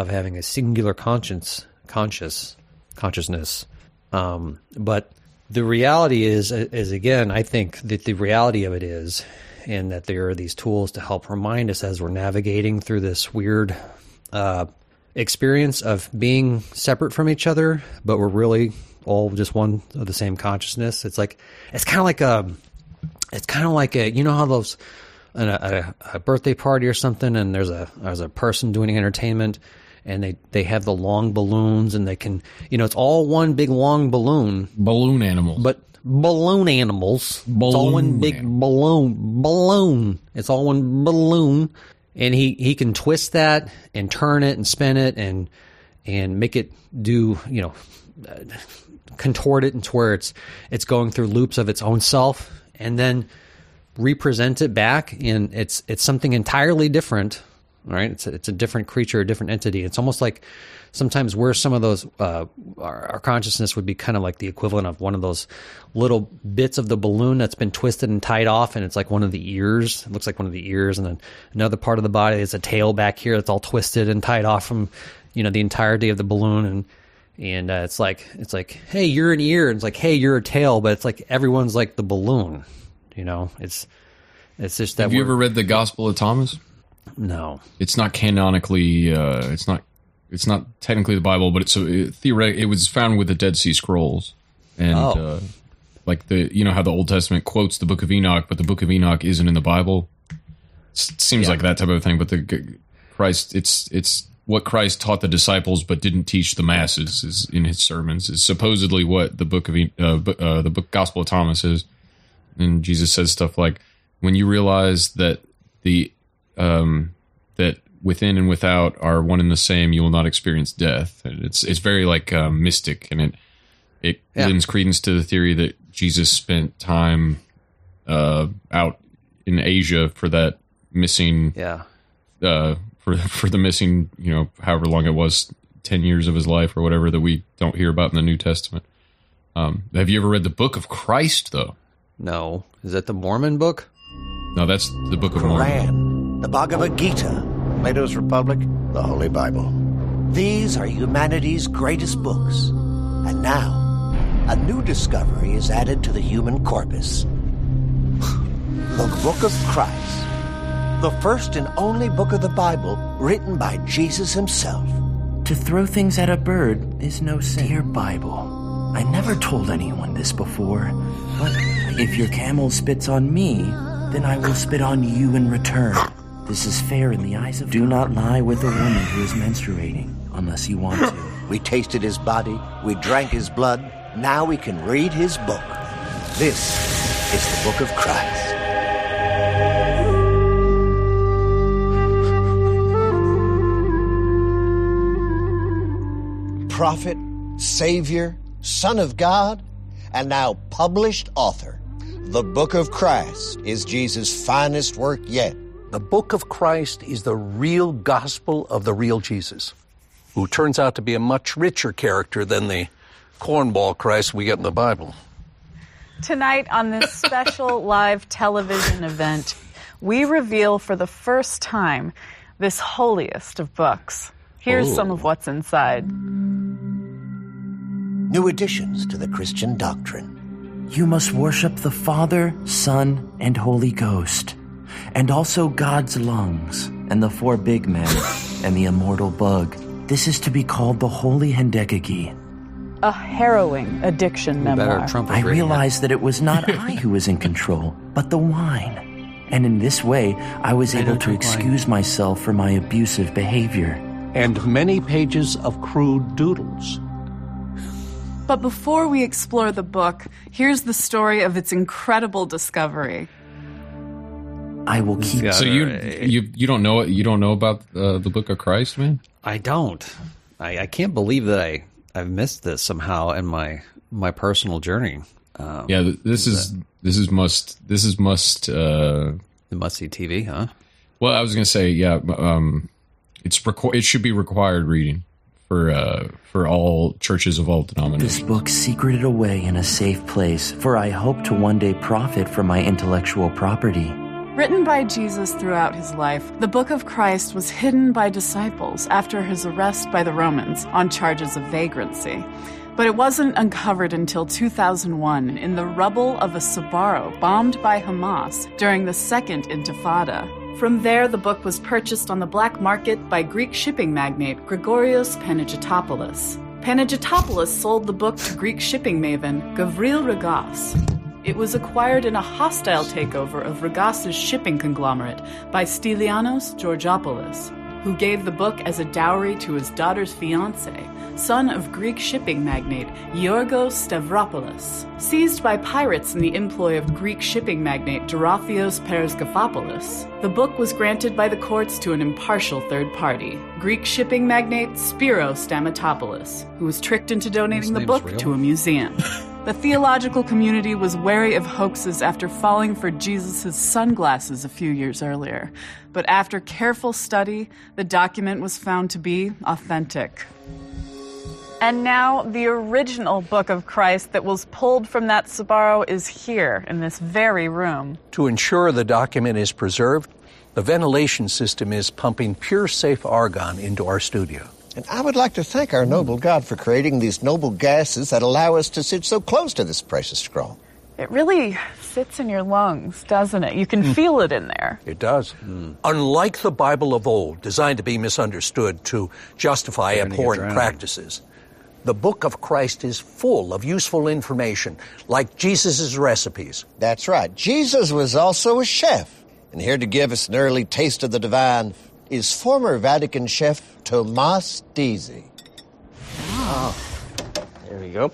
of having a singular conscience conscious consciousness. Um, but the reality is is again i think that the reality of it is and that there are these tools to help remind us as we're navigating through this weird uh, experience of being separate from each other but we're really all just one of the same consciousness. It's like it's kind of like a it's kind of like a you know how those a, a, a birthday party or something and there's a there's a person doing entertainment and they they have the long balloons and they can you know it's all one big long balloon. Balloon animals. But balloon animals. It's all one big balloon balloon. It's all one balloon. And he he can twist that and turn it and spin it and and make it do you know uh, contort it into where it's it's going through loops of its own self and then represent it back and it's it's something entirely different right it's a, it's a different creature a different entity it's almost like sometimes we're some of those uh, our, our consciousness would be kind of like the equivalent of one of those little bits of the balloon that's been twisted and tied off and it's like one of the ears it looks like one of the ears and then another part of the body is a tail back here that's all twisted and tied off from you know the entirety of the balloon and and uh, it's like it's like hey you're an ear and it's like hey you're a tail but it's like everyone's like the balloon You know, it's it's just that. Have you ever read the Gospel of Thomas? No. It's not canonically. Uh, it's not. It's not technically the Bible, but it's a theoretic. It was found with the Dead Sea Scrolls, and Oh. uh, like the you know how the Old Testament quotes the Book of Enoch, but the Book of Enoch isn't in the Bible. S- seems like that type of thing, but the Christ. It's it's what Christ taught the disciples, but didn't teach the masses. Is in his sermons is supposedly what the Book of uh, uh, the Book Gospel of Thomas is. And Jesus says stuff like, "When you realize that the um, that within and without are one and the same, you will not experience death." And it's it's very like um, mystic, and it it Yeah. lends credence to the theory that Jesus spent time uh, out in Asia for that missing yeah uh, for for the missing you know however long it was ten years of his life or whatever that we don't hear about in the New Testament. Um, have you ever read the Book of Christ though? No, is that the Mormon book? No, that's the Book of Mormon. The Bhagavad Gita, Plato's Republic, the Holy Bible. These are humanity's greatest books. And now, a new discovery is added to the human corpus. <laughs> the Book of Christ. The first and only book of the Bible written by Jesus himself. To throw things at a bird is no sin. Dear Bible, I never told anyone this before, but if your camel spits on me, then I will spit on you in return. <laughs> This is fair in the eyes of Do not lie with a woman who is menstruating unless you want to. <clears throat> We tasted his body, we drank his blood, now we can read his book. This is the Book of Christ. Prophet, Savior, Son of God, and now published author. The Book of Christ is Jesus' finest work yet. The book of Christ is the real gospel of the real Jesus, who turns out to be a much richer character than the cornball Christ we get in the Bible. Tonight, on this <laughs> special live television event, we reveal for the first time this holiest of books. Here's Ooh. some of what's inside. New additions to the Christian doctrine. You must worship the Father, Son, and Holy Ghost, and also God's lungs, and the four big men, <laughs> and the immortal bug. This is to be called the Holy Hendecagy. A harrowing addiction memoir. I realized that it was not <laughs> I who was in control, but the wine. And in this way, I was able to excuse myself for my abusive behavior. And many pages of crude doodles. But before we explore the book, here's the story of its incredible discovery. I will keep. So you you you don't know you don't know about uh, the Book of Christ, man? I don't. I, I can't believe that I I've missed this somehow in my my personal journey. Um, Yeah, this is this is must this is must uh the must see TV, huh? Well, I was gonna say yeah, um, it's requ- it should be required reading for uh for all churches of all denominations. This book secreted away in a safe place, for I hope to one day profit from my intellectual property. Written by Jesus throughout his life, the Book of Christ was hidden by disciples after his arrest by the Romans on charges of vagrancy. But it wasn't uncovered until 2001 in the rubble of a Sbarro bombed by Hamas during the Second Intifada. From there, the book was purchased on the black market by Greek shipping magnate Gregorios Panagitopoulos. Panagitopoulos sold the book to Greek shipping maven Gavril Regas. It was acquired in a hostile takeover of Regas's shipping conglomerate by Stylianos Georgopoulos, who gave the book as a dowry to his daughter's fiance, son of Greek shipping magnate Yorgos Stavropoulos. Seized by pirates in the employ of Greek shipping magnate Dorotheos Periscopopoulos, the book was granted by the courts to an impartial third party, Greek shipping magnate Spiro Stamatopoulos, who was tricked into donating the book real? to a museum. <laughs> The theological community was wary of hoaxes after falling for Jesus' sunglasses a few years earlier. But after careful study, the document was found to be authentic. And now, the original Book of Christ that was pulled from that Sbarro is here in this very room. To ensure the document is preserved, the ventilation system is pumping pure safe argon into our studio. And I would like to thank our noble God for creating these noble gases that allow us to sit so close to this precious scroll. It really sits in your lungs, doesn't it? You can feel it in there. It does. Mm. Unlike the Bible of old, designed to be misunderstood to justify They're abhorrent practices, the book of Christ is full of useful information, like Jesus' recipes. That's right. Jesus was also a chef. And here to give us an early taste of the divine is former Vatican chef Tomas Deasy. There we go.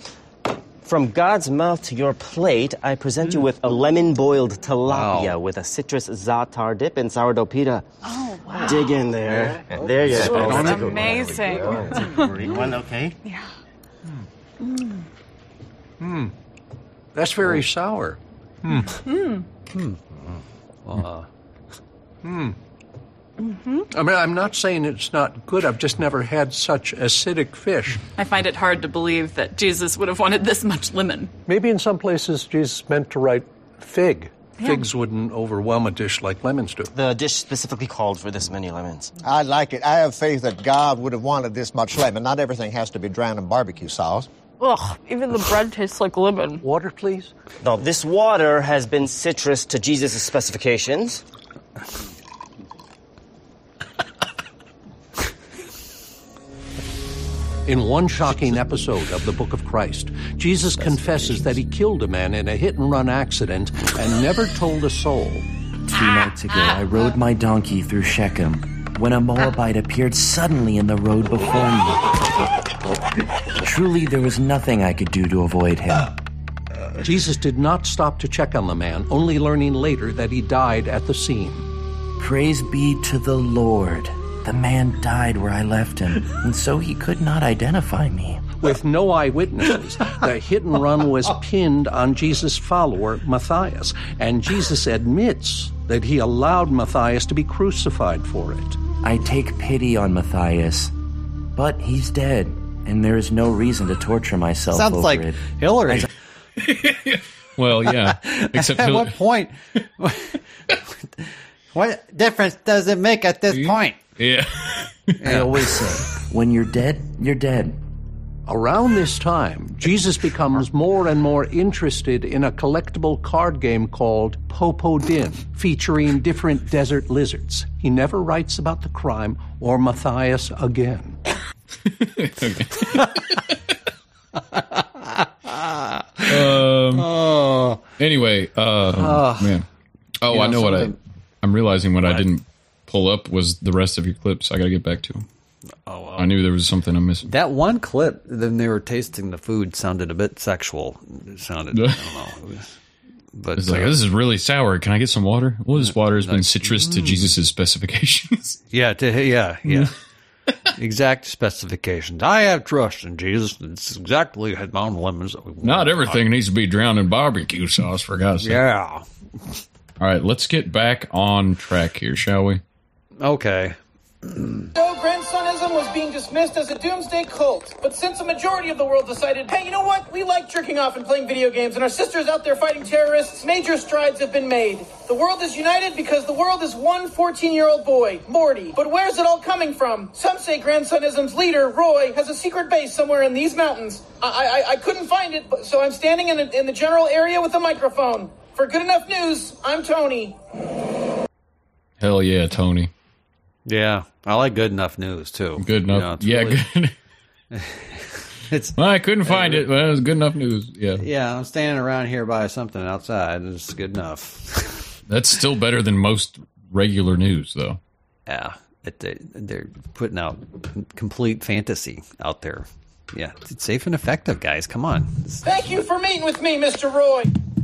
From God's mouth to your plate, I present you with a lemon boiled tilapia Wow. with a citrus za'atar dip and sourdough pita. Oh, wow. Dig in there. There you go. That's That's a good one. amazing. That's Greek one, okay? Yeah. Hmm. Hmm. That's very sour. Hmm. Mm. Hmm. Uh, hmm. Hmm I mean, I'm not saying it's not good. I've just never had such acidic fish. I find it hard to believe that Jesus would have wanted this much lemon. Maybe in some places Jesus meant to write fig. Yeah. Figs wouldn't overwhelm a dish like lemons do. The dish specifically called for this many lemons. I like it. I have faith that God would have wanted this much lemon. Not everything has to be drowned in barbecue sauce. Ugh, even the bread tastes like lemon. <sighs> Water, please. No, this water has been citrus to Jesus' specifications. In one shocking episode of the Book of Christ, Jesus confesses that he killed a man in a hit and run accident and never told a soul. Two nights ago, I rode my donkey through Shechem when a Moabite appeared suddenly in the road before me. Truly, there was nothing I could do to avoid him. Jesus did not stop to check on the man, only learning later that he died at the scene. Praise be to the Lord. The man died where I left him, and so he could not identify me. With no eyewitnesses, the hit and run was pinned on Jesus' follower, Matthias, and Jesus admits that he allowed Matthias to be crucified for it. I take pity on Matthias, but he's dead, and there is no reason to torture myself Sounds over like it. Hillary. <laughs> Well, yeah. Except <laughs> at Hil- what point? <laughs> what difference does it make at this point? Yeah. I always say, when you're dead, you're dead. Around this time, Jesus becomes more and more interested in a collectible card game called Popo Din, featuring different desert lizards. He never writes about the crime or Matthias again. <laughs> Um, Anyway, uh, Oh. man. Oh, You I know, know what I. I'm realizing what I didn't pull up was the rest of your clips. I got to get back to them. Oh, wow. I knew there was something I'm missing. That one clip, then they were tasting the food, sounded a bit sexual. It sounded, I don't know. It was- <laughs> but It's like uh, this is really sour. Can I get some water? Well, this water has been citrus to Jesus' specifications. <laughs> yeah, to, yeah, yeah. <laughs> exact specifications. I have trust in Jesus. It's exactly the amount of lemons that we want. Not everything needs to be drowned in barbecue sauce, for God's sake. Yeah. All right, let's get back on track here, shall we? Okay. No, grandsonism was being dismissed as a doomsday cult. But since a majority of the world decided, hey, you know what? We like jerking off and playing video games, and our sisters out there fighting terrorists, major strides have been made. The world is united because the world is one 14 year old boy, Morty. But where's it all coming from? Some say grandsonism's leader, Roy, has a secret base somewhere in these mountains. I, I, I couldn't find it, but, so I'm standing in, a, in the general area with a microphone. For good enough news, I'm Tony. Hell yeah, Tony. Yeah, I like good enough news too. Good enough. You know, yeah, really- good. <laughs> it's. Well, I couldn't find it, uh, but it was good enough news. Yeah. Yeah, I'm standing around here by something outside. and It's good enough. <laughs> That's still better than most regular news, though. yeah, it, they, they're putting out complete fantasy out there. Yeah, it's safe and effective, guys. Come on. Thank you for meeting with me, Mr. Roy.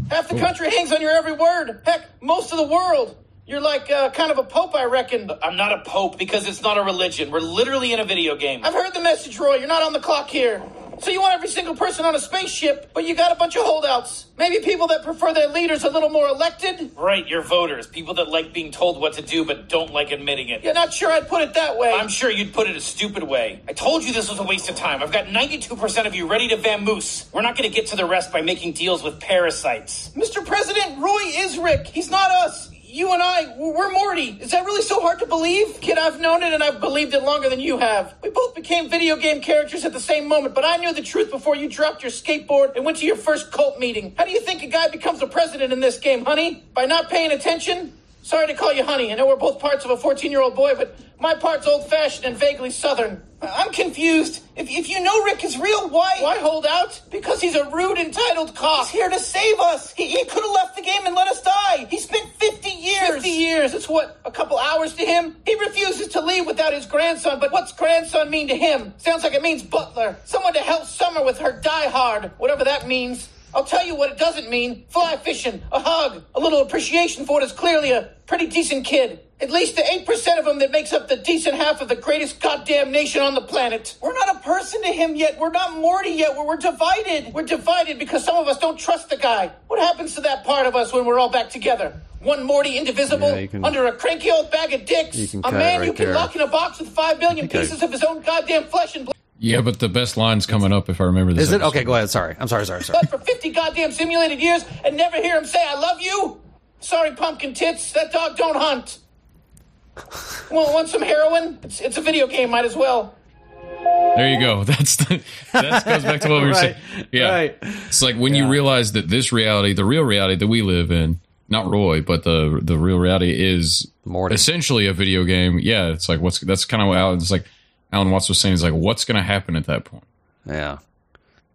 Half the country hangs on your every word. Heck, most of the world. You're like uh, kind of a pope, I reckon. I'm not a pope because it's not a religion. We're literally in a video game. I've heard the message, Roy. You're not on the clock here. So you want every single person on a spaceship, but you got a bunch of holdouts. Maybe people that prefer their leaders a little more elected? Right, you're voters. People that like being told what to do but don't like admitting it. You're not sure I'd put it that way. I'm sure you'd put it a stupid way. I told you this was a waste of time. I've got 92% of you ready to vamoose. We're not going to get to the rest by making deals with parasites. Mr. President, Roy is Rick. He's not us. You and I, we're Morty. Is that really so hard to believe? Kid, I've known it and I've believed it longer than you have. We both became video game characters at the same moment, but I knew the truth before you dropped your skateboard and went to your first cult meeting. How do you think a guy becomes a president in this game, honey? By not paying attention? Sorry to call you honey. I know we're both parts of a 14 year old boy, but my part's old fashioned and vaguely southern. I'm confused. If, if you know Rick is real, why why hold out? Because he's a rude, entitled cop. He's here to save us. He, he could have left the game and let us die. He spent 50 years. 50 years. It's what, a couple hours to him? He refuses to leave without his grandson, but what's grandson mean to him? Sounds like it means butler. Someone to help Summer with her die hard, whatever that means. I'll tell you what it doesn't mean. Fly fishing, a hug, a little appreciation for what is clearly a pretty decent kid. At least the 8% of him that makes up the decent half of the greatest goddamn nation on the planet. We're not a person to him yet. We're not Morty yet. We're, we're divided. We're divided because some of us don't trust the guy. What happens to that part of us when we're all back together? One Morty indivisible Yeah, can- under a cranky old bag of dicks. A man right you can there. lock in a box with five billion pieces of his own goddamn flesh and blood. Yeah, but the best line's coming up if I remember this. Is it episode. okay? Go ahead. Sorry, I'm sorry. Sorry. Sorry. blood for 50 goddamn simulated years and never hear him say, I love you? Sorry, pumpkin tits. That dog don't hunt. Want, want some heroin? It's, it's a video game, might as well. There you go. <laughs> That's the, that goes back to what we were Right, saying. Yeah, right. it's like when you realize that this reality, the real reality that we live in, not Roy, but the the real reality is essentially a video game. Yeah, it's like what's that's kind of what Alan, it's like Alan Watts was saying. Is like what's going to happen at that point? Yeah.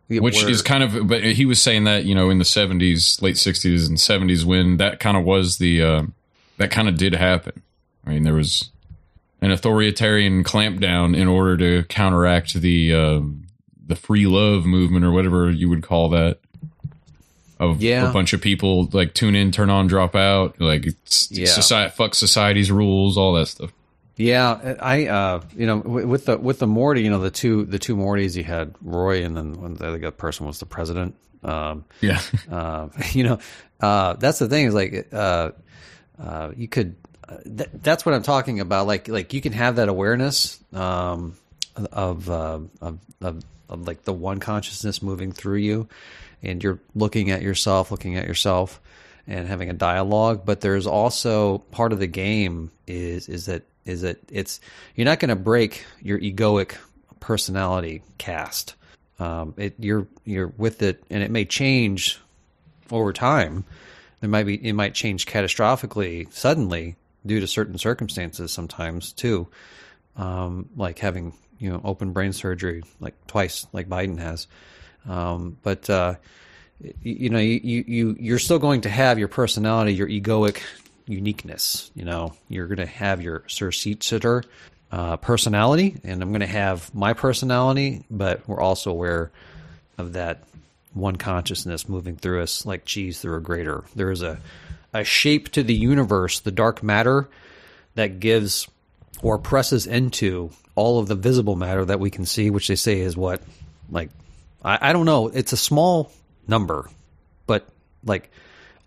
Which we're- is kind of, but he was saying that you know in the seventies, late sixties and seventies, when that kind of was the uh, that kind of did happen. I mean, there was an authoritarian clampdown in order to counteract the uh, the free love movement or whatever you would call that. Of Yeah. a bunch of people like tune in, turn on, drop out, like Yeah. society, fuck society's rules, all that stuff. Yeah, I uh, you know, with the with the Morty, you know, the two the two Mortys, you had Roy, and then when the other person was the president. Um, Yeah. <laughs> uh, <laughs> you know, uh, that's the thing is like, uh, uh, you could. Uh, th- that's what I'm talking about. Like, like you can have that awareness um, of, uh, of of of like the one consciousness moving through you, and you're looking at yourself, looking at yourself, and having a dialogue. But there's also part of the game is is that is that it's you're not going to break your egoic personality cast. Um, it you're you're with it, and it may change over time. There might be it might change catastrophically suddenly due to certain circumstances. Sometimes too, um, like having you know open brain surgery like twice, like Biden has. Um, but uh, you, you know you, you you you're still going to have your personality, your egoic uniqueness. You know you're going to have your Sir Seat Sitter uh, personality, and I'm going to have my personality, but we're also aware of that one consciousness moving through us like cheese through a grater. There is a, a shape to the universe, the dark matter, that gives or presses into all of the visible matter that we can see, which they say is what? Like, I, I don't know. It's a small number, but like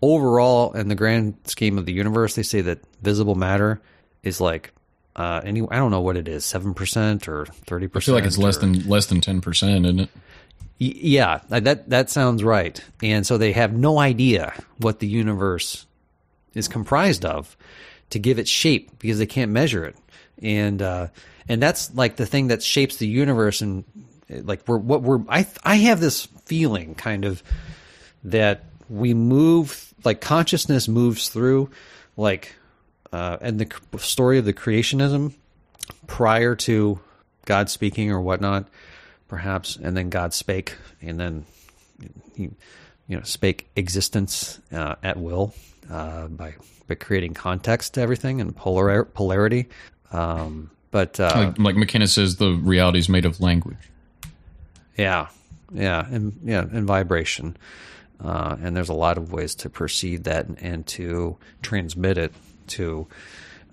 overall, in the grand scheme of the universe, they say that visible matter is like, uh, any, I don't know what it is, 7% or 30%. I feel like it's less than less than ten percent, isn't it? Y- Yeah, uh, that that sounds right. And so they have no idea what the universe is comprised of to give it shape because they can't measure it. And uh, and that's like the thing that shapes the universe and uh, like we're what we're I I have this feeling kind of that we move like consciousness moves through like uh, and the story of the creationism prior to God speaking or whatnot, perhaps, and then God spake, and then he, you know, spake existence uh, at will uh, by by creating context to everything and polar polarity. Um, but uh, like, like McKenna says, the reality is made of language. yeah, yeah, and yeah, and vibration. Uh, and there's a lot of ways to perceive that and, and to transmit it to.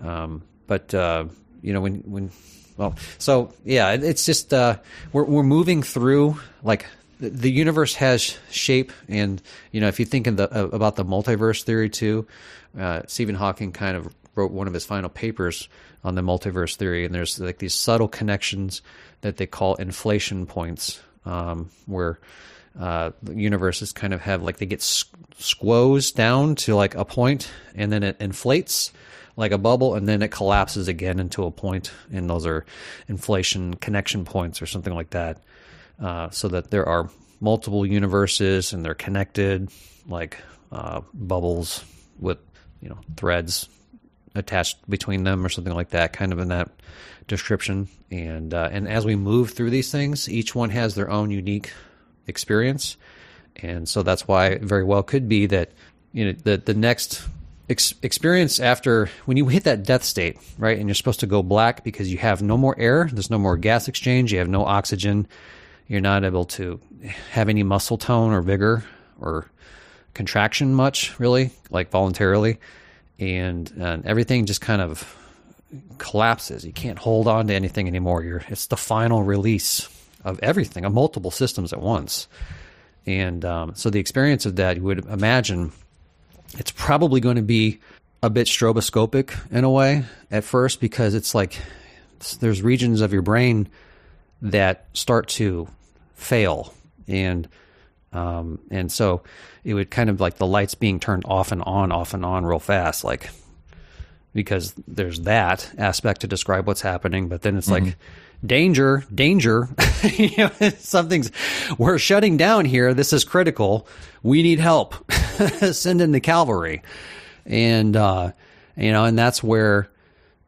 Um, but uh, you know, when when well, so yeah, it- it's just uh, we're we're moving through like the, the universe has shape, and you know, if you think in the uh, about the multiverse theory too, uh, Stephen Hawking kind of wrote one of his final papers on the multiverse theory, and there's like these subtle connections that they call inflation points, um, where uh, universes kind of have like they get s- squoze down to like a point, and then it inflates like a bubble, and then it collapses again into a point, and those are inflation connection points or something like that. Uh, so that there are multiple universes and they're connected like uh, bubbles with you know threads attached between them or something like that, kind of in that description. And uh, and as we move through these things, each one has their own unique experience, and so that's why it very well could be that you know the the next ex- experience after when you hit that death state, right, and you're supposed to go black because you have no more air, there's no more gas exchange, you have no oxygen, you're not able to have any muscle tone or vigor or contraction much really like voluntarily. And, and everything just kind of collapses. You can't hold on to anything anymore. You're it's the final release of everything of multiple systems at once. And um, so the experience of that you would imagine it's probably going to be a bit stroboscopic in a way at first because it's like there's regions of your brain that start to fail. And um, and so it would kind of like the lights being turned off and on off and on real fast like because there's that aspect to describe what's happening but then it's like danger danger. <laughs> You know, something's we're shutting down here. This is critical. We need help. <laughs> Send in the cavalry. And uh you know and that's where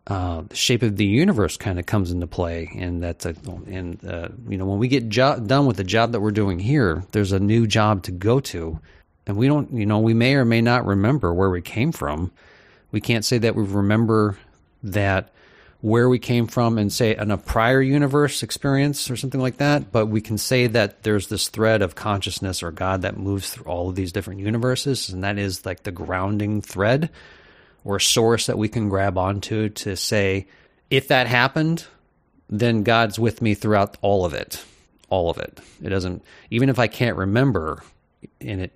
uh, the shape of the universe kind of comes into play, and that's a, and uh, you know when we get jo- done with the job that we're doing here, there's a new job to go to, and we don't, you know, we may or may not remember where we came from. We can't say that we remember that where we came from and say in a prior universe experience or something like that, but we can say that there's this thread of consciousness or God that moves through all of these different universes, and that is like the grounding thread or source that we can grab onto to say, if that happened, then God's with me throughout all of it. All of it. It doesn't even if I can't remember in it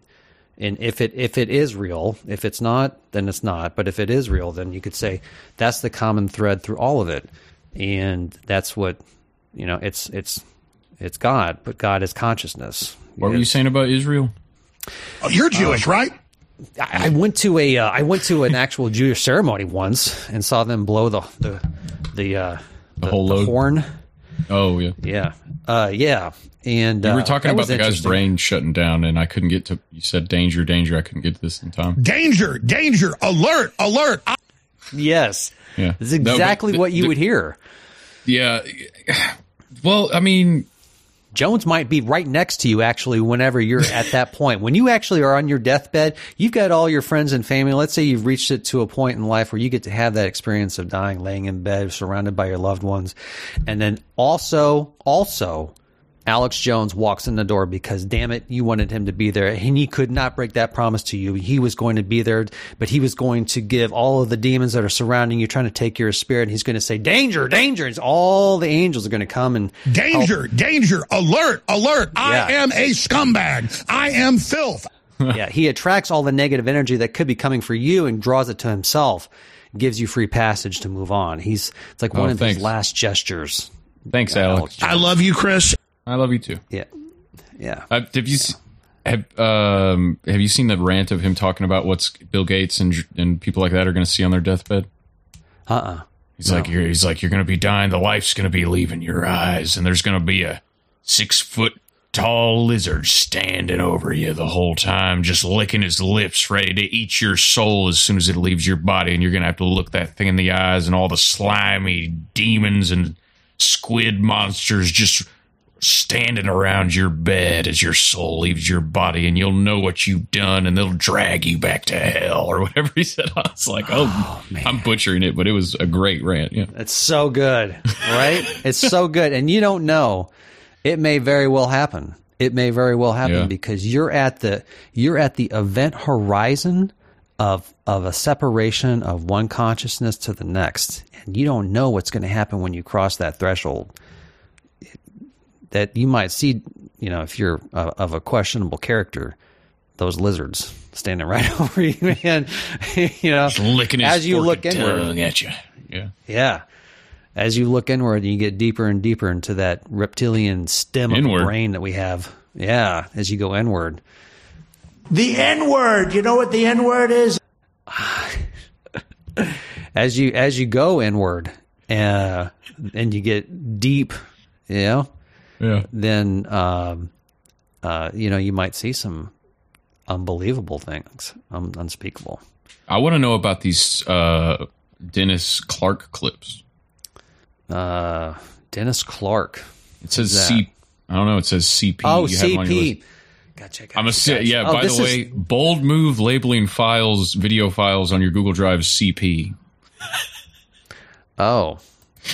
and if it if it is real, if it's not, then it's not. But if it is real, then you could say that's the common thread through all of it. And that's what you know, it's it's it's God, but God is consciousness. What were you saying about Israel? Oh, you're Jewish, right? I I went to a uh, I went to an actual Jewish ceremony once and saw them blow the the the, uh, the, whole the horn. Oh yeah, Yeah, uh, yeah, and You were uh, talking that about the guy's brain shutting down, and I couldn't get to. You said danger, danger. I couldn't get to this in time. Danger, danger, alert, alert. I- Yes, Yeah, it's No, but exactly the- what you the- would hear. Yeah. Well, I mean, Jones might be right next to you actually whenever you're at that <laughs> point. When you actually are on your deathbed, you've got all your friends and family. Let's say you've reached it to a point in life where you get to have that experience of dying, laying in bed, surrounded by your loved ones. And then also, also, Alex Jones walks in the door because damn it, you wanted him to be there and he could not break that promise to you. He was going to be there, but he was going to give all of the demons that are surrounding you trying to take your spirit. And he's going to say, danger, danger. And all the angels are going to come and Danger, danger, alert, alert. Yeah. I am a scumbag. I am filth. <laughs> yeah, he attracts all the negative energy that could be coming for you and draws it to himself. Gives you free passage to move on. He's it's like one Oh, of thanks. his last gestures. thanks, Alex. I love you, Chris. I love you too. Yeah, yeah. Uh, have you s- have um have you seen the rant of him talking about what's Bill Gates and and people like that are going to see on their deathbed? Uh uh He's like you're, he's like you're going to be dying. The life's going to be leaving your eyes, and there's going to be a six foot tall lizard standing over you the whole time, just licking his lips, ready to eat your soul as soon as it leaves your body, and you're going to have to look that thing in the eyes, and all the slimy demons and squid monsters just standing around your bed as your soul leaves your body and you'll know what you've done and they'll drag you back to hell or whatever he said. I was like, oh, oh I'm butchering it, but it was a great rant. Yeah. It's so good, right? it's so good, and you don't know. It may very well happen. It may very well happen Yeah. because you're at the you're at the event horizon of of a separation of one consciousness to the next, and you don't know what's going to happen when you cross that threshold. That you might see, you know, if you're uh, of a questionable character, those lizards standing <laughs> right over you, man. <laughs> you know, Just licking his as you look inward, at you. Yeah. yeah. As you look inward, you get deeper and deeper into that reptilian stem of the brain that we have. Yeah, as you go inward. The N word. You know what the N word is? <laughs> As you as you go inward, uh, and you get deep, you know, Yeah. then um, uh, you know you might see some unbelievable things, um, unspeakable. I want to know about these uh, Dennis Clark clips. Uh, Dennis Clark. It says? C. I don't know. It says CP. Oh, You have him on your CP. list. Gotcha. I'm a gotcha. yeah. Oh, by the is- way, bold move labeling files, video files on your Google Drive CP. Oh,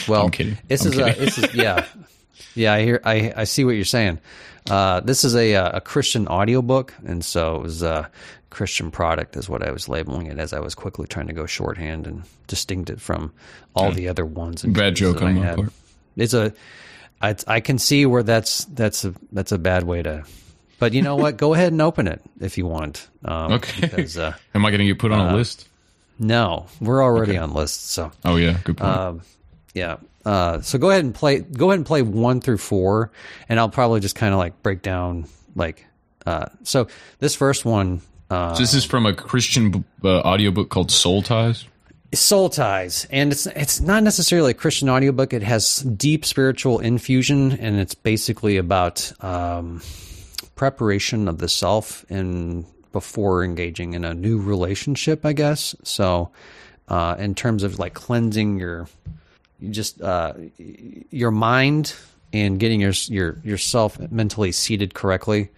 well, I'm kidding. This I'm is a, this is yeah, <laughs> yeah. I hear. I I see what you're saying. Uh, this is a a Christian audiobook, and so it was a Christian product, is what I was labeling it as I was quickly trying to go shorthand and distinct it from all Yeah. the other ones. and Bad joke on my part. It's a. I I can see where that's that's a that's a bad way to. But you know what? Go ahead and open it if you want. Um, Okay. Because, uh, <laughs> Am I going to get put on a uh, list? No, we're already on lists. So. Oh yeah, good point. Um, yeah. Uh, so go ahead and play. Go ahead and play one through four, and I'll probably just kind of like break down like. Uh, so this first one. Uh, so this is from a Christian uh, audiobook called Soul Ties. Soul Ties, and it's it's not necessarily a Christian audiobook. It has deep spiritual infusion, and it's basically about um, preparation of the self and before engaging in a new relationship, I guess. So, uh, in terms of like cleansing your, you just uh, your mind and getting your your yourself mentally seated correctly,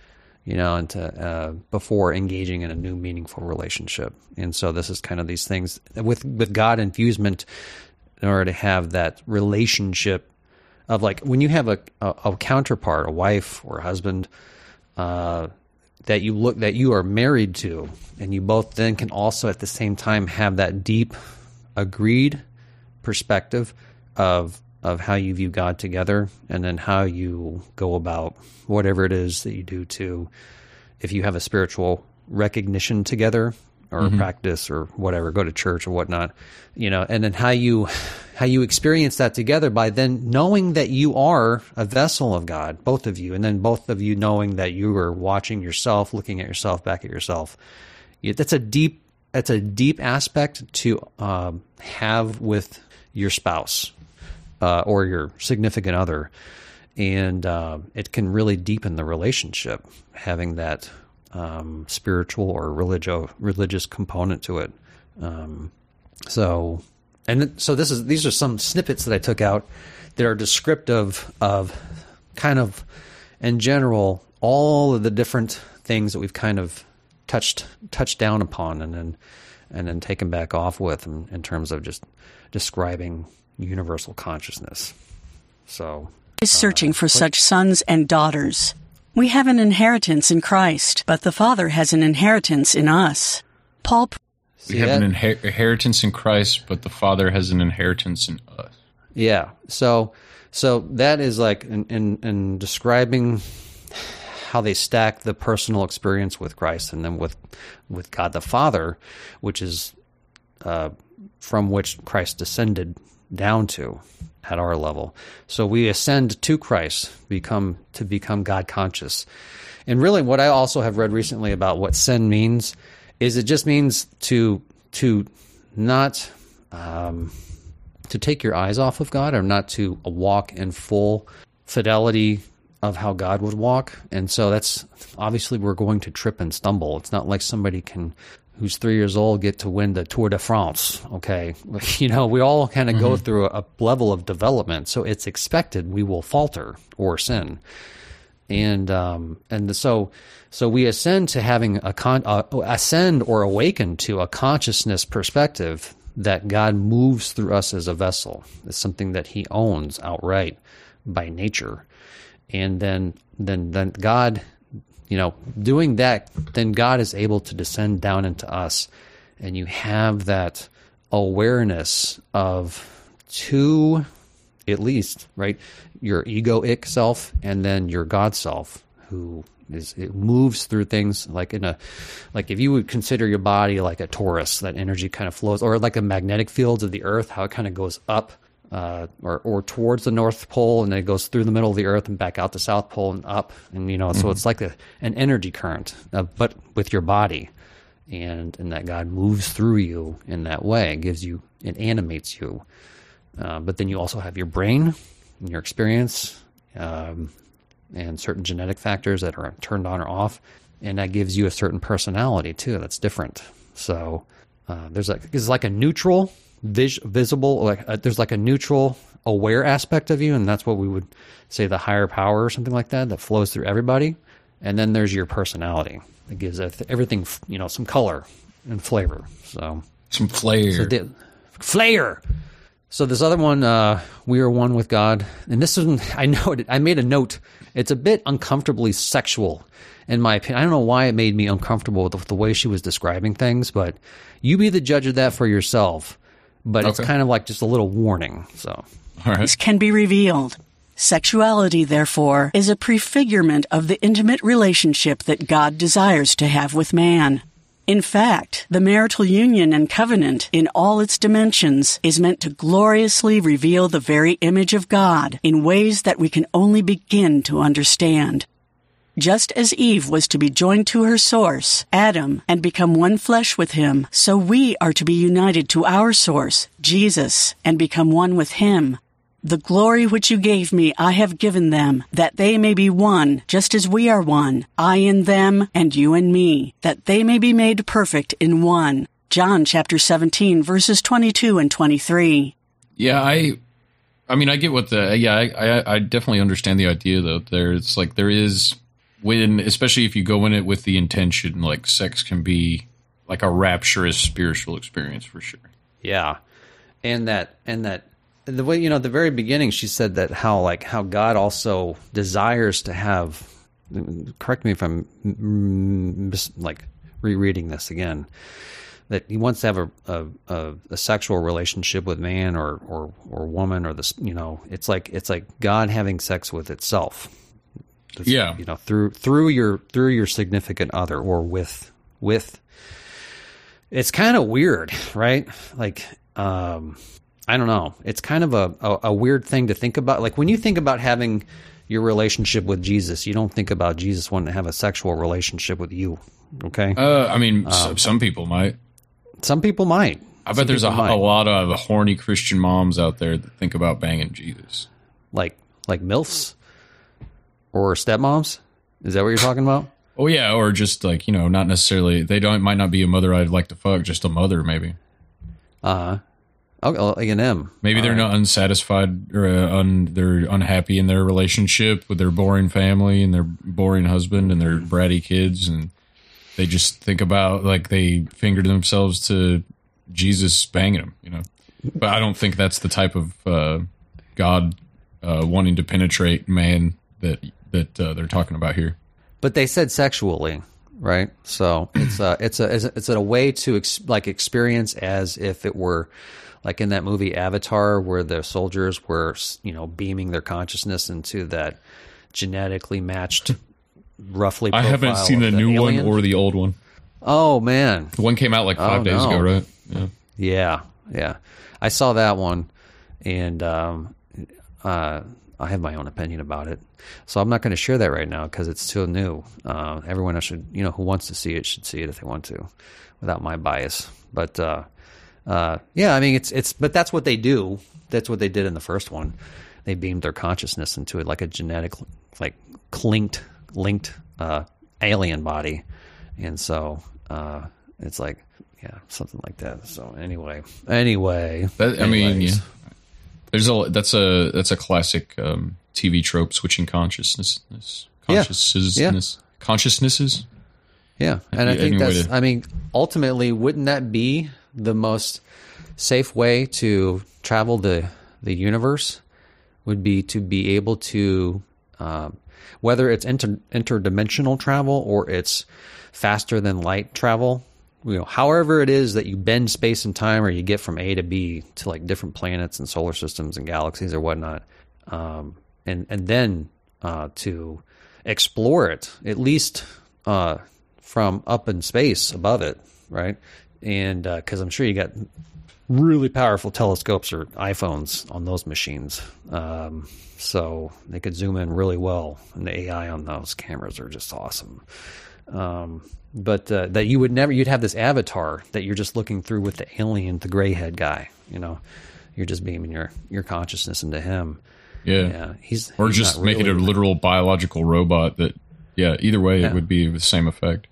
you know, and to, uh, before engaging in a new meaningful relationship. And so this is kind of these things with with God infusement in order to have that relationship of like when you have a, a, a counterpart, a wife or a husband, uh, that you look that you are married to, and you both then can also at the same time have that deep, agreed perspective of of how you view God together, and then how you go about whatever it is that you do to, if you have a spiritual recognition together or Mhm. practice or whatever, go to church or whatnot, you know, and then how you how you experience that together by then knowing that you are a vessel of God, both of you, and then both of you knowing that you are watching yourself, looking at yourself, back at yourself. That's a deep that's a deep aspect to um, have with your spouse uh, or your significant other, and uh, it can really deepen the relationship having that um, spiritual or religio- religious component to it. Um, so, and so this is these are some snippets that I took out that are descriptive of kind of in general all of the different things that we've kind of touched touched down upon and then and then taken back off with in, in terms of just describing universal consciousness. So is searching for such sons and daughters. We have an inheritance in Christ, but the Father has an inheritance in us. Paul We have an inher- inheritance in Christ, but the Father has an inheritance in us. Yeah. So so that is like in, in, in describing how they stack the personal experience with Christ and then with with God the Father, which is uh, from which Christ descended down to at our level. So we ascend to Christ, become to become God conscious. And really what I also have read recently about what sin means is it just means to to not um, to take your eyes off of God or not to walk in full fidelity of how God would walk. And so that's obviously we're going to trip and stumble. It's not like somebody can who's three years old get to win the Tour de France. Okay. <laughs> You know, we all kind of go Mhm. through a, a level of development. So it's expected we will falter or sin. And, um, and so, so we ascend to having a con, uh, ascend or awaken to a consciousness perspective that God moves through us as a vessel. It's something that he owns outright by nature. And then, then, then God, you know, doing that, then God is able to descend down into us. And you have that awareness of two, at least, right? Your egoic self and then your God self who is, it moves through things like in a, like if you would consider your body like a torus, that energy kind of flows, or like the magnetic fields of the earth, how it kind of goes up uh, or or towards the North Pole, and then it goes through the middle of the Earth and back out the South Pole and up, and you know, so Mhm. it's like a, an energy current, uh, but with your body, and and that God moves through you in that way, it gives you, it animates you, uh, but then you also have your brain and your experience, um, and certain genetic factors that are turned on or off, and that gives you a certain personality too. That's different. So uh, there's like it's like a neutral, vis- visible, like uh there's like a neutral, aware aspect of you, and that's what we would say the higher power or something like that that flows through everybody. And then there's your personality that gives everything, you know, some color and flavor. So some flair. So di- flair. So this other one, uh, we are one with God, and this is I know it, I made a note. It's a bit uncomfortably sexual, in my opinion. I don't know why it made me uncomfortable with the, the way she was describing things, but you be the judge of that for yourself. But it's kind of like just a little warning. So This can be revealed. Sexuality, therefore, is a prefigurement of the intimate relationship that God desires to have with man. In fact, the marital union and covenant in all its dimensions is meant to gloriously reveal the very image of God in ways that we can only begin to understand. Just as Eve was to be joined to her source, Adam, and become one flesh with him, so we are to be united to our source, Jesus, and become one with him. The glory which you gave me I have given them, that they may be one, just as we are one, I in them, and you in me, that they may be made perfect in one. John chapter 17 verses 22 and 23. Yeah, I, I mean, I get what the yeah, I, I, I definitely understand the idea though. There's like there is when, especially if you go in it with the intention, like sex can be like a rapturous spiritual experience for sure. Yeah, and that and that the way you know at the very beginning she said that how like how God also desires to have. Correct me if I'm mis- like rereading this again. That he wants to have a a, a, a sexual relationship with man or or or woman or this you know it's like it's like God having sex with itself. Yeah. you know through through your through your significant other or with with it's kind of weird, right? Like, um, I don't know. It's kind of a, a, a weird thing to think about. Like when you think about having your relationship with Jesus, you don't think about Jesus wanting to have a sexual relationship with you. Okay. Uh, I mean, Um, some people might. Some people might. I bet Some there's a, a lot of horny Christian moms out there that think about banging Jesus. Like like milfs or stepmoms. Is that what you're talking about? Oh yeah, or just like you know, not necessarily. They don't might not be a mother I'd like to fuck, just a mother maybe. Uh huh. A and M. Maybe they're not unsatisfied or uh, un, they're unhappy in their relationship with their boring family and their boring husband and their bratty kids, and they just think about like they fingered themselves to Jesus banging them, you know. But I don't think that's the type of uh, God uh, wanting to penetrate man that that uh, they're talking about here. but they said sexually, right? So <clears throat> it's a it's a it's a- way to ex- like experience as if it were like in that movie Avatar, where the soldiers were you know beaming their consciousness into that genetically matched, roughly. I haven't seen the of new alien. one or the old one. Oh man, The one came out like five Oh, days no. ago, right? Yeah. Yeah, yeah. I saw that one, and um, uh, I have my own opinion about it. So I'm not going to share that right now because it's still new. Uh, everyone else should, you know, who wants to see it should see it if they want to, without my bias. But uh, uh, yeah, I mean, it's it's, but that's what they do. That's what they did in the first one. They beamed their consciousness into it like a genetic, like linked, linked uh, alien body, and so uh, it's like, yeah, something like that. So anyway, anyway, That, I mean, yeah. There's a that's a that's a classic um, TV trope: switching consciousness, Yeah. consciousnesses, consciousnesses. Yeah, and I think that's. to- I mean, ultimately, wouldn't that be the most safe way to travel the the universe? Would be to be able to, um, whether it's inter, interdimensional travel or it's faster than light travel. You know, however it is that you bend space and time, or you get from A to B to like different planets and solar systems and galaxies or whatnot, um, and and then uh, to explore it at least uh, from up in space above it, right? And because I'm sure you got really powerful telescopes or iPhones on those machines. Um, so they could zoom in really well, and the AI on those cameras are just awesome. Um, but uh, that you would never, you'd have this avatar that you're just looking through with the alien, the gray head guy. You know, you're just beaming your your consciousness into him. Yeah. Yeah, he's- or he's just make it a literal biological robot that. Yeah. Either way, Yeah. it would be the same effect.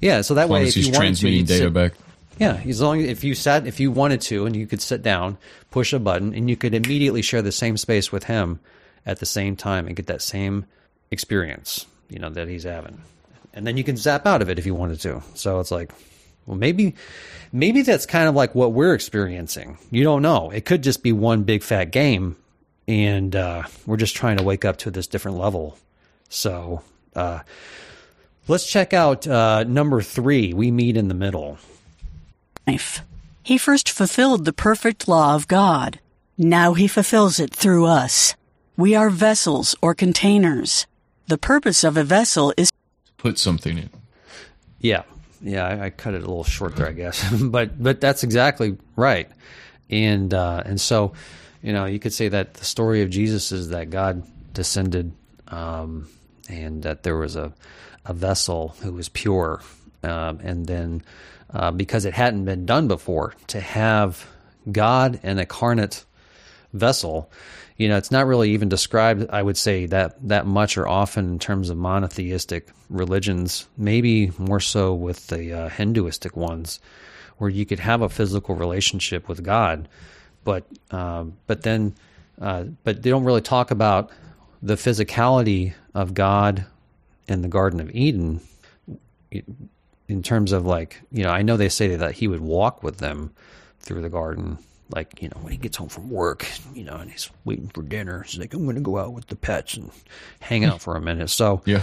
Yeah, so that As way, if he's you wanted to, transmitting data sit- back. Yeah, as long as if you sat, if you wanted to, and you could sit down, push a button, and you could immediately share the same space with him at the same time and get that same experience, you know, that he's having. And then you can zap out of it if you wanted to. So it's like, well, maybe, maybe that's kind of like what we're experiencing. You don't know. It could just be one big fat game, and uh, we're just trying to wake up to this different level. So, uh, let's check out uh, number three. We meet in the middle. life. He first fulfilled the perfect law of God. Now he fulfills it through us. We are vessels or containers. The purpose of a vessel is Put something in. Yeah, yeah, I, I cut it a little short there, I guess, <laughs> but but that's exactly right, and uh, and so, you know, you could say that the story of Jesus is that God descended, um, and that there was a a vessel who was pure, um, and then uh, because it hadn't been done before, to have God an incarnate vessel you know it's not really even described i would say that that much or often in terms of monotheistic religions maybe more so with the uh, hinduistic ones where you could have a physical relationship with god but um, but then uh, but they don't really talk about the physicality of god in the garden of eden in terms of like you know i know they say that he would walk with them through the garden like you know when he gets home from work you know and he's waiting for dinner he's like i'm going to go out with the pets and hang out for a minute. So <laughs> yeah.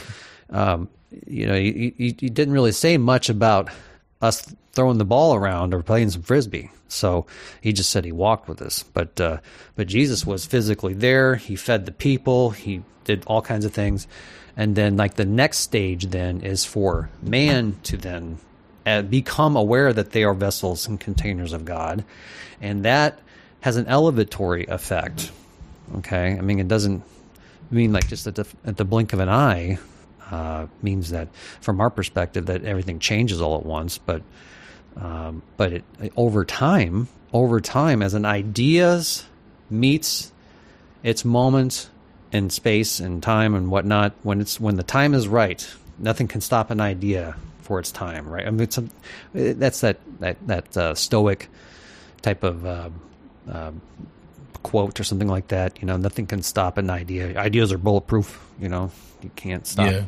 um, you know he, he, he didn't really say much about us throwing the ball around or playing some frisbee. So he just said he walked with us. But uh, but jesus was physically there. He fed the people. He did all kinds of things. And then like the next stage then is for man to then become aware that they are vessels and containers of God, and that has an elevatory effect. Okay, I mean it doesn't mean like just at the at the blink of an eye uh, means that from our perspective that everything changes all at once, but um, but it, over time, over time, as an ideas meets its moment in space and time and whatnot, when it's when the time is right, nothing can stop an idea for its time, right? I mean, it's a, that's that that that uh, stoic type of uh, uh, quote or something like that. You know, nothing can stop an idea. Ideas are bulletproof. You know, you can't stop. Yeah.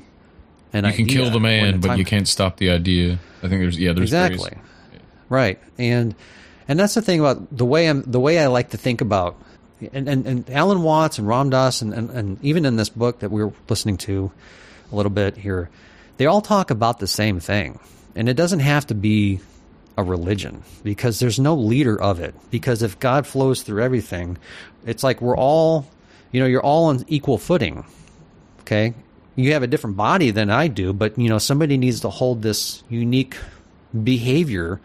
An you can kill the man, but you can't stop the idea. I think there's yeah, there's exactly right, and and that's the thing about the way I'm the way I like to think about. And, and, and Alan Watts and Ram Dass and, and, and even in this book that we're listening to a little bit here, they all talk about the same thing. And it doesn't have to be a religion because there's no leader of it. Because if God flows through everything, it's like we're all, you know, you're all on equal footing. Okay. You have a different body than I do, but, you know, somebody needs to hold this unique behavior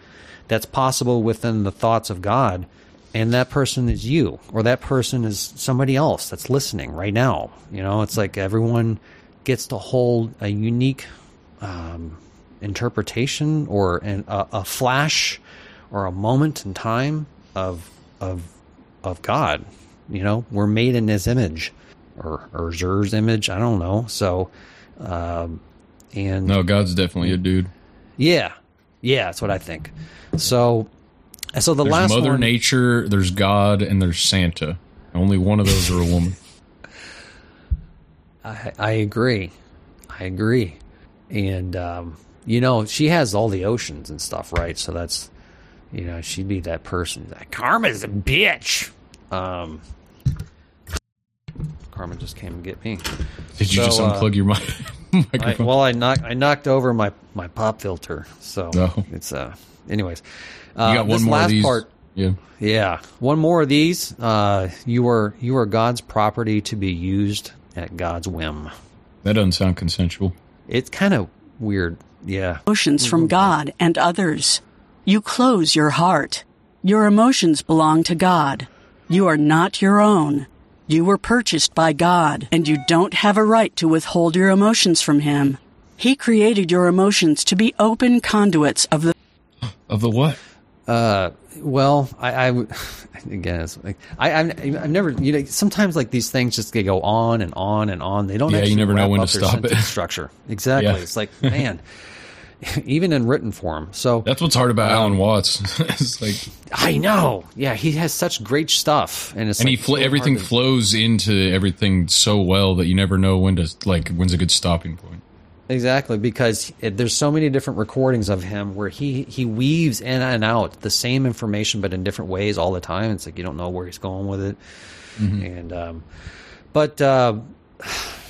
that's possible within the thoughts of God. And that person is you, or that person is somebody else that's listening right now. You know, it's like everyone gets to hold a unique um, interpretation or an, a, a flash or a moment in time of of of God. You know, we're made in His image or or Zer's image. I don't know. So, um, and No, God's definitely a dude. yeah, yeah, that's what I think. So, so the there's last Mother one, Nature, there's God, and there's Santa. Only one of those are a woman. <laughs> I, I agree. I agree. And, um, you know, she has all the oceans and stuff, right? So that's, you know, she'd be that person. That Karma's a bitch. Um, Karma just came and get me. Did you just unplug your mic- <laughs> I, microphone? well, I knocked I knocked over my, my pop filter, so Oh. it's uh. Anyways, uh, you got one this more last of these. part. Yeah. Yeah, one more of these. Uh, you are you are God's property to be used at God's whim. That doesn't sound consensual. It's kind of weird. Yeah. emotions from God and others. You close your heart. Your emotions belong to God. You are not your own. You were purchased by God, and you don't have a right to withhold your emotions from Him. He created your emotions to be open conduits of the of the what? Uh, well, I, I again, <laughs> it's like I, I've, I've never, you know, sometimes like these things just they go on and on and on. They don't. Yeah, you never know when to stop it. Structure <laughs> exactly. Yeah. It's like man, <laughs> even in written form. So That's what's hard about Alan Watts. it's like, I know. Yeah, he has such great stuff, and it's and like he fl- so everything to- flows into everything so well that you never know when to like when's a good stopping point. Exactly, because there's so many different recordings of him where he he weaves in and out the same information, but in different ways all the time. It's like you don't know where he's going with it, and um, but uh,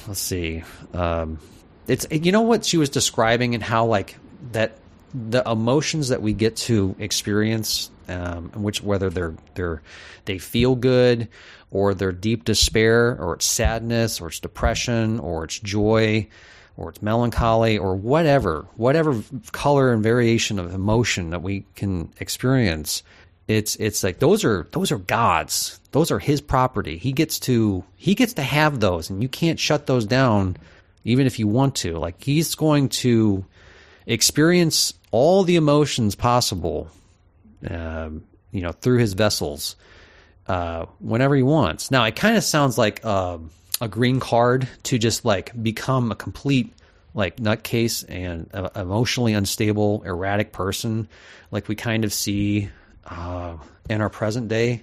let's see, um, it's you know what she was describing and how like that the emotions that we get to experience, um, which whether they're they're they feel good or they're deep despair or it's sadness or it's depression or it's joy or it's melancholy or whatever, whatever color and variation of emotion that we can experience, it's it's like those are those are God's. Those are his property. He gets to he gets to have those and you can't shut those down even if you want to. Like he's going to experience all the emotions possible um, you know, through his vessels uh, whenever he wants. Now, it kind of sounds like um a green card to just like become a complete like nutcase and uh, emotionally unstable, erratic person, like we kind of see uh, in our present day,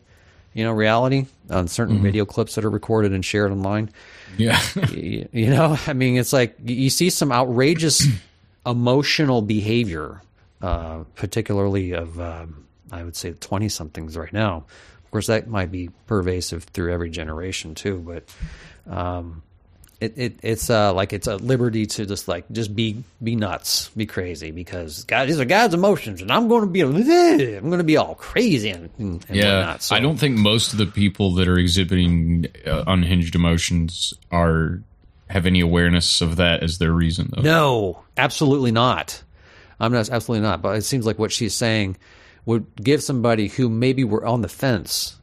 you know, reality on certain video clips that are recorded and shared online. Yeah, <laughs> you, you know, I mean, it's like you- you see some outrageous <clears throat> emotional behavior, uh, particularly of um, I would say twenty somethings right now. Of course, that might be pervasive through every generation too, but um, it, it it's uh, like it's a liberty to just like just be be nuts, be crazy because God, these are God's emotions, and I'm going to be I'm going to be all crazy and, and, yeah, whatnot. So, I don't think most of the people that are exhibiting uh, unhinged emotions are have any awareness of that as their reason. Though. No, absolutely not. I'm not absolutely not. But it seems like what she's saying would give somebody who maybe were on the fence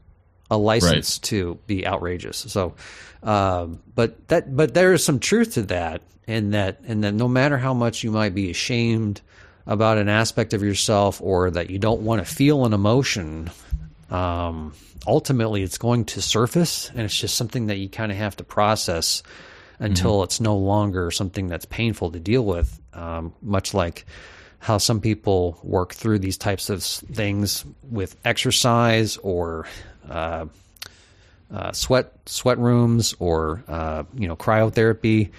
a license to be outrageous. So, um, but that but there is some truth to that, and that and that no matter how much you might be ashamed about an aspect of yourself or that you don't want to feel an emotion, um, ultimately it's going to surface, and it's just something that you kind of have to process until it's no longer something that's painful to deal with. Um, much like how some people work through these types of things with exercise or uh, uh, sweat sweat rooms or uh, you know cryotherapy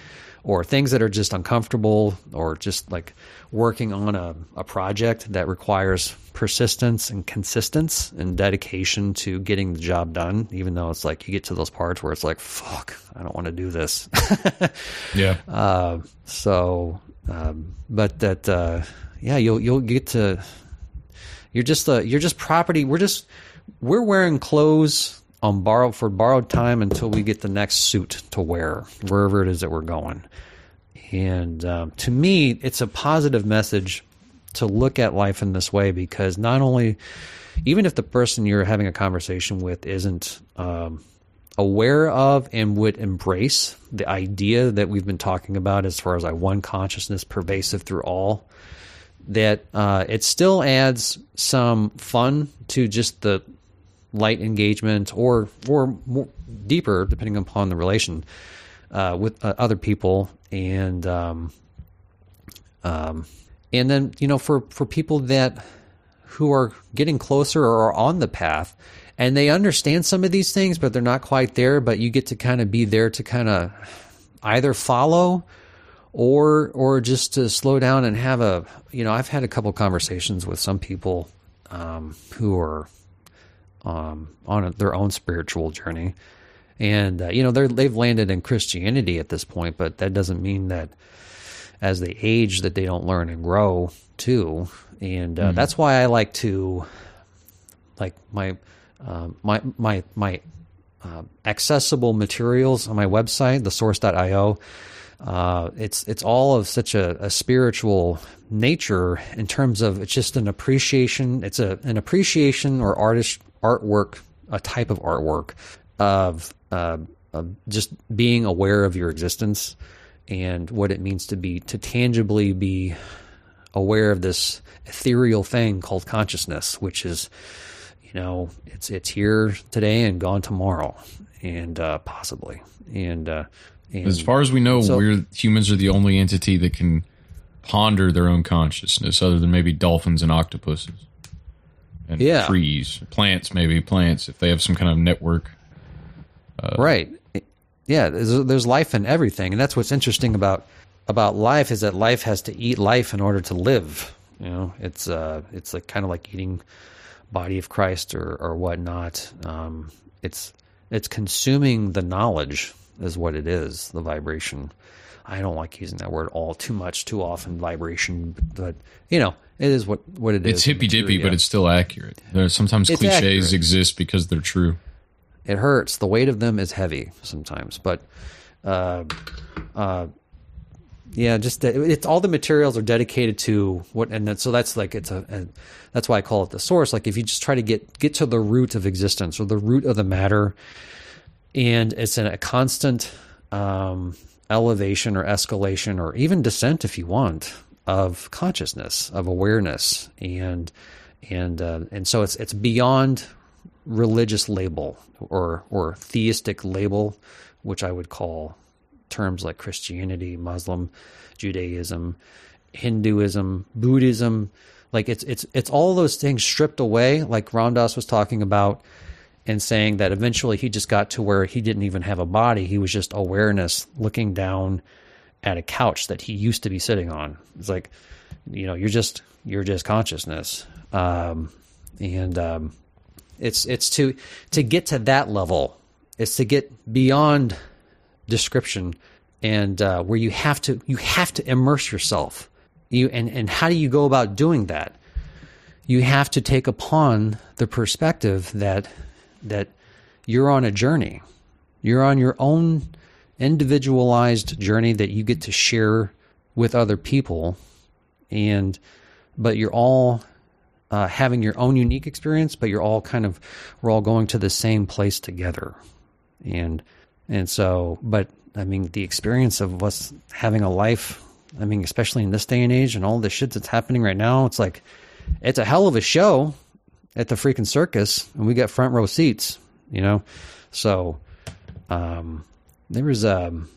or things that are just uncomfortable or just like working on a, a project that requires persistence and consistency and dedication to getting the job done even though it's like you get to those parts where it's like fuck i don't want to do this <laughs> Yeah. uh, so um, but that uh, yeah you'll you'll get to you're just uh, you're just property we're just we're wearing clothes on borrowed for borrowed time until we get the next suit to wear wherever it is that we're going. And um, to me it's a positive message to look at life in this way because not only even if the person you're having a conversation with isn't um, aware of and would embrace the idea that we've been talking about as far as like one consciousness pervasive through all that uh, it still adds some fun to just the light engagement or or deeper depending upon the relation uh, with uh, other people. And um, um, and then you know for for people that who are getting closer or are on the path and they understand some of these things but they're not quite there but you get to kind of be there to kind of either follow or or just to slow down and have a you know I've had a couple conversations with some people um, who are um, on a, their own spiritual journey and uh, you know they're they've landed in Christianity at this point but that doesn't mean that as they age that they don't learn and grow too and uh, Mhm. that's why I like to like my um, my my my uh, accessible materials on my website, the source.io. uh, it's it's all of such a, a spiritual nature in terms of it's just an appreciation. It's a an appreciation or artist artwork, a type of artwork of, uh, of just being aware of your existence and what it means to be to tangibly be aware of this ethereal thing called consciousness, which is you know it's it's here today and gone tomorrow, and uh, possibly and. Uh, and As far as we know, so- we're humans are the only entity that can ponder their own consciousness, other than maybe dolphins and octopuses, and Yeah. trees, plants, maybe plants if they have some kind of network. Uh, right yeah there's, there's life in everything and that's what's interesting about about life is that life has to eat life in order to live you know it's uh it's like kind of like eating body of christ or or whatnot um it's it's consuming the knowledge is what it is the vibration i don't like using that word all too much too often vibration but you know it is what what it is It's hippy dippy, but it's still accurate. There's sometimes It's cliches accurate. exist because they're true. it hurts. The weight of them is heavy sometimes, but uh, uh, yeah, just it's all the materials are dedicated to what, and that, so that's like it's a, a that's why I call it the source. Like if you just try to get get to the root of existence or the root of the matter, and it's in a constant um, elevation or escalation or even descent, if you want, of consciousness of awareness and and uh, and so it's it's beyond religious label or or theistic label, which I would call terms like Christianity, Muslim, Judaism, Hinduism, Buddhism. Like it's it's it's all those things stripped away, like Ram Dass was talking about, and saying that eventually he just got to where he didn't even have a body; he was just awareness looking down at a couch that he used to be sitting on. It's like, you know, you're just you're just consciousness, um, and um, it's it's to to get to that level. It's to get beyond description and uh, where you have to you have to immerse yourself. You and and how do you go about doing that? You have to take upon the perspective that that you're on a journey. You're on your own individualized journey that you get to share with other people. And but you're all uh, having your own unique experience but you're all kind of we're all going to the same place together. And and so but i mean the experience of us having a life i mean especially in this day and age and all the shit that's happening right now it's like it's a hell of a show at the freaking circus and we got front row seats you know so um there was um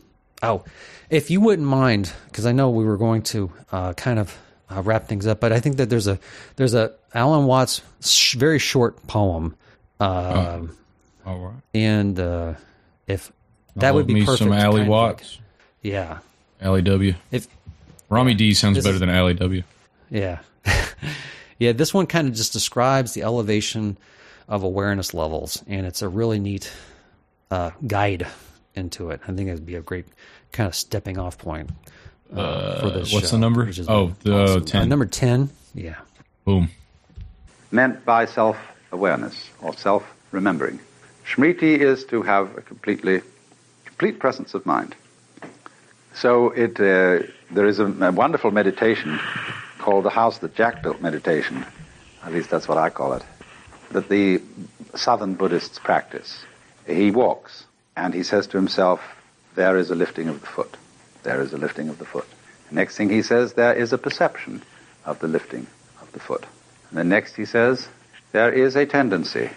oh if you wouldn't mind because i know we were going to uh kind of uh, wrap things up but i think that there's a there's a alan watts sh- very short poem um All right. and uh if that would be me perfect some Allie of like- Watts. yeah Allie W. If Rami D sounds better is- than Allie W. Yeah. <laughs> yeah, this one kind of just describes the elevation of awareness levels, and it's a really neat uh, guide into it. I think it'd be a great kind of stepping off point uh, Uh, for this what's show, the number? Oh, the awesome. 10. Uh, number 10. Yeah. Boom. meant by self awareness or self remembering. Smriti is to have a completely complete presence of mind. So it uh, there is a, a wonderful meditation called the House That Jack Built meditation. At least that's what I call it. That the southern Buddhists practice. He walks and he says to himself, "There is a lifting of the foot. There is a lifting of the foot." Next thing he says, "There is a perception of the lifting of the foot." And then next he says, there is a tendency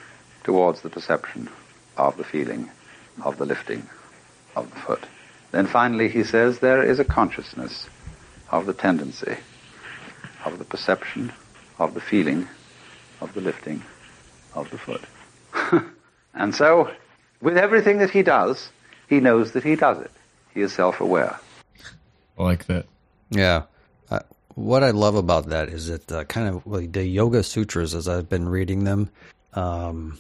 towards the perception of the feeling of the lifting of the foot. Then finally he says, there is a consciousness of the tendency of the perception of the feeling of the lifting of the foot. <laughs> and so, with everything that he does, he knows that he does it. He is self-aware. I like that. Yeah. Uh, what I love about that is that uh, kind of like the Yoga Sutras, as I've been reading them, um,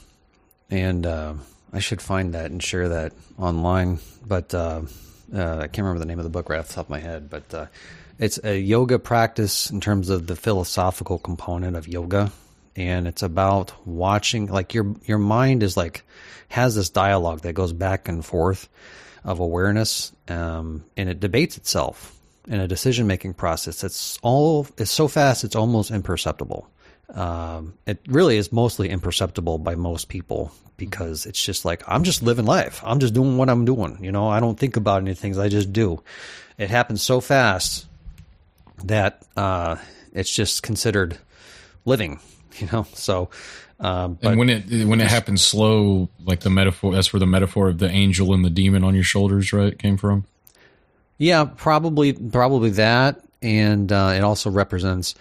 and uh, I should find that and share that online. But uh, uh, I can't remember the name of the book right off the top of my head. But uh, it's a yoga practice in terms of the philosophical component of yoga, and it's about watching. Like your your mind is like has this dialogue that goes back and forth of awareness, um, and it debates itself in a decision making process that's all it's so fast it's almost imperceptible. Um, it really is mostly imperceptible by most people because it's just like I'm just living life. I'm just doing what I'm doing. You know, I don't think about any things. I just do. It happens so fast that uh, it's just considered living. You know, so. Um, but and when it when it happens slow, like the metaphor, that's where the metaphor of the angel and the demon on your shoulders, right, came from. Yeah, probably probably that, and uh, it also represents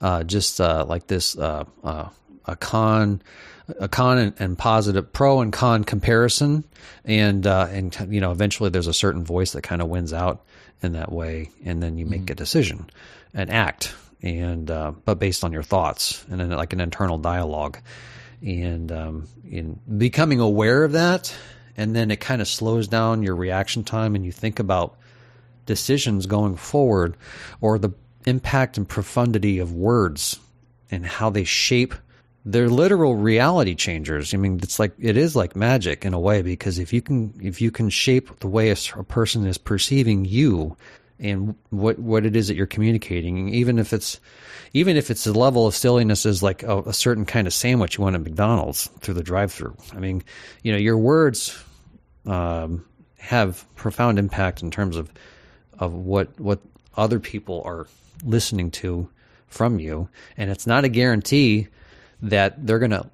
uh, just uh, like this uh, uh, a con a con and, and, positive pro and con comparison, and uh, and you know eventually there's a certain voice that kind of wins out in that way, and then you make mm-hmm. a decision, an act, and but based on your thoughts and then like an internal dialogue, and um, in becoming aware of that, and then it kind of slows down your reaction time, and you think about decisions going forward or the impact and profundity of words and how they shape their literal reality changers. I mean, it's like it is like magic in a way because if you can if you can shape the way a, a person is perceiving you and what what it is that you're communicating, even if it's even if it's a level of silliness is like a, a certain kind of sandwich you want at McDonald's through the drive-through. I mean, you know, your words um, have profound impact in terms of of what what other people are listening to from you, and it's not a guarantee that they're going to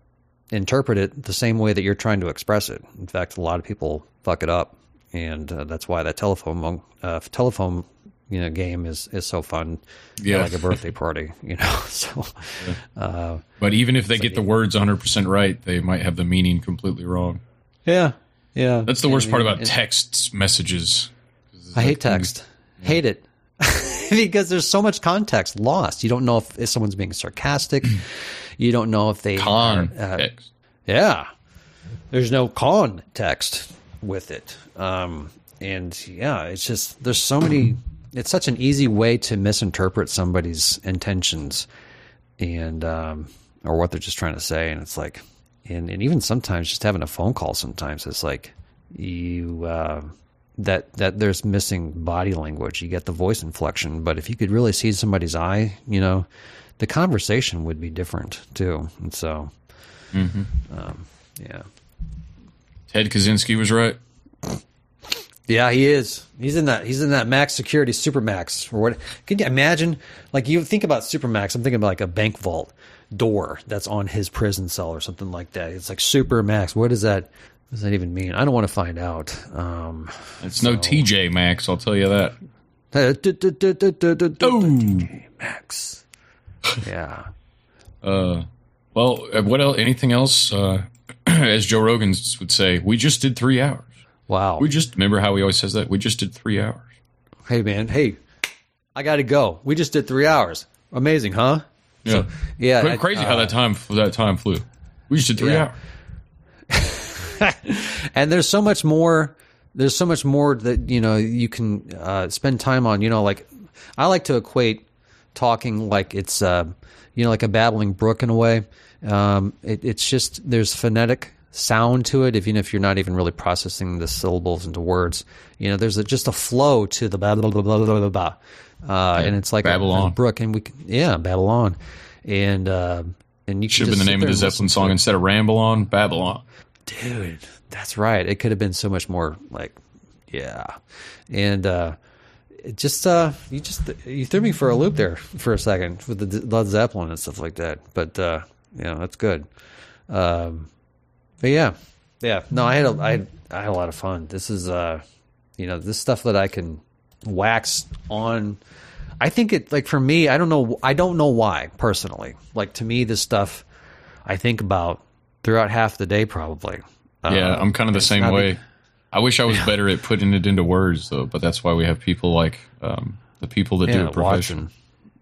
interpret it the same way that you're trying to express it. In fact, a lot of people fuck it up, and uh, that's why that telephone uh, telephone you know game is is so fun. Yeah, like a birthday party, <laughs> you know. So, yeah. uh, but even if they get the words 100 percent right, they might have the meaning completely wrong. Yeah, yeah. That's the worst part about text messages. I hate text. Hate it. <laughs> because there's so much context lost. You don't know if, if someone's being sarcastic. <clears throat> you don't know if they context. Uh, yeah, there's no context with it. Um, and yeah, it's just there's so many. It's such an easy way to misinterpret somebody's intentions, and um, or what they're just trying to say. And it's like, and and even sometimes just having a phone call. Sometimes it's like you. Uh, that that there's missing body language. You get the voice inflection, but if you could really see somebody's eye, you know, the conversation would be different too. And so, mm-hmm. um, yeah, Ted Kaczynski was right. Yeah, he is. He's in that. He's in that max security super max or what? Can you imagine? Like you think about super max. I'm thinking about like a bank vault door that's on his prison cell or something like that. It's like super max. What is that? What does that even mean? I don't want to find out. Um, it's so. no TJ Maxx. I'll tell you that. TJ Maxx. <laughs> Yeah. uh, well, uh, what else? Anything else? Uh, <clears throat> as Joe Rogan would say, we just did three hours. Wow. We just remember how he always says that. We just did three hours. Hey man, hey, I got to go. We just did three hours. Amazing, huh? Yeah. So, yeah. Crazy I, uh, how that time that time flew. We just did three yeah. hours. <laughs> and there's so much more. There's so much more that you know you can uh, spend time on. You know, like I like to equate talking like it's uh, you know like a babbling brook in a way. Um, it, it's just there's phonetic sound to it, even if you're not even really processing the syllables into words. You know, there's a, just a flow to the blah blah blah blah blah blah, uh, and it's like Babylon a, a brook, and we can, yeah Babylon, and uh, and you should have been the name of the Zeppelin song instead of Ramble On Babylon dude, that's right. It could have been so much more like, yeah. And, uh, it just, uh, you just, you threw me for a loop there for a second with the Led Zeppelin and stuff like that. But, uh, you know, that's good. Um, but yeah, yeah, no, I had a, I had, I had a lot of fun. This is, uh, you know, this stuff that I can wax on. I think it like for me, I don't know, I don't know why personally. Like to me, this stuff I think about throughout half the day, probably. Yeah, uh, I'm kind of the same way. I wish I was yeah. better at putting it into words, though. But that's why we have people like um, the people that yeah, do it professionally.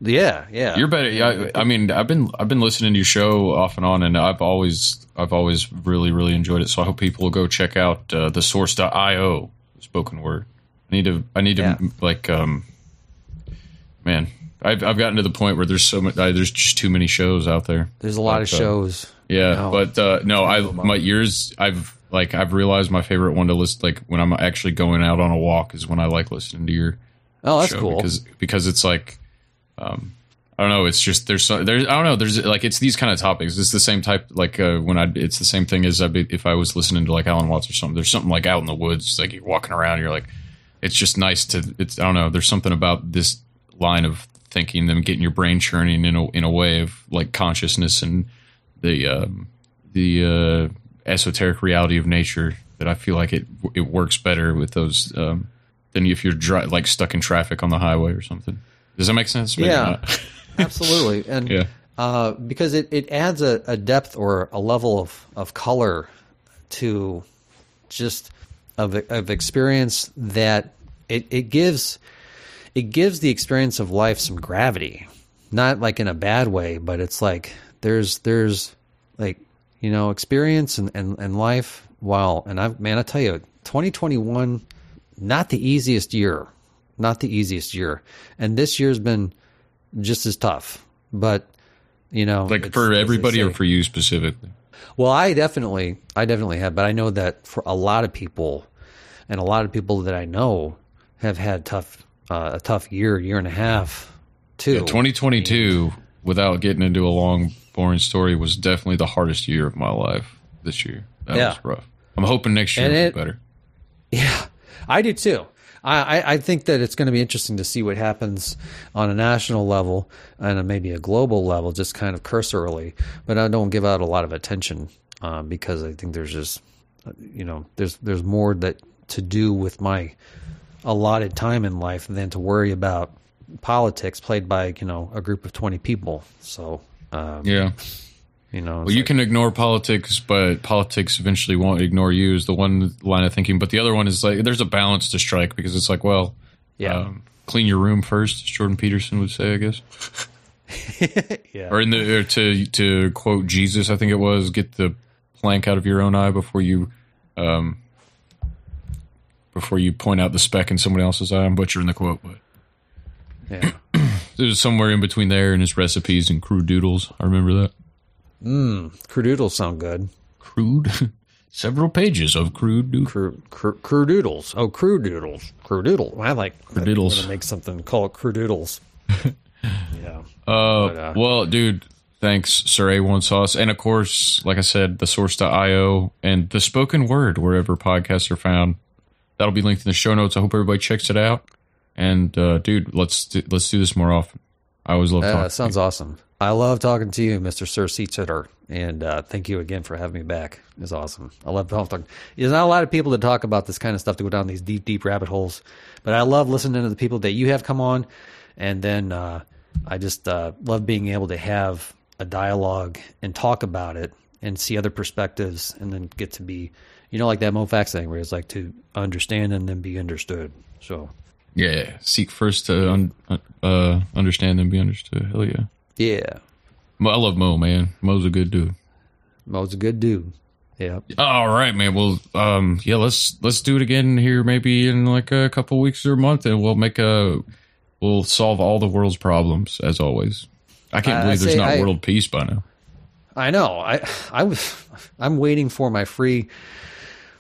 Yeah, yeah. You're better. Yeah, I mean, I've been I've been listening to your show off and on, and I've always I've always really really enjoyed it. So I hope people will go check out uh, the source.io spoken word. I need to I need to yeah. like um, man. I've I've gotten to the point where there's so much. Uh, there's just too many shows out there. There's a lot but, of shows. Yeah, no. but uh, no, I my years I've like I've realized my favorite one to listen like when I'm actually going out on a walk is when I like listening to your Oh, that's show cool. because because it's like um I don't know it's just there's so, there's I don't know there's like it's these kind of topics it's the same type like uh, when I it's the same thing as I be, if I was listening to like Alan Watts or something there's something like out in the woods like you're walking around you're like it's just nice to it's I don't know there's something about this line of thinking them getting your brain churning in a in a way of like consciousness and the um, the uh, esoteric reality of nature that I feel like it it works better with those um, than if you're dri- like stuck in traffic on the highway or something. Does that make sense? Maybe yeah, <laughs> absolutely. And Yeah. uh, because it, it adds a, a depth or a level of, of color to just of, of experience that it, it gives it gives the experience of life some gravity. Not like in a bad way, but it's like there's there's like you know experience and, and, and life while and I man I tell you 2021 not the easiest year not the easiest year and this year's been just as tough but you know like for everybody or for you specifically. well, I definitely, I definitely have, but I know that for a lot of people, and a lot of people that I know have had tough, uh, a tough year, year and a half, too. Yeah, 2022, without getting into a long, boring story, was definitely the hardest year of my life this year. That Yeah. was rough. I'm hoping next year will be better. Yeah, I do too. I, I, think that it's going to be interesting to see what happens on a national level and maybe a global level, just kind of cursorily. But I don't give out a lot of attention uh, because I think there's just, uh, you know, there's there's more that to do with my allotted time in life than to worry about politics played by you know a group of twenty people. So um, Yeah. you know, Well, you can ignore politics, but politics eventually won't ignore you. Is the one line of thinking, but the other one is like there's a balance to strike because it's like, well, Yeah. um, clean your room first, as Jordan Peterson would say, I guess. <laughs> yeah. Or in the or to to quote Jesus, I think it was, get the plank out of your own eye before you um before you point out the speck in somebody else's eye. I'm butchering the quote, but Yeah. It was somewhere in between there and his recipes and crude doodles. I remember that. Mmm, crude doodles sound good. Crude, <laughs> several pages of crude doodles. Cru, cru, crudoodles. Oh, crude doodles. I like. I'm gonna make something. Call it crude doodles. <laughs> yeah. Uh, But, uh, well, dude, thanks, Sir A1 Sauce. And of course, like I said, the source.io and the spoken word, wherever podcasts are found. That'll be linked in the show notes. I hope everybody checks it out. And, uh, dude, let's do, let's do this more often. I always love Uh, talking. sounds awesome. I love talking to you, Mr. Sir Seatsitter, and uh, thank you again for having me back. It's awesome. I love talking. There's not a lot of people that talk about this kind of stuff to go down these deep, deep rabbit holes, but I love listening to the people that you have come on, and then uh, I just uh, love being able to have a dialogue and talk about it and see other perspectives, and then get to be, you know, like that Mofax thing where it's like to understand and then be understood. So Yeah, seek first to un, uh, understand and be understood. Hell yeah. yeah, Mo- I love Mo, man. Mo's a good dude. Mo's a good dude. Yeah. All right, man. Well, um, yeah, let's let's do it again here, maybe in like a couple weeks or a month, and we'll make a we'll solve all the world's problems as always. I can't I- I believe there's say not I- world peace by now. I know. I I was I'm waiting for my free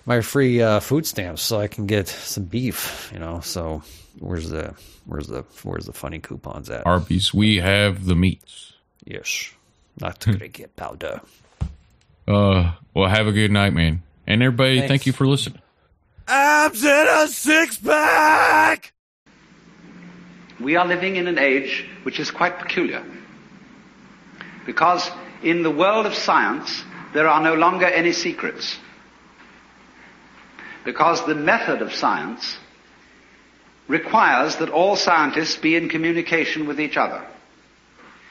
my free uh, food stamps so I can get some beef. You know. So where's the where's the where's the funny coupons at? Arby's, we have the meats. Yes, not gonna get powder. Uh, well, have a good night, man, and everybody. Thanks. Thank you for listening. Abs in a six pack! We are living in an age which is quite peculiar. Because in the world of science, there are no longer any secrets. Because the method of science requires that all scientists be in communication with each other.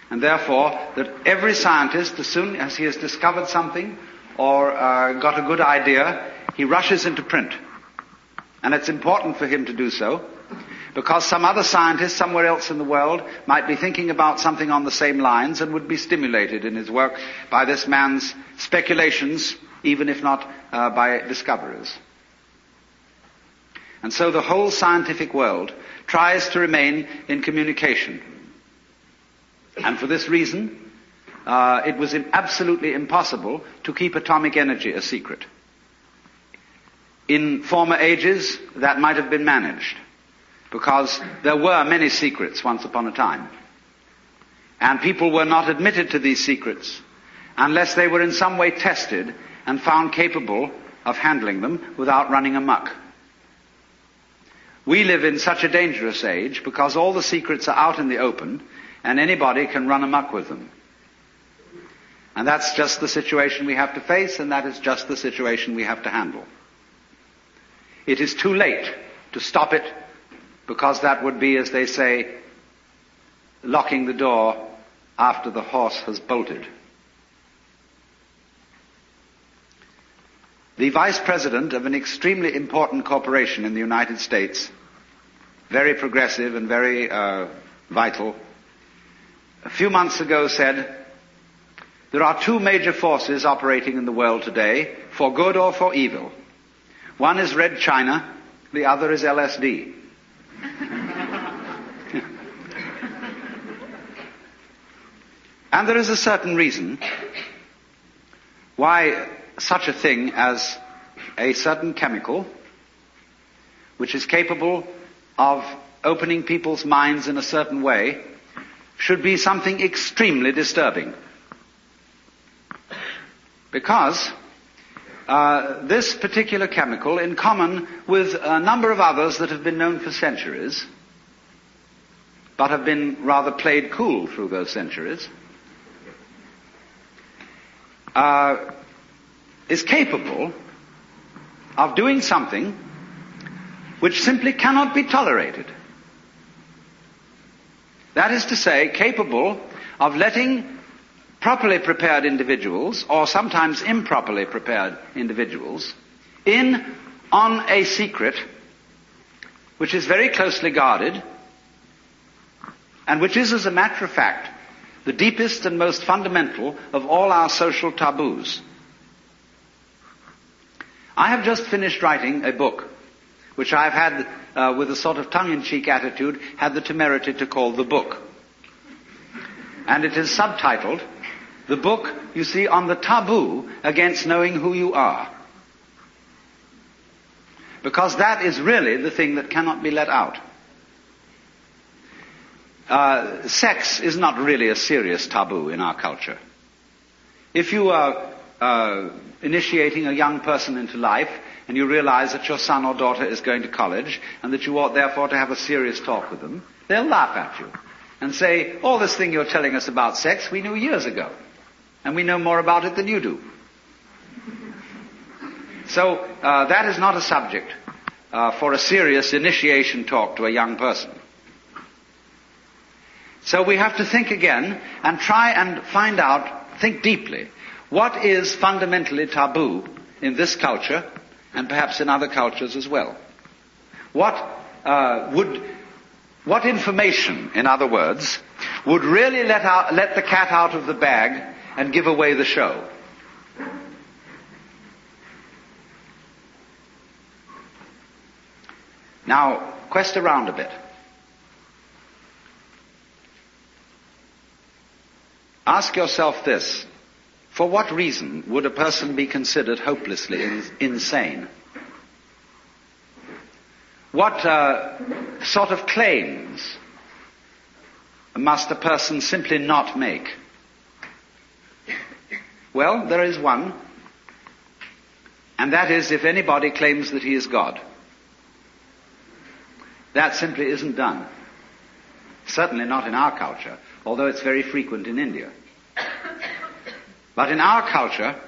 And therefore, that every scientist, as soon as he has discovered something or uh, got a good idea, he rushes into print. And it's important for him to do so because some other scientist somewhere else in the world might be thinking about something on the same lines and would be stimulated in his work by this man's speculations, even if not uh, by discoveries. And so the whole scientific world tries to remain in communication. And for this reason, uh, it was absolutely impossible to keep atomic energy a secret. In former ages, that might have been managed because there were many secrets once upon a time. And people were not admitted to these secrets unless they were in some way tested and found capable of handling them without running amuck. We live in such a dangerous age because all the secrets are out in the open and anybody can run amuck with them. And that's just the situation we have to face and that is just the situation we have to handle. It is too late to stop it because that would be, as they say, locking the door after the horse has bolted. The vice president of an extremely important corporation in the United States, very progressive and very uh, vital, a few months ago said, there are two major forces operating in the world today, for good or for evil. One is Red China, the other is LSD. <laughs> and there is a certain reason why such a thing as a certain chemical which is capable of opening people's minds in a certain way should be something extremely disturbing. Because uh, this particular chemical, in common with a number of others that have been known for centuries, but have been rather played cool through those centuries, uh, is capable of doing something which simply cannot be tolerated. That is to say, capable of letting properly prepared individuals, or sometimes improperly prepared individuals, in on a secret which is very closely guarded, and which is, as a matter of fact, the deepest and most fundamental of all our social taboos. I have just finished writing a book, which I have had, uh, with a sort of tongue-in-cheek attitude, had the temerity to call the book. And it is subtitled, The Book, you see, on the taboo against knowing who you are. Because that is really the thing that cannot be let out. Uh, sex is not really a serious taboo in our culture. If you are uh, initiating a young person into life and you realize that your son or daughter is going to college and that you ought therefore to have a serious talk with them, they'll laugh at you and say, all this thing you're telling us about sex we knew years ago and we know more about it than you do. So uh, that is not a subject uh, for a serious initiation talk to a young person. So we have to think again and try and find out, think deeply, what is fundamentally taboo in this culture and perhaps in other cultures as well? What uh, would, what information, in other words, would really let, out, let the cat out of the bag and give away the show? Now, quest around a bit. Ask yourself this. For what reason would a person be considered hopelessly in- insane? What uh, sort of claims must a person simply not make? Well, there is one, and that is if anybody claims that he is God. That simply isn't done. Certainly not in our culture, although it's very frequent in India. But in our culture,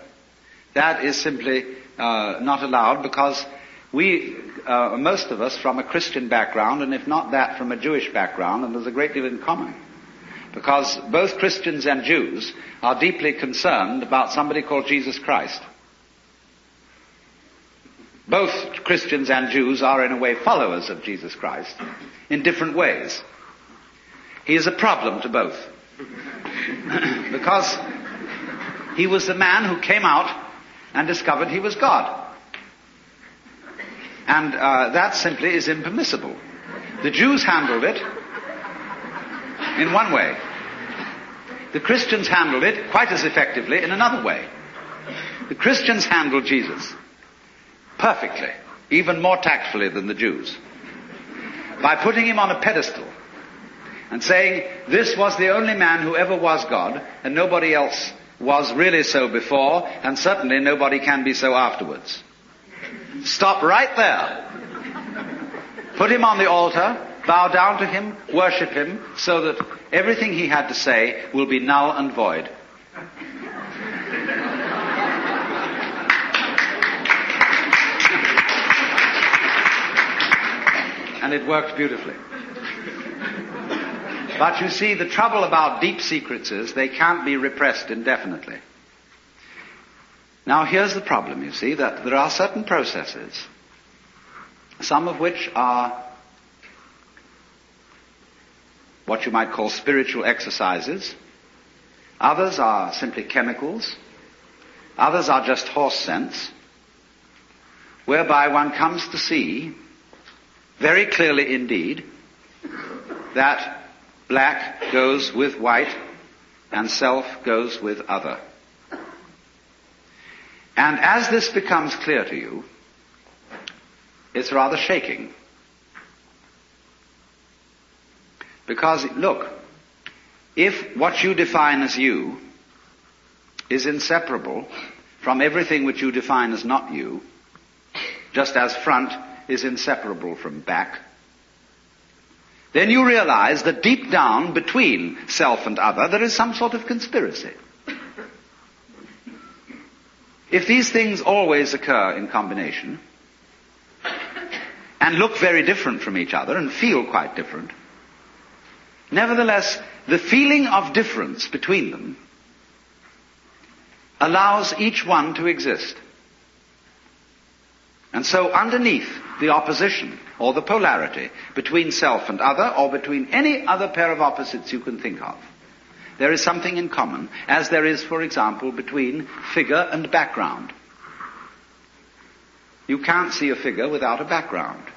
that is simply uh, not allowed because we, uh, most of us, from a Christian background, and if not that, from a Jewish background, and there's a great deal in common. Because both Christians and Jews are deeply concerned about somebody called Jesus Christ. Both Christians and Jews are in a way followers of Jesus Christ in different ways. He is a problem to both. <laughs> because he was the man who came out and discovered he was God. And uh, that simply is impermissible. The Jews handled it in one way. The Christians handled it quite as effectively in another way. The Christians handled Jesus perfectly. even more tactfully than the Jews, by putting him on a pedestal and saying, this was the only man who ever was God, and nobody else was really so before, and certainly nobody can be so afterwards. Stop right there. Put him on the altar, bow down to him, worship him, so that everything he had to say will be null and void. and it worked beautifully. But you see, the trouble about deep secrets is they can't be repressed indefinitely. Now here's the problem, you see, that there are certain processes, some of which are what you might call spiritual exercises. Others are simply chemicals. Others are just horse sense, whereby one comes to see very clearly indeed that black goes with white and self goes with other. And as this becomes clear to you, it's rather shaking. Because, look, if what you define as you is inseparable from everything which you define as not you, just as front is inseparable from back, then you realize that deep down between self and other there is some sort of conspiracy. If these things always occur in combination and look very different from each other and feel quite different, nevertheless, the feeling of difference between them allows each one to exist. And so underneath the opposition or the polarity between self and other or between any other pair of opposites you can think of, there is something in common, as there is, for example, between figure and background. You can't see a figure without a background.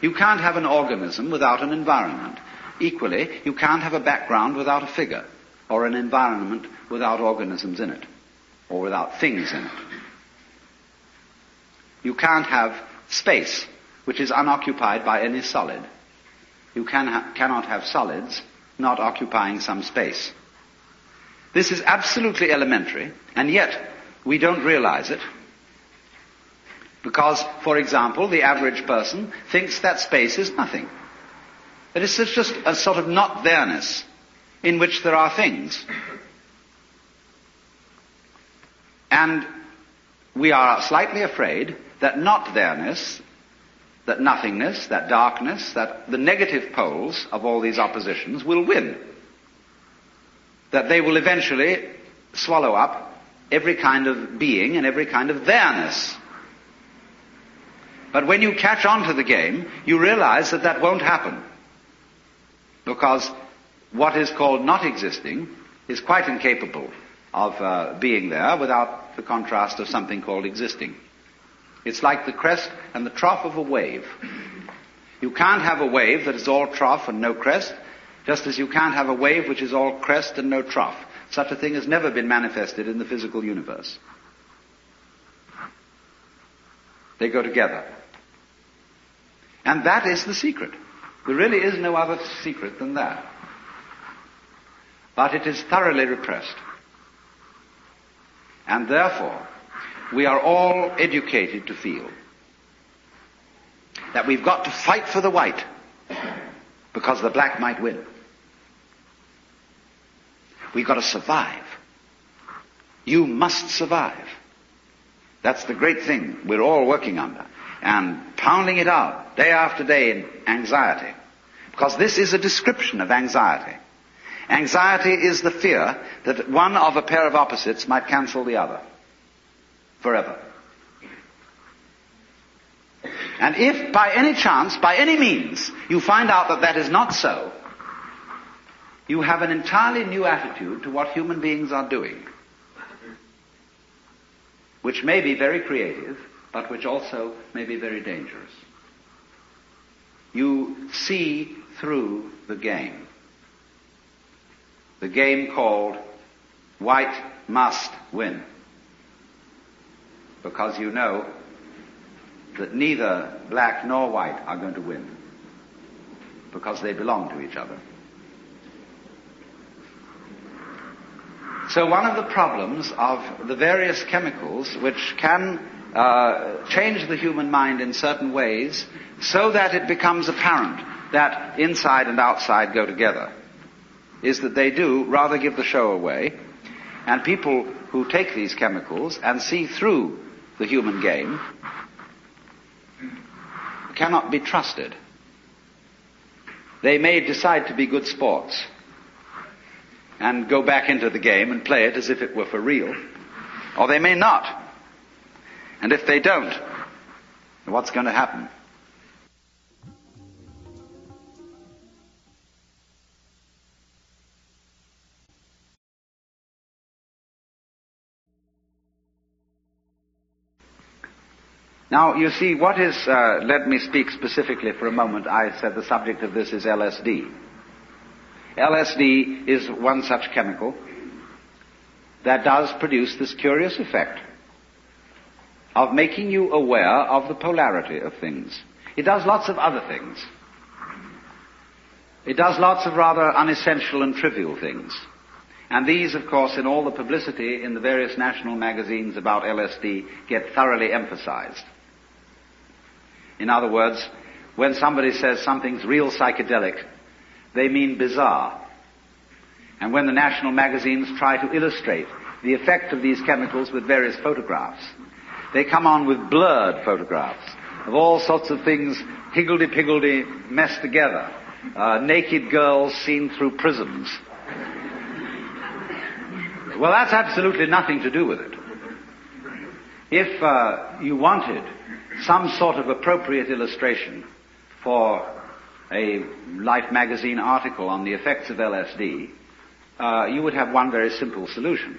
You can't have an organism without an environment. Equally, you can't have a background without a figure, or an environment without organisms in it, or without things in it. You can't have space, which is unoccupied by any solid. You can ha- cannot have solids not occupying some space. This is absolutely elementary, and yet we don't realize it. Because, for example, the average person thinks that space is nothing. That it's just a sort of not there-ness in which there are things. And we are slightly afraid that not there-ness, that nothingness, that darkness, that the negative poles of all these oppositions will win. That they will eventually swallow up every kind of being and every kind of there-ness. But when you catch on to the game, you realize that that won't happen. Because what is called not existing is quite incapable of uh, being there without the contrast of something called existing. It's like the crest and the trough of a wave. You can't have a wave that is all trough and no crest, just as you can't have a wave which is all crest and no trough. Such a thing has never been manifested in the physical universe. They go together. And that is the secret. There really is no other secret than that. But it is thoroughly repressed. And therefore, we are all educated to feel that we've got to fight for the white because the black might win. We've got to survive. You must survive. That's the great thing we're all working under. And pounding it out day after day in anxiety. Because this is a description of anxiety. Anxiety is the fear that one of a pair of opposites might cancel the other forever. And if by any chance, by any means, you find out that that is not so, you have an entirely new attitude to what human beings are doing, which may be very creative, but which also may be very dangerous. You see through the game. The game called white must win because you know that neither black nor white are going to win because they belong to each other. So one of the problems of the various chemicals which can uh, change the human mind in certain ways so that it becomes apparent that inside and outside go together is that they do rather give the show away and people who take these chemicals and see through the human game cannot be trusted. They may decide to be good sports and go back into the game and play it as if it were for real, or they may not. And if they don't, what's going to happen? Now, you see, what is, uh, let me speak specifically for a moment. I said the subject of this is LSD. LSD is one such chemical that does produce this curious effect of making you aware of the polarity of things. It does lots of other things. It does lots of rather unessential and trivial things. And these, of course, in all the publicity in the various national magazines about LSD get thoroughly emphasized. In other words, when somebody says something's real psychedelic, they mean bizarre. And when the national magazines try to illustrate the effect of these chemicals with various photographs, they come on with blurred photographs of all sorts of things higgledy-piggledy messed together. Uh, naked girls seen through prisms. Well, that's absolutely nothing to do with it. If uh, you wanted some sort of appropriate illustration for a Life magazine article on the effects of LSD, uh, you would have one very simple solution.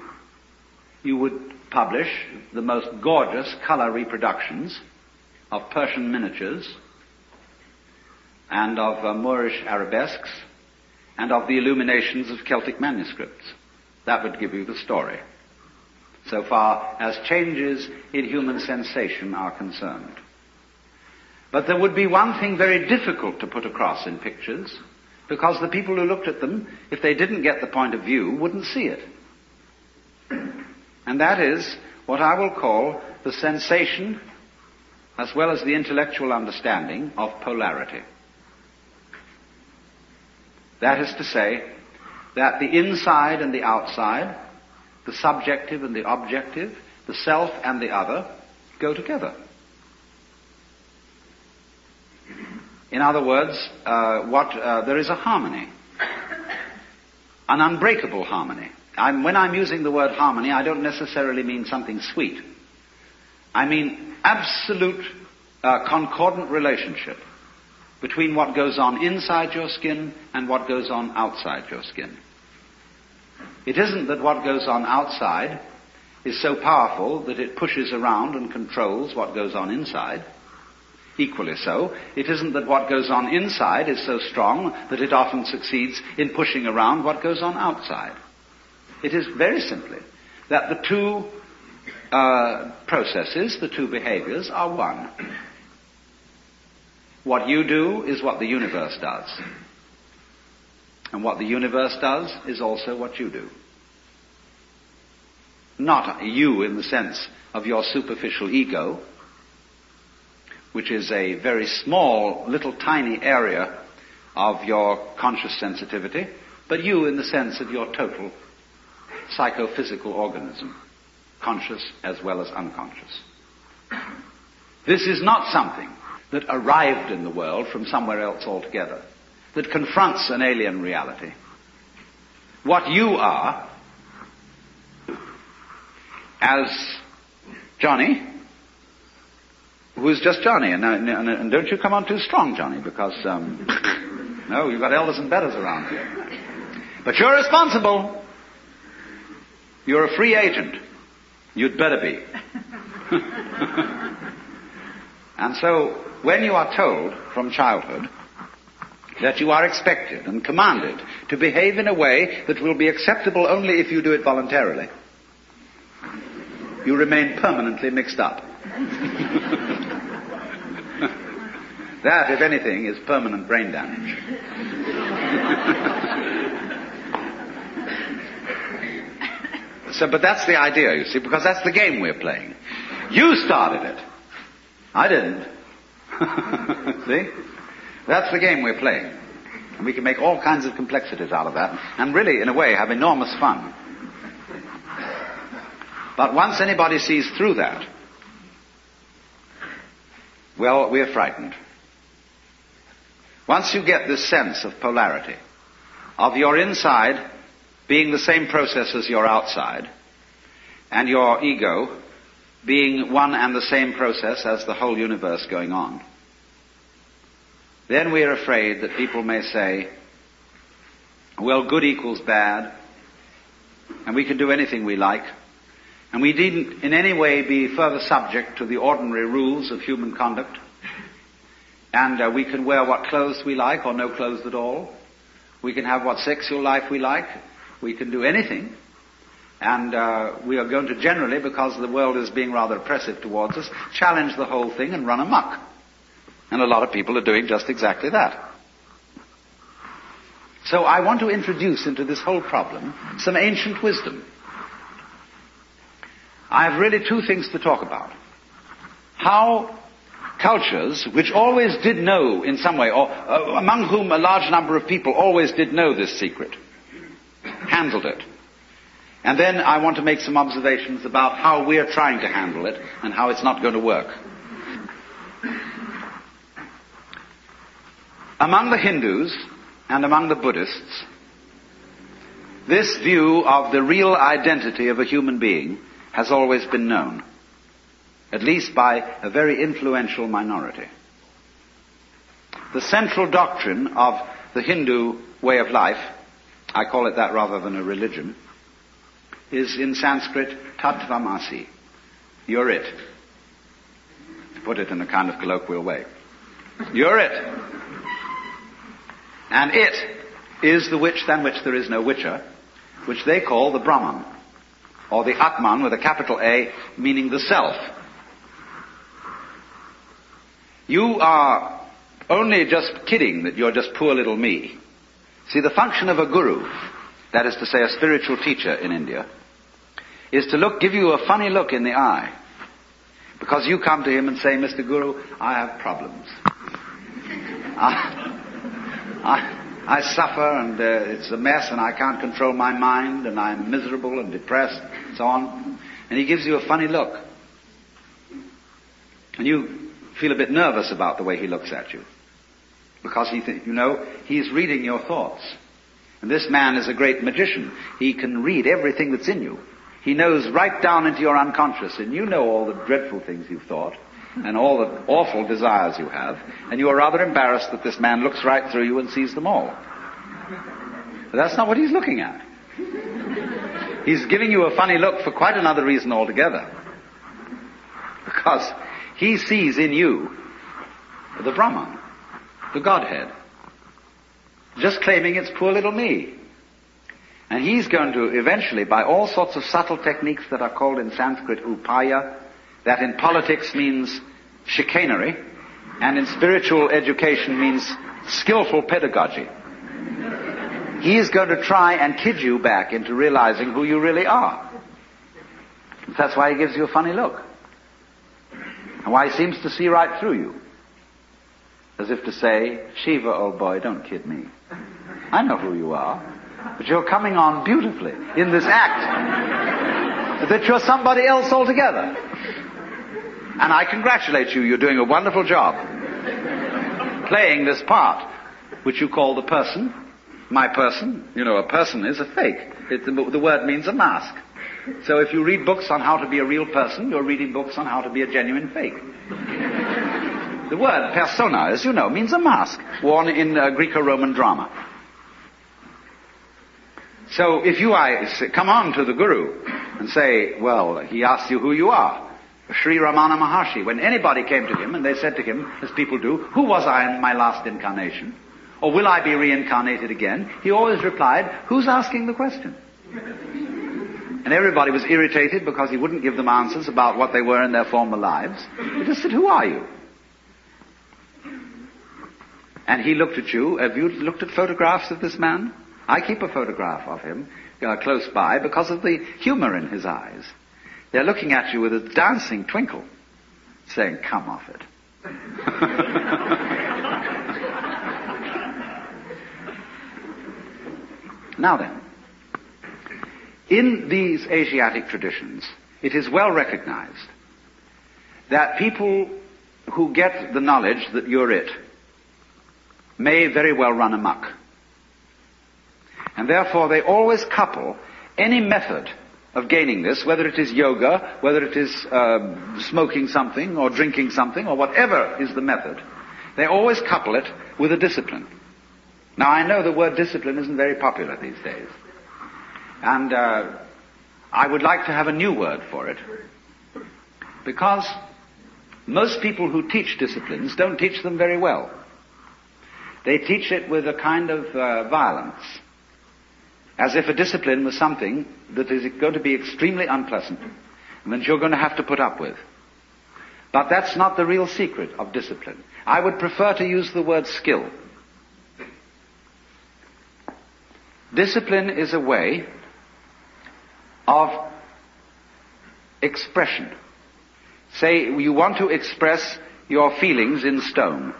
You would publish the most gorgeous color reproductions of Persian miniatures and of uh, Moorish arabesques and of the illuminations of Celtic manuscripts. That would give you the story so far as changes in human sensation are concerned. But there would be one thing very difficult to put across in pictures, because the people who looked at them, if they didn't get the point of view, wouldn't see it. And that is what I will call the sensation, as well as the intellectual understanding, of polarity. That is to say, that the inside and the outside, the subjective and the objective, the self and the other, go together. In other words, uh, what uh, there is a harmony, an unbreakable harmony. I'm, when I'm using the word harmony, I don't necessarily mean something sweet. I mean absolute uh, concordant relationship between what goes on inside your skin and what goes on outside your skin. It isn't that what goes on outside is so powerful that it pushes around and controls what goes on inside. Equally so, it isn't that what goes on inside is so strong that it often succeeds in pushing around what goes on outside. It is very simply that the two uh, processes, the two behaviors, are one. What you do is what the universe does. And what the universe does is also what you do. Not you in the sense of your superficial ego, which is a very small, little tiny area of your conscious sensitivity, but you in the sense of your total psychophysical organism, conscious as well as unconscious. This is not something that arrived in the world from somewhere else altogether, that confronts an alien reality. What you are, as Johnny, who's just Johnny, and, and, and, don't you come on too strong, Johnny, because, um, <coughs> no, you've got elders and betters around here. But you're responsible. You're a free agent. You'd better be. <laughs> and so, when you are told from childhood that you are expected and commanded to behave in a way that will be acceptable only if you do it voluntarily, you remain permanently mixed up. <laughs> that, if anything, is permanent brain damage. so, but that's the idea, you see, because that's the game we're playing. You started it. I didn't. <laughs> see? That's the game we're playing. And we can make all kinds of complexities out of that, and really, in a way, have enormous fun. But once anybody sees through that, well, we're frightened. Once you get this sense of polarity, of your inside being the same process as your outside, and your ego being one and the same process as the whole universe going on, then we are afraid that people may say, well, good equals bad, and we can do anything we like, and we needn't in any way be further subject to the ordinary rules of human conduct, and uh, we can wear what clothes we like or no clothes at all. We can have what sexual life we like. We can do anything. And uh, we are going to generally, because the world is being rather oppressive towards us, challenge the whole thing and run amok. And a lot of people are doing just exactly that. So I want to introduce into this whole problem some ancient wisdom. I have really two things to talk about. How cultures, which always did know in some way, or uh, among whom a large number of people always did know this secret, handled it. And then I want to make some observations about how we're trying to handle it and how it's not going to work. Among the Hindus and among the Buddhists, this view of the real identity of a human being has always been known, at least by a very influential minority. The central doctrine of the Hindu way of life, I call it that rather than a religion, is in Sanskrit Tattvamasi. You're it. To put it in a kind of colloquial way. You're it. And it is the witch than which there is no witcher, which they call the Brahman, or the Atman with a capital A, meaning the self. You are only just kidding that you're just poor little me. See, the function of a guru, that is to say a spiritual teacher in India, is to look, give you a funny look in the eye. Because you come to him and say, Mr. Guru, I have problems. <laughs> I, I suffer and uh, it's a mess and I can't control my mind and I'm miserable and depressed and so on. And he gives you a funny look. And you feel a bit nervous about the way he looks at you. Because he, th- you know, he's reading your thoughts. And this man is a great magician. He can read everything that's in you. He knows right down into your unconscious and you know all the dreadful things you've thought and all the awful desires you have, and you are rather embarrassed that this man looks right through you and sees them all. But that's not what he's looking at. He's giving you a funny look for quite another reason altogether. Because he sees in you the Brahman, the Godhead, just claiming it's poor little me. And he's going to eventually, by all sorts of subtle techniques that are called in Sanskrit upaya, that in politics means chicanery, and in spiritual education means skillful pedagogy. He is going to try and kid you back into realizing who you really are. That's why he gives you a funny look. And why he seems to see right through you. As if to say, Shiva, old boy, don't kid me. I know who you are. But you're coming on beautifully in this act. that you're somebody else altogether. And I congratulate you, you're doing a wonderful job. Playing this part, which you call the person, my person. You know, a person is a fake. It, the, the word means a mask. So if you read books on how to be a real person, you're reading books on how to be a genuine fake. The word persona, as you know, means a mask worn in uh, Greco-Roman drama. So if you I, come on to the Guru and say, well, he asks you who you are. Sri Ramana Maharshi, when anybody came to him and they said to him, as people do, who was I in my last incarnation? Or will I be reincarnated again? He always replied, who's asking the question? And everybody was irritated because he wouldn't give them answers about what they were in their former lives. He just said, who are you? and he looked at you, have you looked at photographs of this man? I keep a photograph of him uh, close by because of the humor in his eyes. They're looking at you with a dancing twinkle, saying, come off it. <laughs> now then, in these Asiatic traditions, it is well recognized that people who get the knowledge that you're it may very well run amok. And therefore they always couple any method of gaining this, whether it is yoga, whether it is uh, smoking something or drinking something or whatever is the method, they always couple it with a discipline. Now I know the word discipline isn't very popular these days. And uh, I would like to have a new word for it. Because most people who teach disciplines don't teach them very well. They teach it with a kind of uh, violence, as if a discipline was something that is going to be extremely unpleasant and that you're going to have to put up with. But that's not the real secret of discipline. I would prefer to use the word skill. Discipline is a way of expression. Say you want to express your feelings in stone.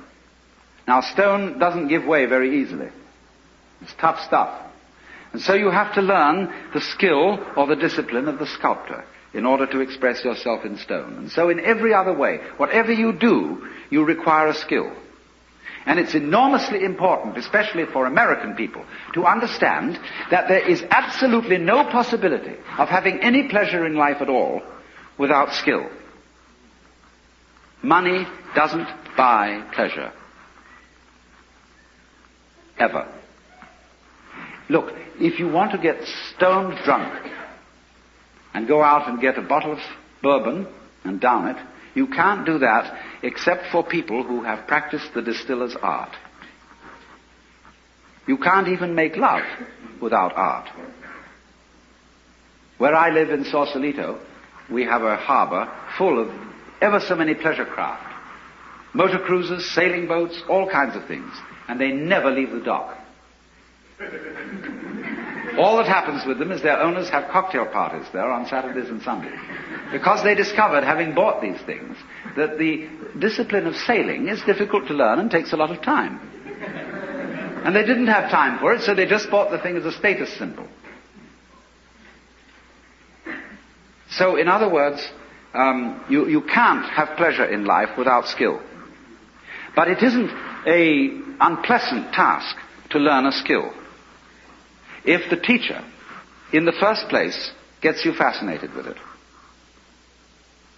Now stone doesn't give way very easily. It's tough stuff. And so you have to learn the skill or the discipline of the sculptor in order to express yourself in stone. And so in every other way, whatever you do, you require a skill. And it's enormously important, especially for American people, to understand that there is absolutely no possibility of having any pleasure in life at all without skill. Money doesn't buy pleasure. Ever. Look, if you want to get stoned drunk and go out and get a bottle of bourbon and down it, you can't do that except for people who have practiced the distiller's art. You can't even make love without art. Where I live in Sausalito, we have a harbor full of ever so many pleasure craft. Motor cruisers, sailing boats, all kinds of things. And they never leave the dock. All that happens with them is their owners have cocktail parties there on Saturdays and Sundays. Because they discovered, having bought these things, that the discipline of sailing is difficult to learn and takes a lot of time. And they didn't have time for it, so they just bought the thing as a status symbol. So, in other words, um, you, you can't have pleasure in life without skill. But it isn't a unpleasant task to learn a skill. If the teacher, in the first place, gets you fascinated with it.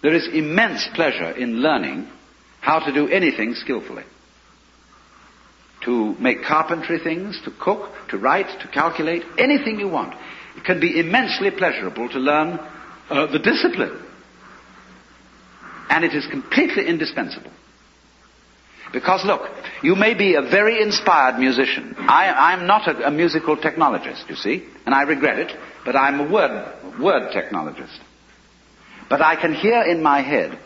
There is immense pleasure in learning how to do anything skillfully. To make carpentry things, to cook, to write, to calculate, anything you want. It can be immensely pleasurable to learn uh, the discipline. And it is completely indispensable. Because look, you may be a very inspired musician. I, am not a, a, musical technologist, you see, and I regret it, but I'm a word, word technologist. But I can hear in my head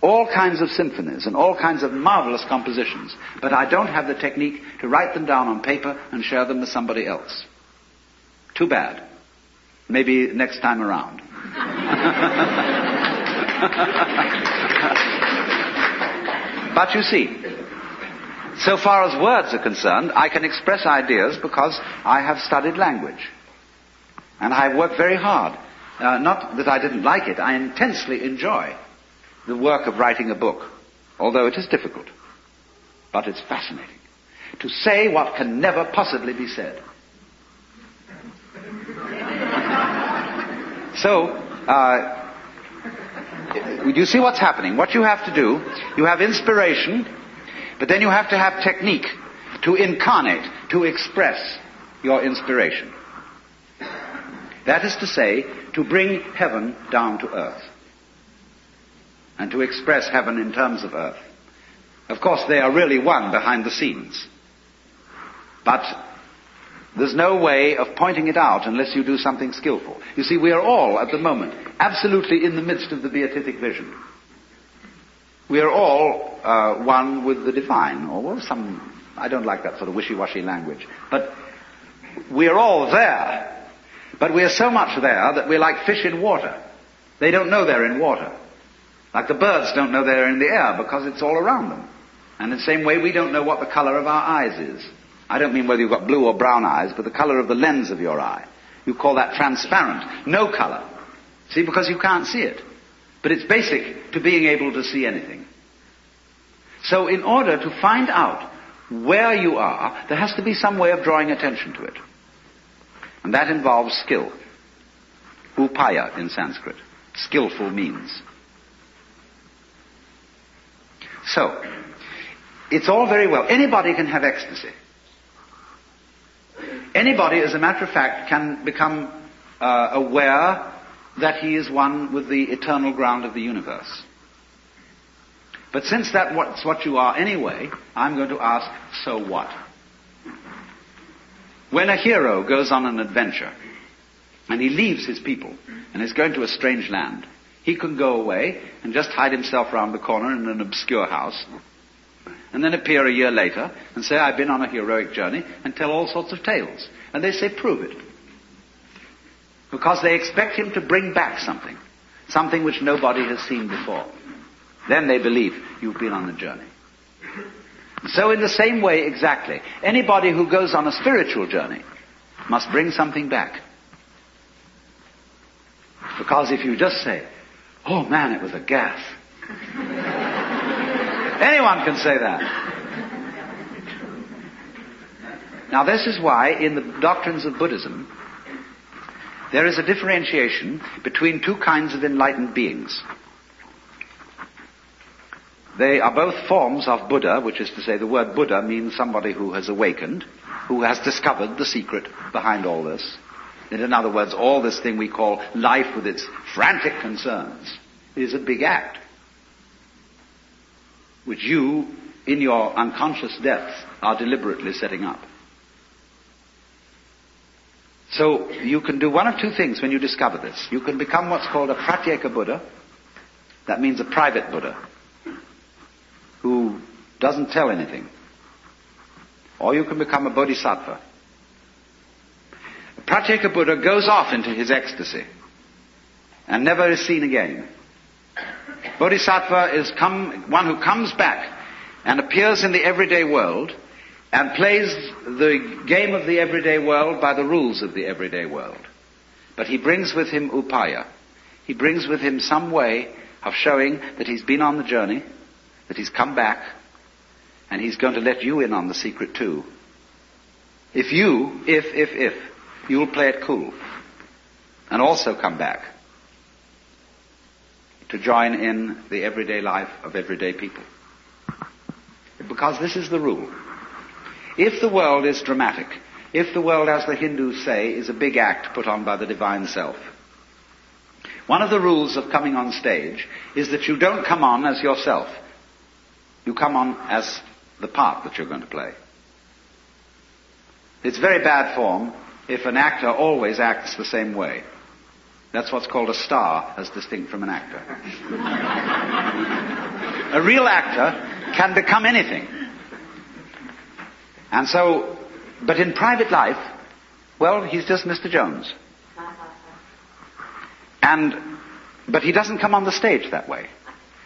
all kinds of symphonies and all kinds of marvelous compositions, but I don't have the technique to write them down on paper and share them with somebody else. Too bad. Maybe next time around. <laughs> but you see, so far as words are concerned, I can express ideas because I have studied language. And I have worked very hard. Uh, not that I didn't like it, I intensely enjoy the work of writing a book, although it is difficult. But it's fascinating. To say what can never possibly be said. <laughs> so, uh, you see what's happening. What you have to do, you have inspiration, but then you have to have technique to incarnate, to express your inspiration. That is to say, to bring heaven down to earth. And to express heaven in terms of earth. Of course, they are really one behind the scenes. But there's no way of pointing it out unless you do something skillful. You see, we are all, at the moment, absolutely in the midst of the beatific vision. We are all uh, one with the divine, or some I don't like that sort of wishy-washy language. But we're all there. But we're so much there that we're like fish in water. They don't know they're in water. Like the birds don't know they're in the air because it's all around them. And in the same way, we don't know what the color of our eyes is. I don't mean whether you've got blue or brown eyes, but the color of the lens of your eye. You call that transparent. No color. See, because you can't see it. But it's basic to being able to see anything. So in order to find out where you are, there has to be some way of drawing attention to it. And that involves skill. Upaya in Sanskrit. Skillful means. So, it's all very well. Anybody can have ecstasy. Anybody, as a matter of fact, can become uh, aware that he is one with the eternal ground of the universe. But since that's what you are anyway, I'm going to ask, so what? When a hero goes on an adventure, and he leaves his people, and is going to a strange land, he can go away and just hide himself round the corner in an obscure house, and then appear a year later and say, I've been on a heroic journey, and tell all sorts of tales. And they say, prove it. Because they expect him to bring back something. Something which nobody has seen before. Then they believe you've been on the journey. So in the same way exactly, anybody who goes on a spiritual journey must bring something back. Because if you just say, oh man, it was a gas. <laughs> Anyone can say that. Now this is why in the doctrines of Buddhism, there is a differentiation between two kinds of enlightened beings. They are both forms of Buddha, which is to say the word Buddha means somebody who has awakened, who has discovered the secret behind all this. In other words, all this thing we call life with its frantic concerns is a big act, which you, in your unconscious depths, are deliberately setting up. So you can do one of two things when you discover this. You can become what's called a pratyeka Buddha. That means a private Buddha who doesn't tell anything. Or you can become a bodhisattva. A Pratyeka Buddha goes off into his ecstasy and never is seen again. Bodhisattva is come, one who comes back and appears in the everyday world and plays the game of the everyday world by the rules of the everyday world. But he brings with him upaya. He brings with him some way of showing that he's been on the journey, that he's come back, and he's going to let you in on the secret too. If you, if, if, if, you'll play it cool, and also come back to join in the everyday life of everyday people. Because this is the rule. If the world is dramatic, if the world, as the Hindus say, is a big act put on by the divine self, one of the rules of coming on stage is that you don't come on as yourself. You come on as the part that you're going to play. It's very bad form if an actor always acts the same way. That's what's called a star, as distinct from an actor. <laughs> a real actor can become anything. And so, but in private life, well, he's just Mr. Jones. And, but he doesn't come on the stage that way.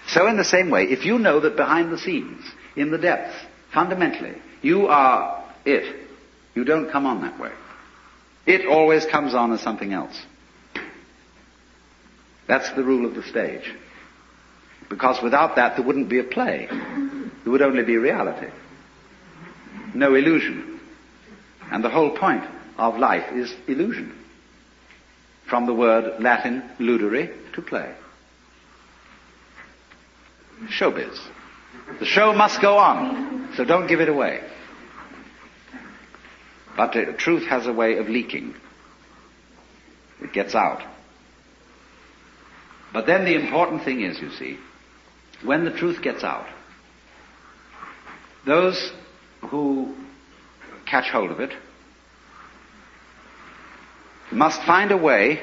So in the same way, if you know that behind the scenes, in the depths, fundamentally, you are it, you don't come on that way. It always comes on as something else. That's the rule of the stage. Because without that, there wouldn't be a play. There would only be reality. No illusion. And the whole point of life is illusion. From the word Latin ludere, to play showbiz. The show must go on, so don't give it away. But the truth has a way of leaking. It gets out. But then the important thing is, you see, when the truth gets out, those who catch hold of it must find a way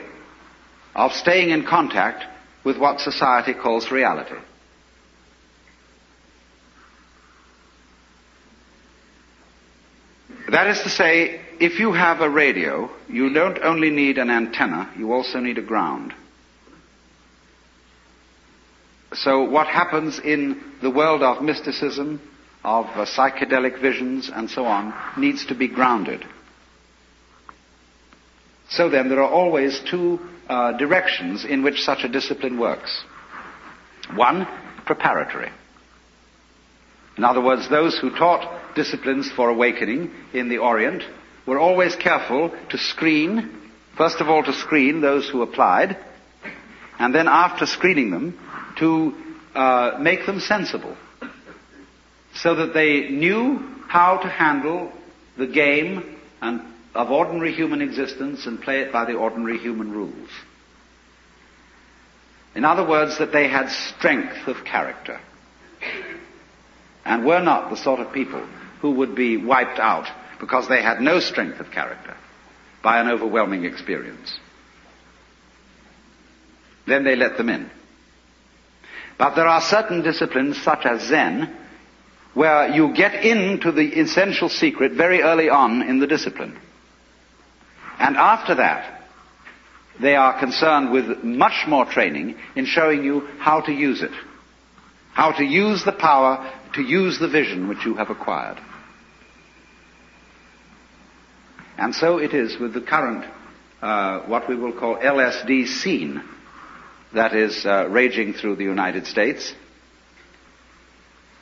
of staying in contact with what society calls reality. That is to say, if you have a radio, you don't only need an antenna, you also need a ground. So what happens in the world of mysticism, of uh, psychedelic visions and so on, needs to be grounded. So then there are always two uh, directions in which such a discipline works. One, preparatory. In other words, those who taught disciplines for awakening in the Orient were always careful to screen, first of all to screen those who applied, and then after screening them, to uh, make them sensible so that they knew how to handle the game and, of ordinary human existence and play it by the ordinary human rules. In other words, that they had strength of character and were not the sort of people who would be wiped out because they had no strength of character by an overwhelming experience. Then they let them in. But there are certain disciplines, such as Zen, where you get into the essential secret very early on in the discipline. And after that, they are concerned with much more training in showing you how to use it. How to use the power, to use the vision which you have acquired. And so it is with the current, uh, what we will call LSD scene that is uh, raging through the United States,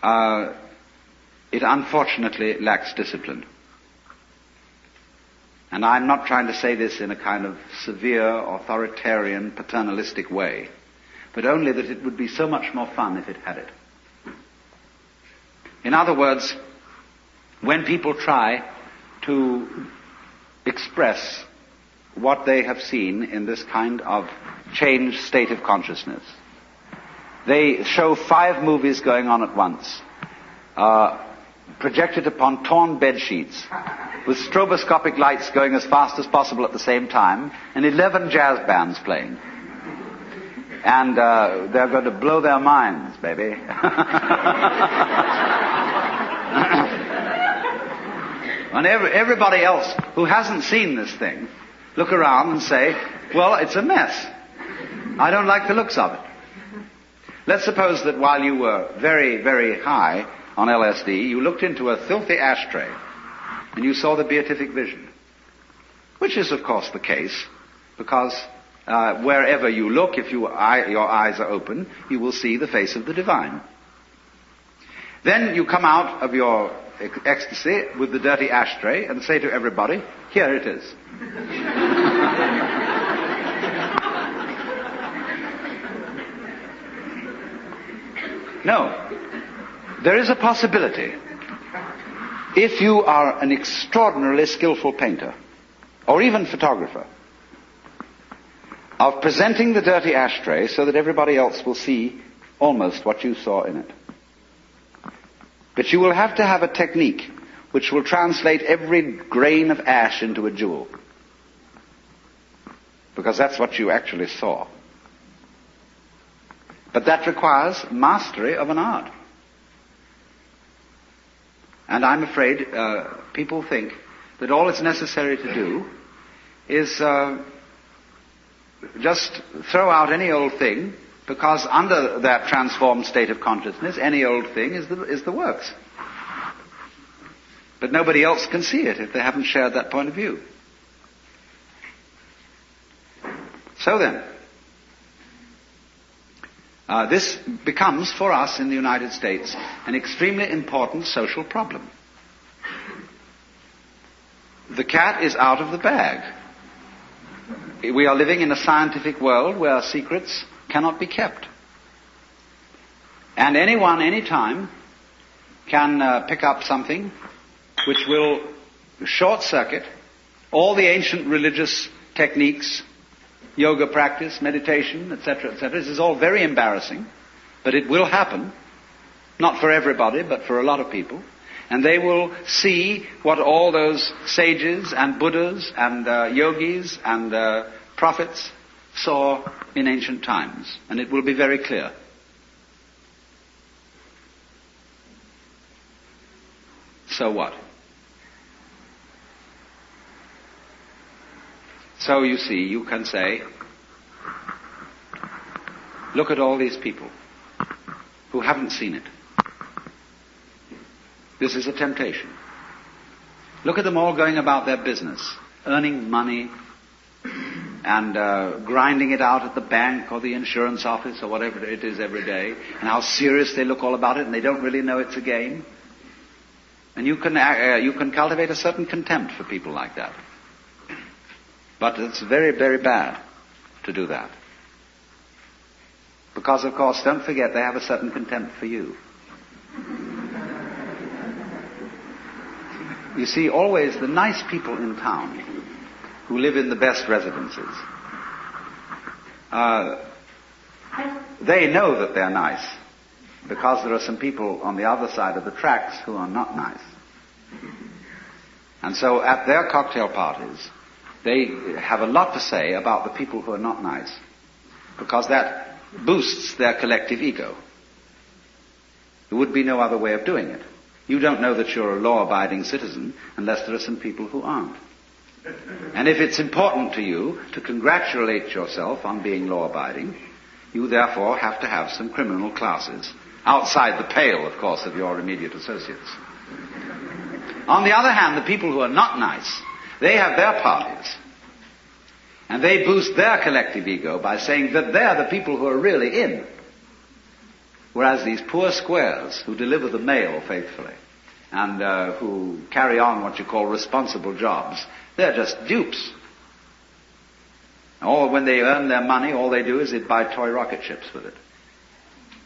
uh, it unfortunately lacks discipline. And I'm not trying to say this in a kind of severe, authoritarian, paternalistic way, but only that it would be so much more fun if it had it. In other words, when people try to express what they have seen in this kind of changed state of consciousness. They show five movies going on at once, uh, projected upon torn bed sheets, with stroboscopic lights going as fast as possible at the same time, and 11 jazz bands playing. And uh, they're going to blow their minds, baby. <laughs> and every, everybody else who hasn't seen this thing look around and say, well, it's a mess. I don't like the looks of it. Let's suppose that while you were very, very high on LSD, you looked into a filthy ashtray and you saw the beatific vision. Which is, of course, the case, because uh, wherever you look, if you, your eyes are open, you will see the face of the divine. Then you come out of your ecstasy with the dirty ashtray and say to everybody, here it is. <laughs> no. There is a possibility, if you are an extraordinarily skillful painter, or even photographer, of presenting the dirty ashtray so that everybody else will see almost what you saw in it. But you will have to have a technique which will translate every grain of ash into a jewel. Because that's what you actually saw. But that requires mastery of an art. And I'm afraid uh, people think that all it's necessary to do is uh, just throw out any old thing because under that transformed state of consciousness, any old thing is the, is the works. But nobody else can see it if they haven't shared that point of view. So then, uh, this becomes for us in the United States an extremely important social problem. The cat is out of the bag. We are living in a scientific world where secrets cannot be kept. And anyone, anytime, can uh, pick up something which will short circuit all the ancient religious techniques, yoga practice, meditation, etc., etc. This is all very embarrassing, but it will happen. Not for everybody, but for a lot of people. And they will see what all those sages and Buddhas and uh, yogis and uh, prophets saw in ancient times. And it will be very clear. So what? So you see, you can say, look at all these people who haven't seen it. This is a temptation. Look at them all going about their business, earning money and uh, grinding it out at the bank or the insurance office or whatever it is every day, and how serious they look all about it, and they don't really know it's a game. And you can, uh, you can cultivate a certain contempt for people like that. But it's very, very bad to do that. Because, of course, don't forget they have a certain contempt for you. You see, always the nice people in town who live in the best residences, uh, they know that they're nice because there are some people on the other side of the tracks who are not nice. And so at their cocktail parties, they have a lot to say about the people who are not nice because that boosts their collective ego. There would be no other way of doing it. You don't know that you're a law-abiding citizen unless there are some people who aren't. And if it's important to you to congratulate yourself on being law-abiding, you therefore have to have some criminal classes outside the pale, of course, of your immediate associates. On the other hand, the people who are not nice, they have their parties. And they boost their collective ego by saying that they're the people who are really in. Whereas these poor squares who deliver the mail faithfully and uh, who carry on what you call responsible jobs, they're just dupes. Or when they earn their money, all they do is they buy toy rocket ships with it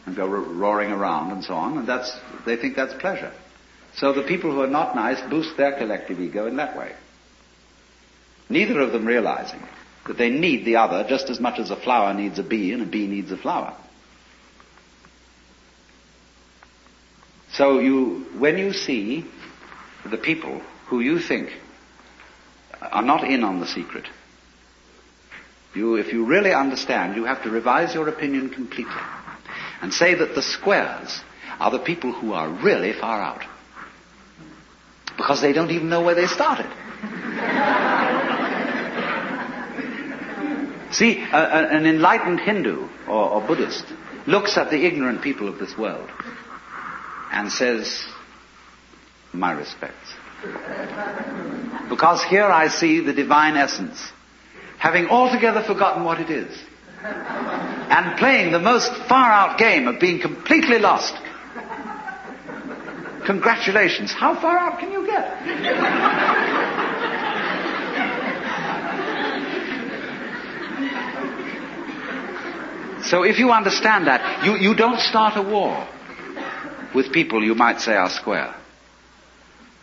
and go roaring around and so on, and that's they think that's pleasure. So the people who are not nice boost their collective ego in that way. Neither of them realizing that they need the other just as much as a flower needs a bee and a bee needs a flower. So you, when you see the people who you think are not in on the secret, you, if you really understand, you have to revise your opinion completely and say that the squares are the people who are really far out. Because they don't even know where they started. See, a, a, an enlightened Hindu or, or Buddhist looks at the ignorant people of this world and says, my respects. Because here I see the divine essence, having altogether forgotten what it is, and playing the most far out game of being completely lost. Congratulations. How far out can you get? So if you understand that, you, you don't start a war with people you might say are square.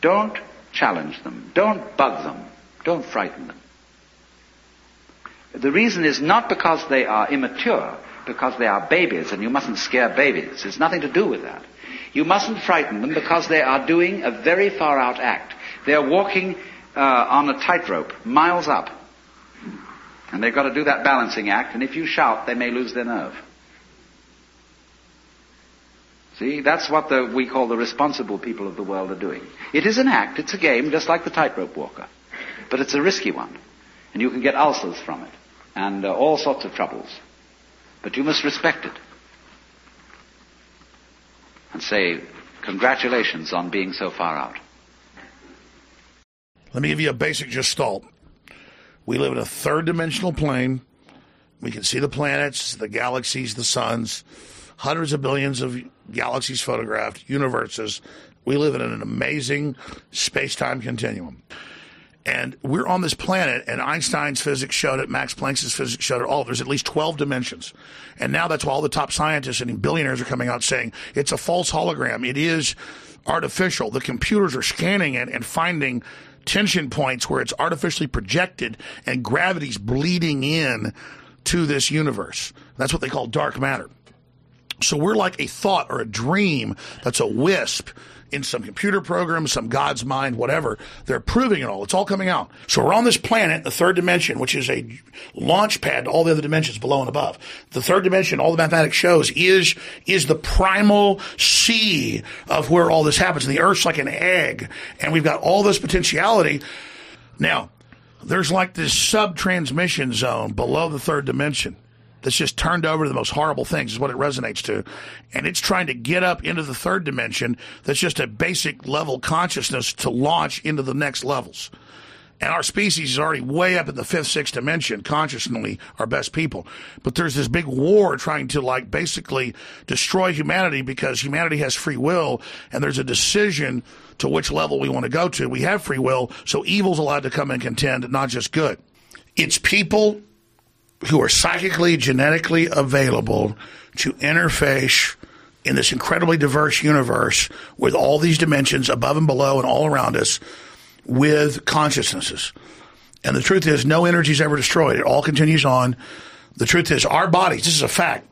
Don't challenge them. Don't bug them. Don't frighten them. The reason is not because they are immature, because they are babies, and you mustn't scare babies. It's nothing to do with that. You mustn't frighten them because they are doing a very far out act. They're walking uh, on a tightrope, miles up. And they've got to do that balancing act, and if you shout, they may lose their nerve. See, that's what the, we call the responsible people of the world are doing. It is an act, it's a game, just like the tightrope walker. But it's a risky one. And you can get ulcers from it. And uh, all sorts of troubles. But you must respect it. And say, congratulations on being so far out. Let me give you a basic gestalt. We live in a third dimensional plane. We can see the planets, the galaxies, the suns, hundreds of billions of galaxies photographed, universes. We live in an amazing space time continuum. And we're on this planet, and Einstein's physics showed it, Max Planck's physics showed it, all. There's at least 12 dimensions. And now that's why all the top scientists and billionaires are coming out saying it's a false hologram. It is artificial. The computers are scanning it and finding tension points where it's artificially projected and gravity's bleeding in to this universe. That's what they call dark matter. So we're like a thought or a dream that's a wisp in some computer program, some God's mind, whatever. They're proving it all. It's all coming out. So we're on this planet, the third dimension, which is a launch pad to all the other dimensions below and above. The third dimension, all the mathematics shows, is, is the primal sea of where all this happens. And the Earth's like an egg. And we've got all this potentiality. Now, there's like this sub transmission zone below the third dimension that's just turned over to the most horrible things is what it resonates to. And it's trying to get up into the third dimension that's just a basic level consciousness to launch into the next levels. And our species is already way up in the fifth sixth dimension consciously our best people. But there's this big war trying to like basically destroy humanity because humanity has free will and there's a decision to which level we want to go to. We have free will so evil's allowed to come and contend not just good. It's people who are psychically, genetically available to interface in this incredibly diverse universe with all these dimensions above and below and all around us with consciousnesses. And the truth is, no energy is ever destroyed. It all continues on. The truth is, our bodies, this is a fact,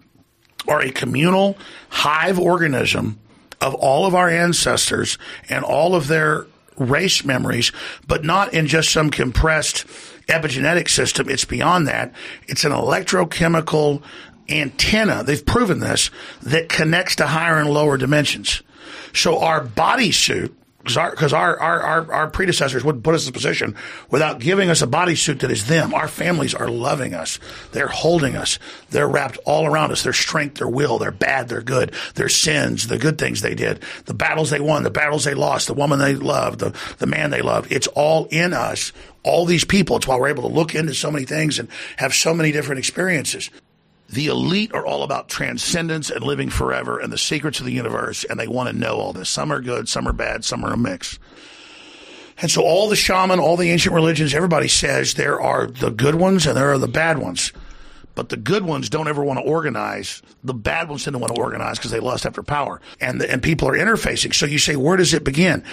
are a communal hive organism of all of our ancestors and all of their race memories, but not in just some compressed epigenetic system. It's beyond that. It's an electrochemical antenna. They've proven this that connects to higher and lower dimensions. So our bodysuit because our, our, our, our, predecessors wouldn't put us in a position without giving us a bodysuit that is them. Our families are loving us. They're holding us. They're wrapped all around us. Their strength, their will, their bad, their good, their sins, the good things they did, the battles they won, the battles they lost, the woman they loved, the, the man they loved. It's all in us. All these people. It's why we're able to look into so many things and have so many different experiences the elite are all about transcendence and living forever and the secrets of the universe, and they want to know all this. Some are good, some are bad, some are a mix. And so all the shaman, all the ancient religions, everybody says there are the good ones and there are the bad ones. But the good ones don't ever want to organize. The bad ones tend to want to organize because they lust after power. And, the, and people are interfacing. So you say, where does it begin?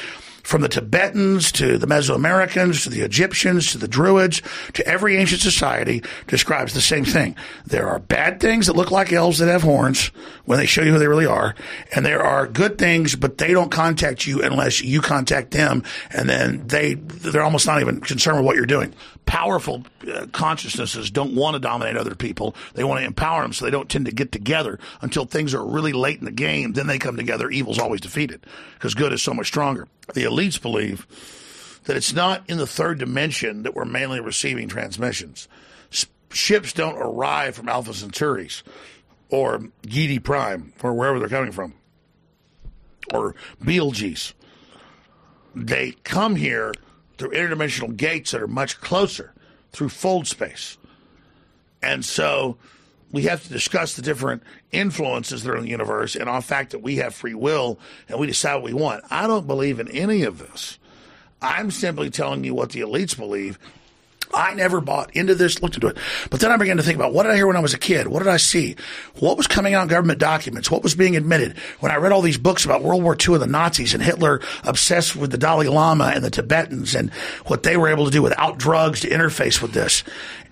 From the Tibetans to the Mesoamericans to the Egyptians to the Druids to every ancient society describes the same thing. There are bad things that look like elves that have horns when they show you who they really are, and there are good things, but they don't contact you unless you contact them, and then they they're almost not even concerned with what you're doing. Powerful uh, consciousnesses don't want to dominate other people; they want to empower them, so they don't tend to get together until things are really late in the game. Then they come together. Evil's always defeated because good is so much stronger. The elites believe that it's not in the third dimension that we're mainly receiving transmissions. S- ships don't arrive from Alpha Centauris or Giedi Prime or wherever they're coming from or Betelgeuse. They come here through interdimensional gates that are much closer through fold space. And so we have to discuss the different influences that are in the universe and on fact that we have free will and we decide what we want. I don't believe in any of this. I'm simply telling you what the elites believe. I never bought into this, looked into it. But then I began to think about what did I hear when I was a kid? What did I see? What was coming out in government documents? What was being admitted? When I read all these books about World War II and the Nazis and Hitler obsessed with the Dalai Lama and the Tibetans and what they were able to do without drugs to interface with this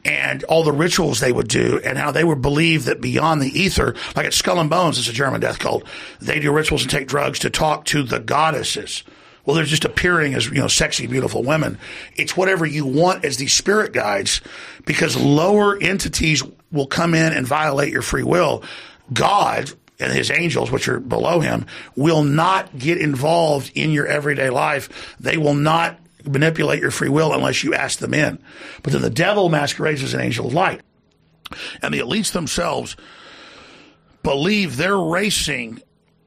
and all the rituals they would do and how they would believe that beyond the ether, like at Skull and Bones, it's a German death cult, they do rituals and take drugs to talk to the goddesses. Well, they're just appearing as, you know, sexy, beautiful women. It's whatever you want as these spirit guides because lower entities will come in and violate your free will. God, and his angels, which are below him, will not get involved in your everyday life. They will not manipulate your free will unless you ask them in. But then the devil masquerades as an angel of light. And the elites themselves believe they're racing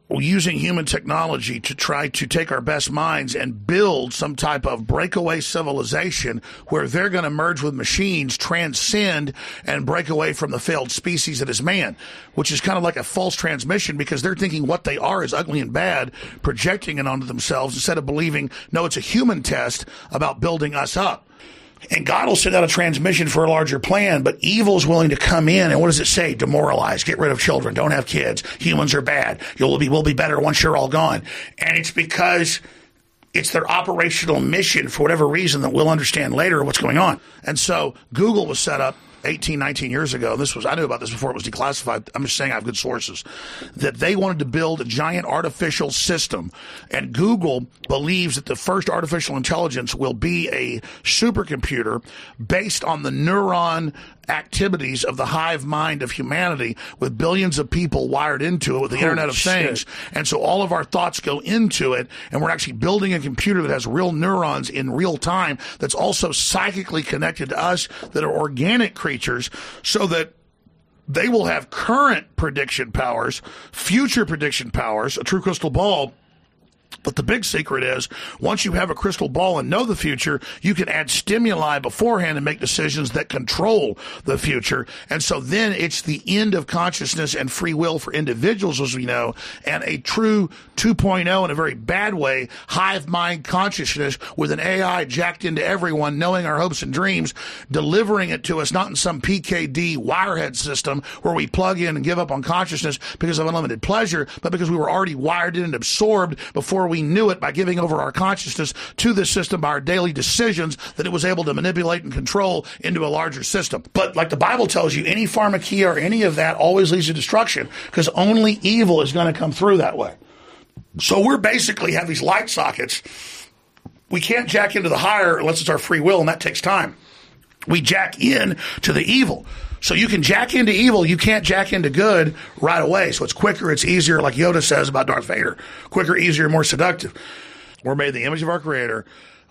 using human technology to try to take our best minds and build some type of breakaway civilization where they're going to merge with machines, transcend, and break away from the failed species that is man, which is kind of like a false transmission because they're thinking what they are is ugly and bad, projecting it onto themselves instead of believing, no, it's a human test about building us up. And God will send out a transmission for a larger plan, but evil is willing to come in. And what does it say? Demoralize, get rid of children, don't have kids. Humans are bad. You'll be, will be better once you're all gone. And it's because it's their operational mission for whatever reason that we'll understand later what's going on. And so Google was set up 18, 19 years ago, this was, I knew about this before it was declassified. I'm just saying I have good sources, that they wanted to build a giant artificial system. And Google believes that the first artificial intelligence will be a supercomputer based on the neuron activities of the hive mind of humanity with billions of people wired into it with the Holy Internet of shit. Things. And so all of our thoughts go into it, and we're actually building a computer that has real neurons in real time that's also psychically connected to us that are organic creatures so that they will have current prediction powers, future prediction powers, a true crystal ball. But the big secret is once you have a crystal ball and know the future, you can add stimuli beforehand and make decisions that control the future. And so then it's the end of consciousness and free will for individuals, as we know, and a true 2.0 in a very bad way, hive mind consciousness with an AI jacked into everyone, knowing our hopes and dreams, delivering it to us, not in some PKD wirehead system where we plug in and give up on consciousness because of unlimited pleasure, but because we were already wired in and absorbed before we knew it by giving over our consciousness to this system by our daily decisions that it was able to manipulate and control into a larger system. But like the Bible tells you, any pharmakia or any of that always leads to destruction because only evil is going to come through that way. So we're basically have these light sockets. We can't jack into the higher unless it's our free will, and that takes time. We jack in to the evil. So you can jack into evil, you can't jack into good right away. So it's quicker, it's easier, like Yoda says about Darth Vader. Quicker, easier, more seductive. We're made in the image of our creator.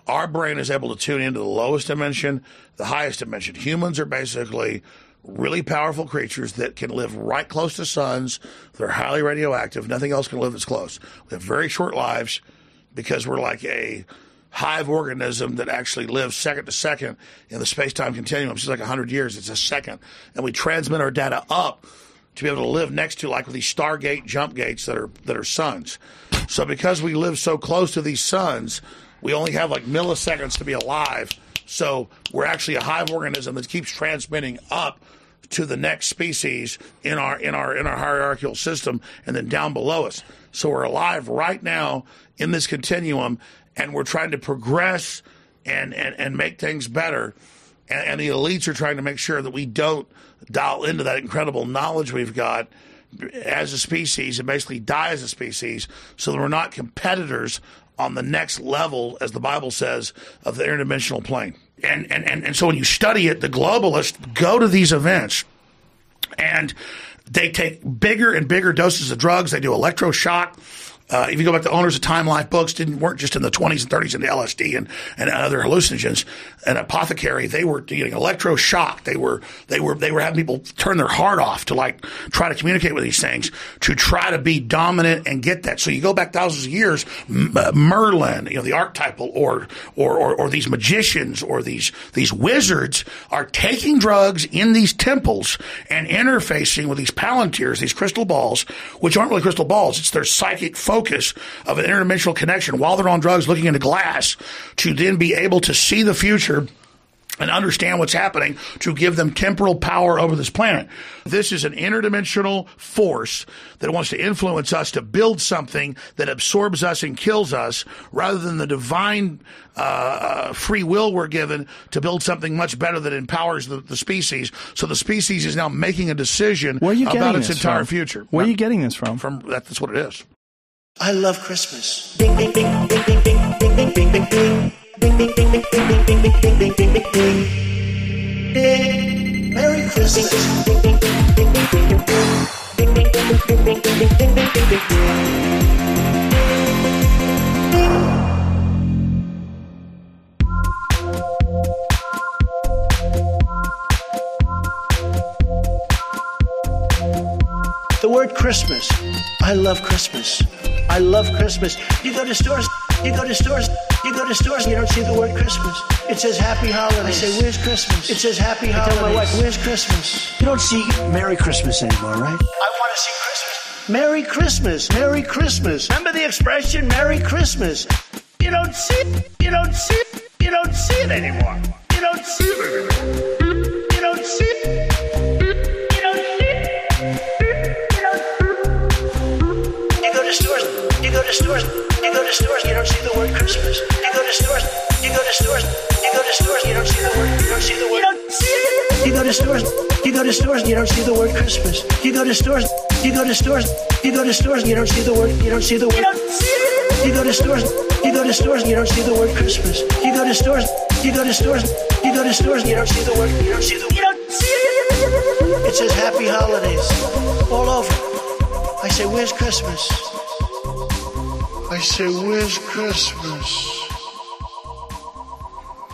Our brain is able to tune into the lowest dimension, the highest dimension. Humans are basically really powerful creatures that can live right close to suns. They're highly radioactive. Nothing else can live this close. We have very short lives because we're like a hive organism that actually lives second to second in the space time continuum. It's like 100 years, it's a second. And we transmit our data up to be able to live next to like these Stargate jump gates that are that are suns. So because we live so close to these suns, we only have like milliseconds to be alive. So we're actually a hive organism that keeps transmitting up to the next species in our in our in our hierarchical system and then down below us. So we're alive right now in this continuum and we're trying to progress and and, and make things better. And, and the elites are trying to make sure that we don't dial into that incredible knowledge we've got as a species and basically die as a species so that we're not competitors on the next level, as the Bible says, of the interdimensional plane. And, and, and, and so when you study it, the globalists go to these events and they take bigger and bigger doses of drugs. They do electroshock. Uh, if you go back to owners of Time Life books, didn't weren't just in the 20s and 30s into LSD and, and other hallucinogens. And apothecary, they were getting electroshock. They were they were they were having people turn their heart off to like try to communicate with these things to try to be dominant and get that. So you go back thousands of years, uh, Merlin, you know, the archetypal, or or or, or these magicians or these these wizards are taking drugs in these temples and interfacing with these palantirs, these crystal balls, which aren't really crystal balls. It's their psychic focus of an interdimensional connection while they're on drugs looking into glass to then be able to see the future and understand what's happening to give them temporal power over this planet. This is an interdimensional force that wants to influence us to build something that absorbs us and kills us rather than the divine uh, uh, free will we're given to build something much better that empowers the, the species. So the species is now making a decision Where are you about its entire from? future. Where are you getting this from? From that's what it is. I love Christmas. Merry Christmas. The word Christmas. I love Christmas. I love Christmas. You go to stores, you go to stores, you go to stores, and you don't see the word Christmas. It says Happy Holidays. I say, Where's Christmas? It says Happy Holidays. I tell my wife, Where's Christmas? You don't see Merry Christmas anymore, right? I want to see Christmas. Merry Christmas. Merry Christmas. Remember the expression Merry Christmas? You don't see it. You don't see it. You don't see it anymore. You don't see it anymore. To stores, you go to stores, you don't see the word Christmas. You go to stores, you go to stores, you go to stores, you don't see the word, you don't see the word. You don't see. You go to stores, you go to stores, you don't see the word Christmas. You go to stores, you go to stores, you go to stores, you don't see the word, you don't see the word. You don't see. You go to stores, you go to stores, you don't see the word Christmas. You go to stores, you go to stores, you go to stores, you don't see the word, you don't see the. You don't see it. It says Happy Holidays all over. I say, Where's Christmas? I say, Where's Christmas?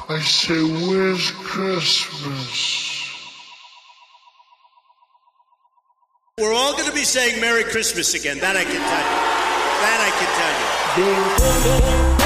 I say, Where's Christmas? We're all going to be saying Merry Christmas again. That I can tell you. That I can tell you.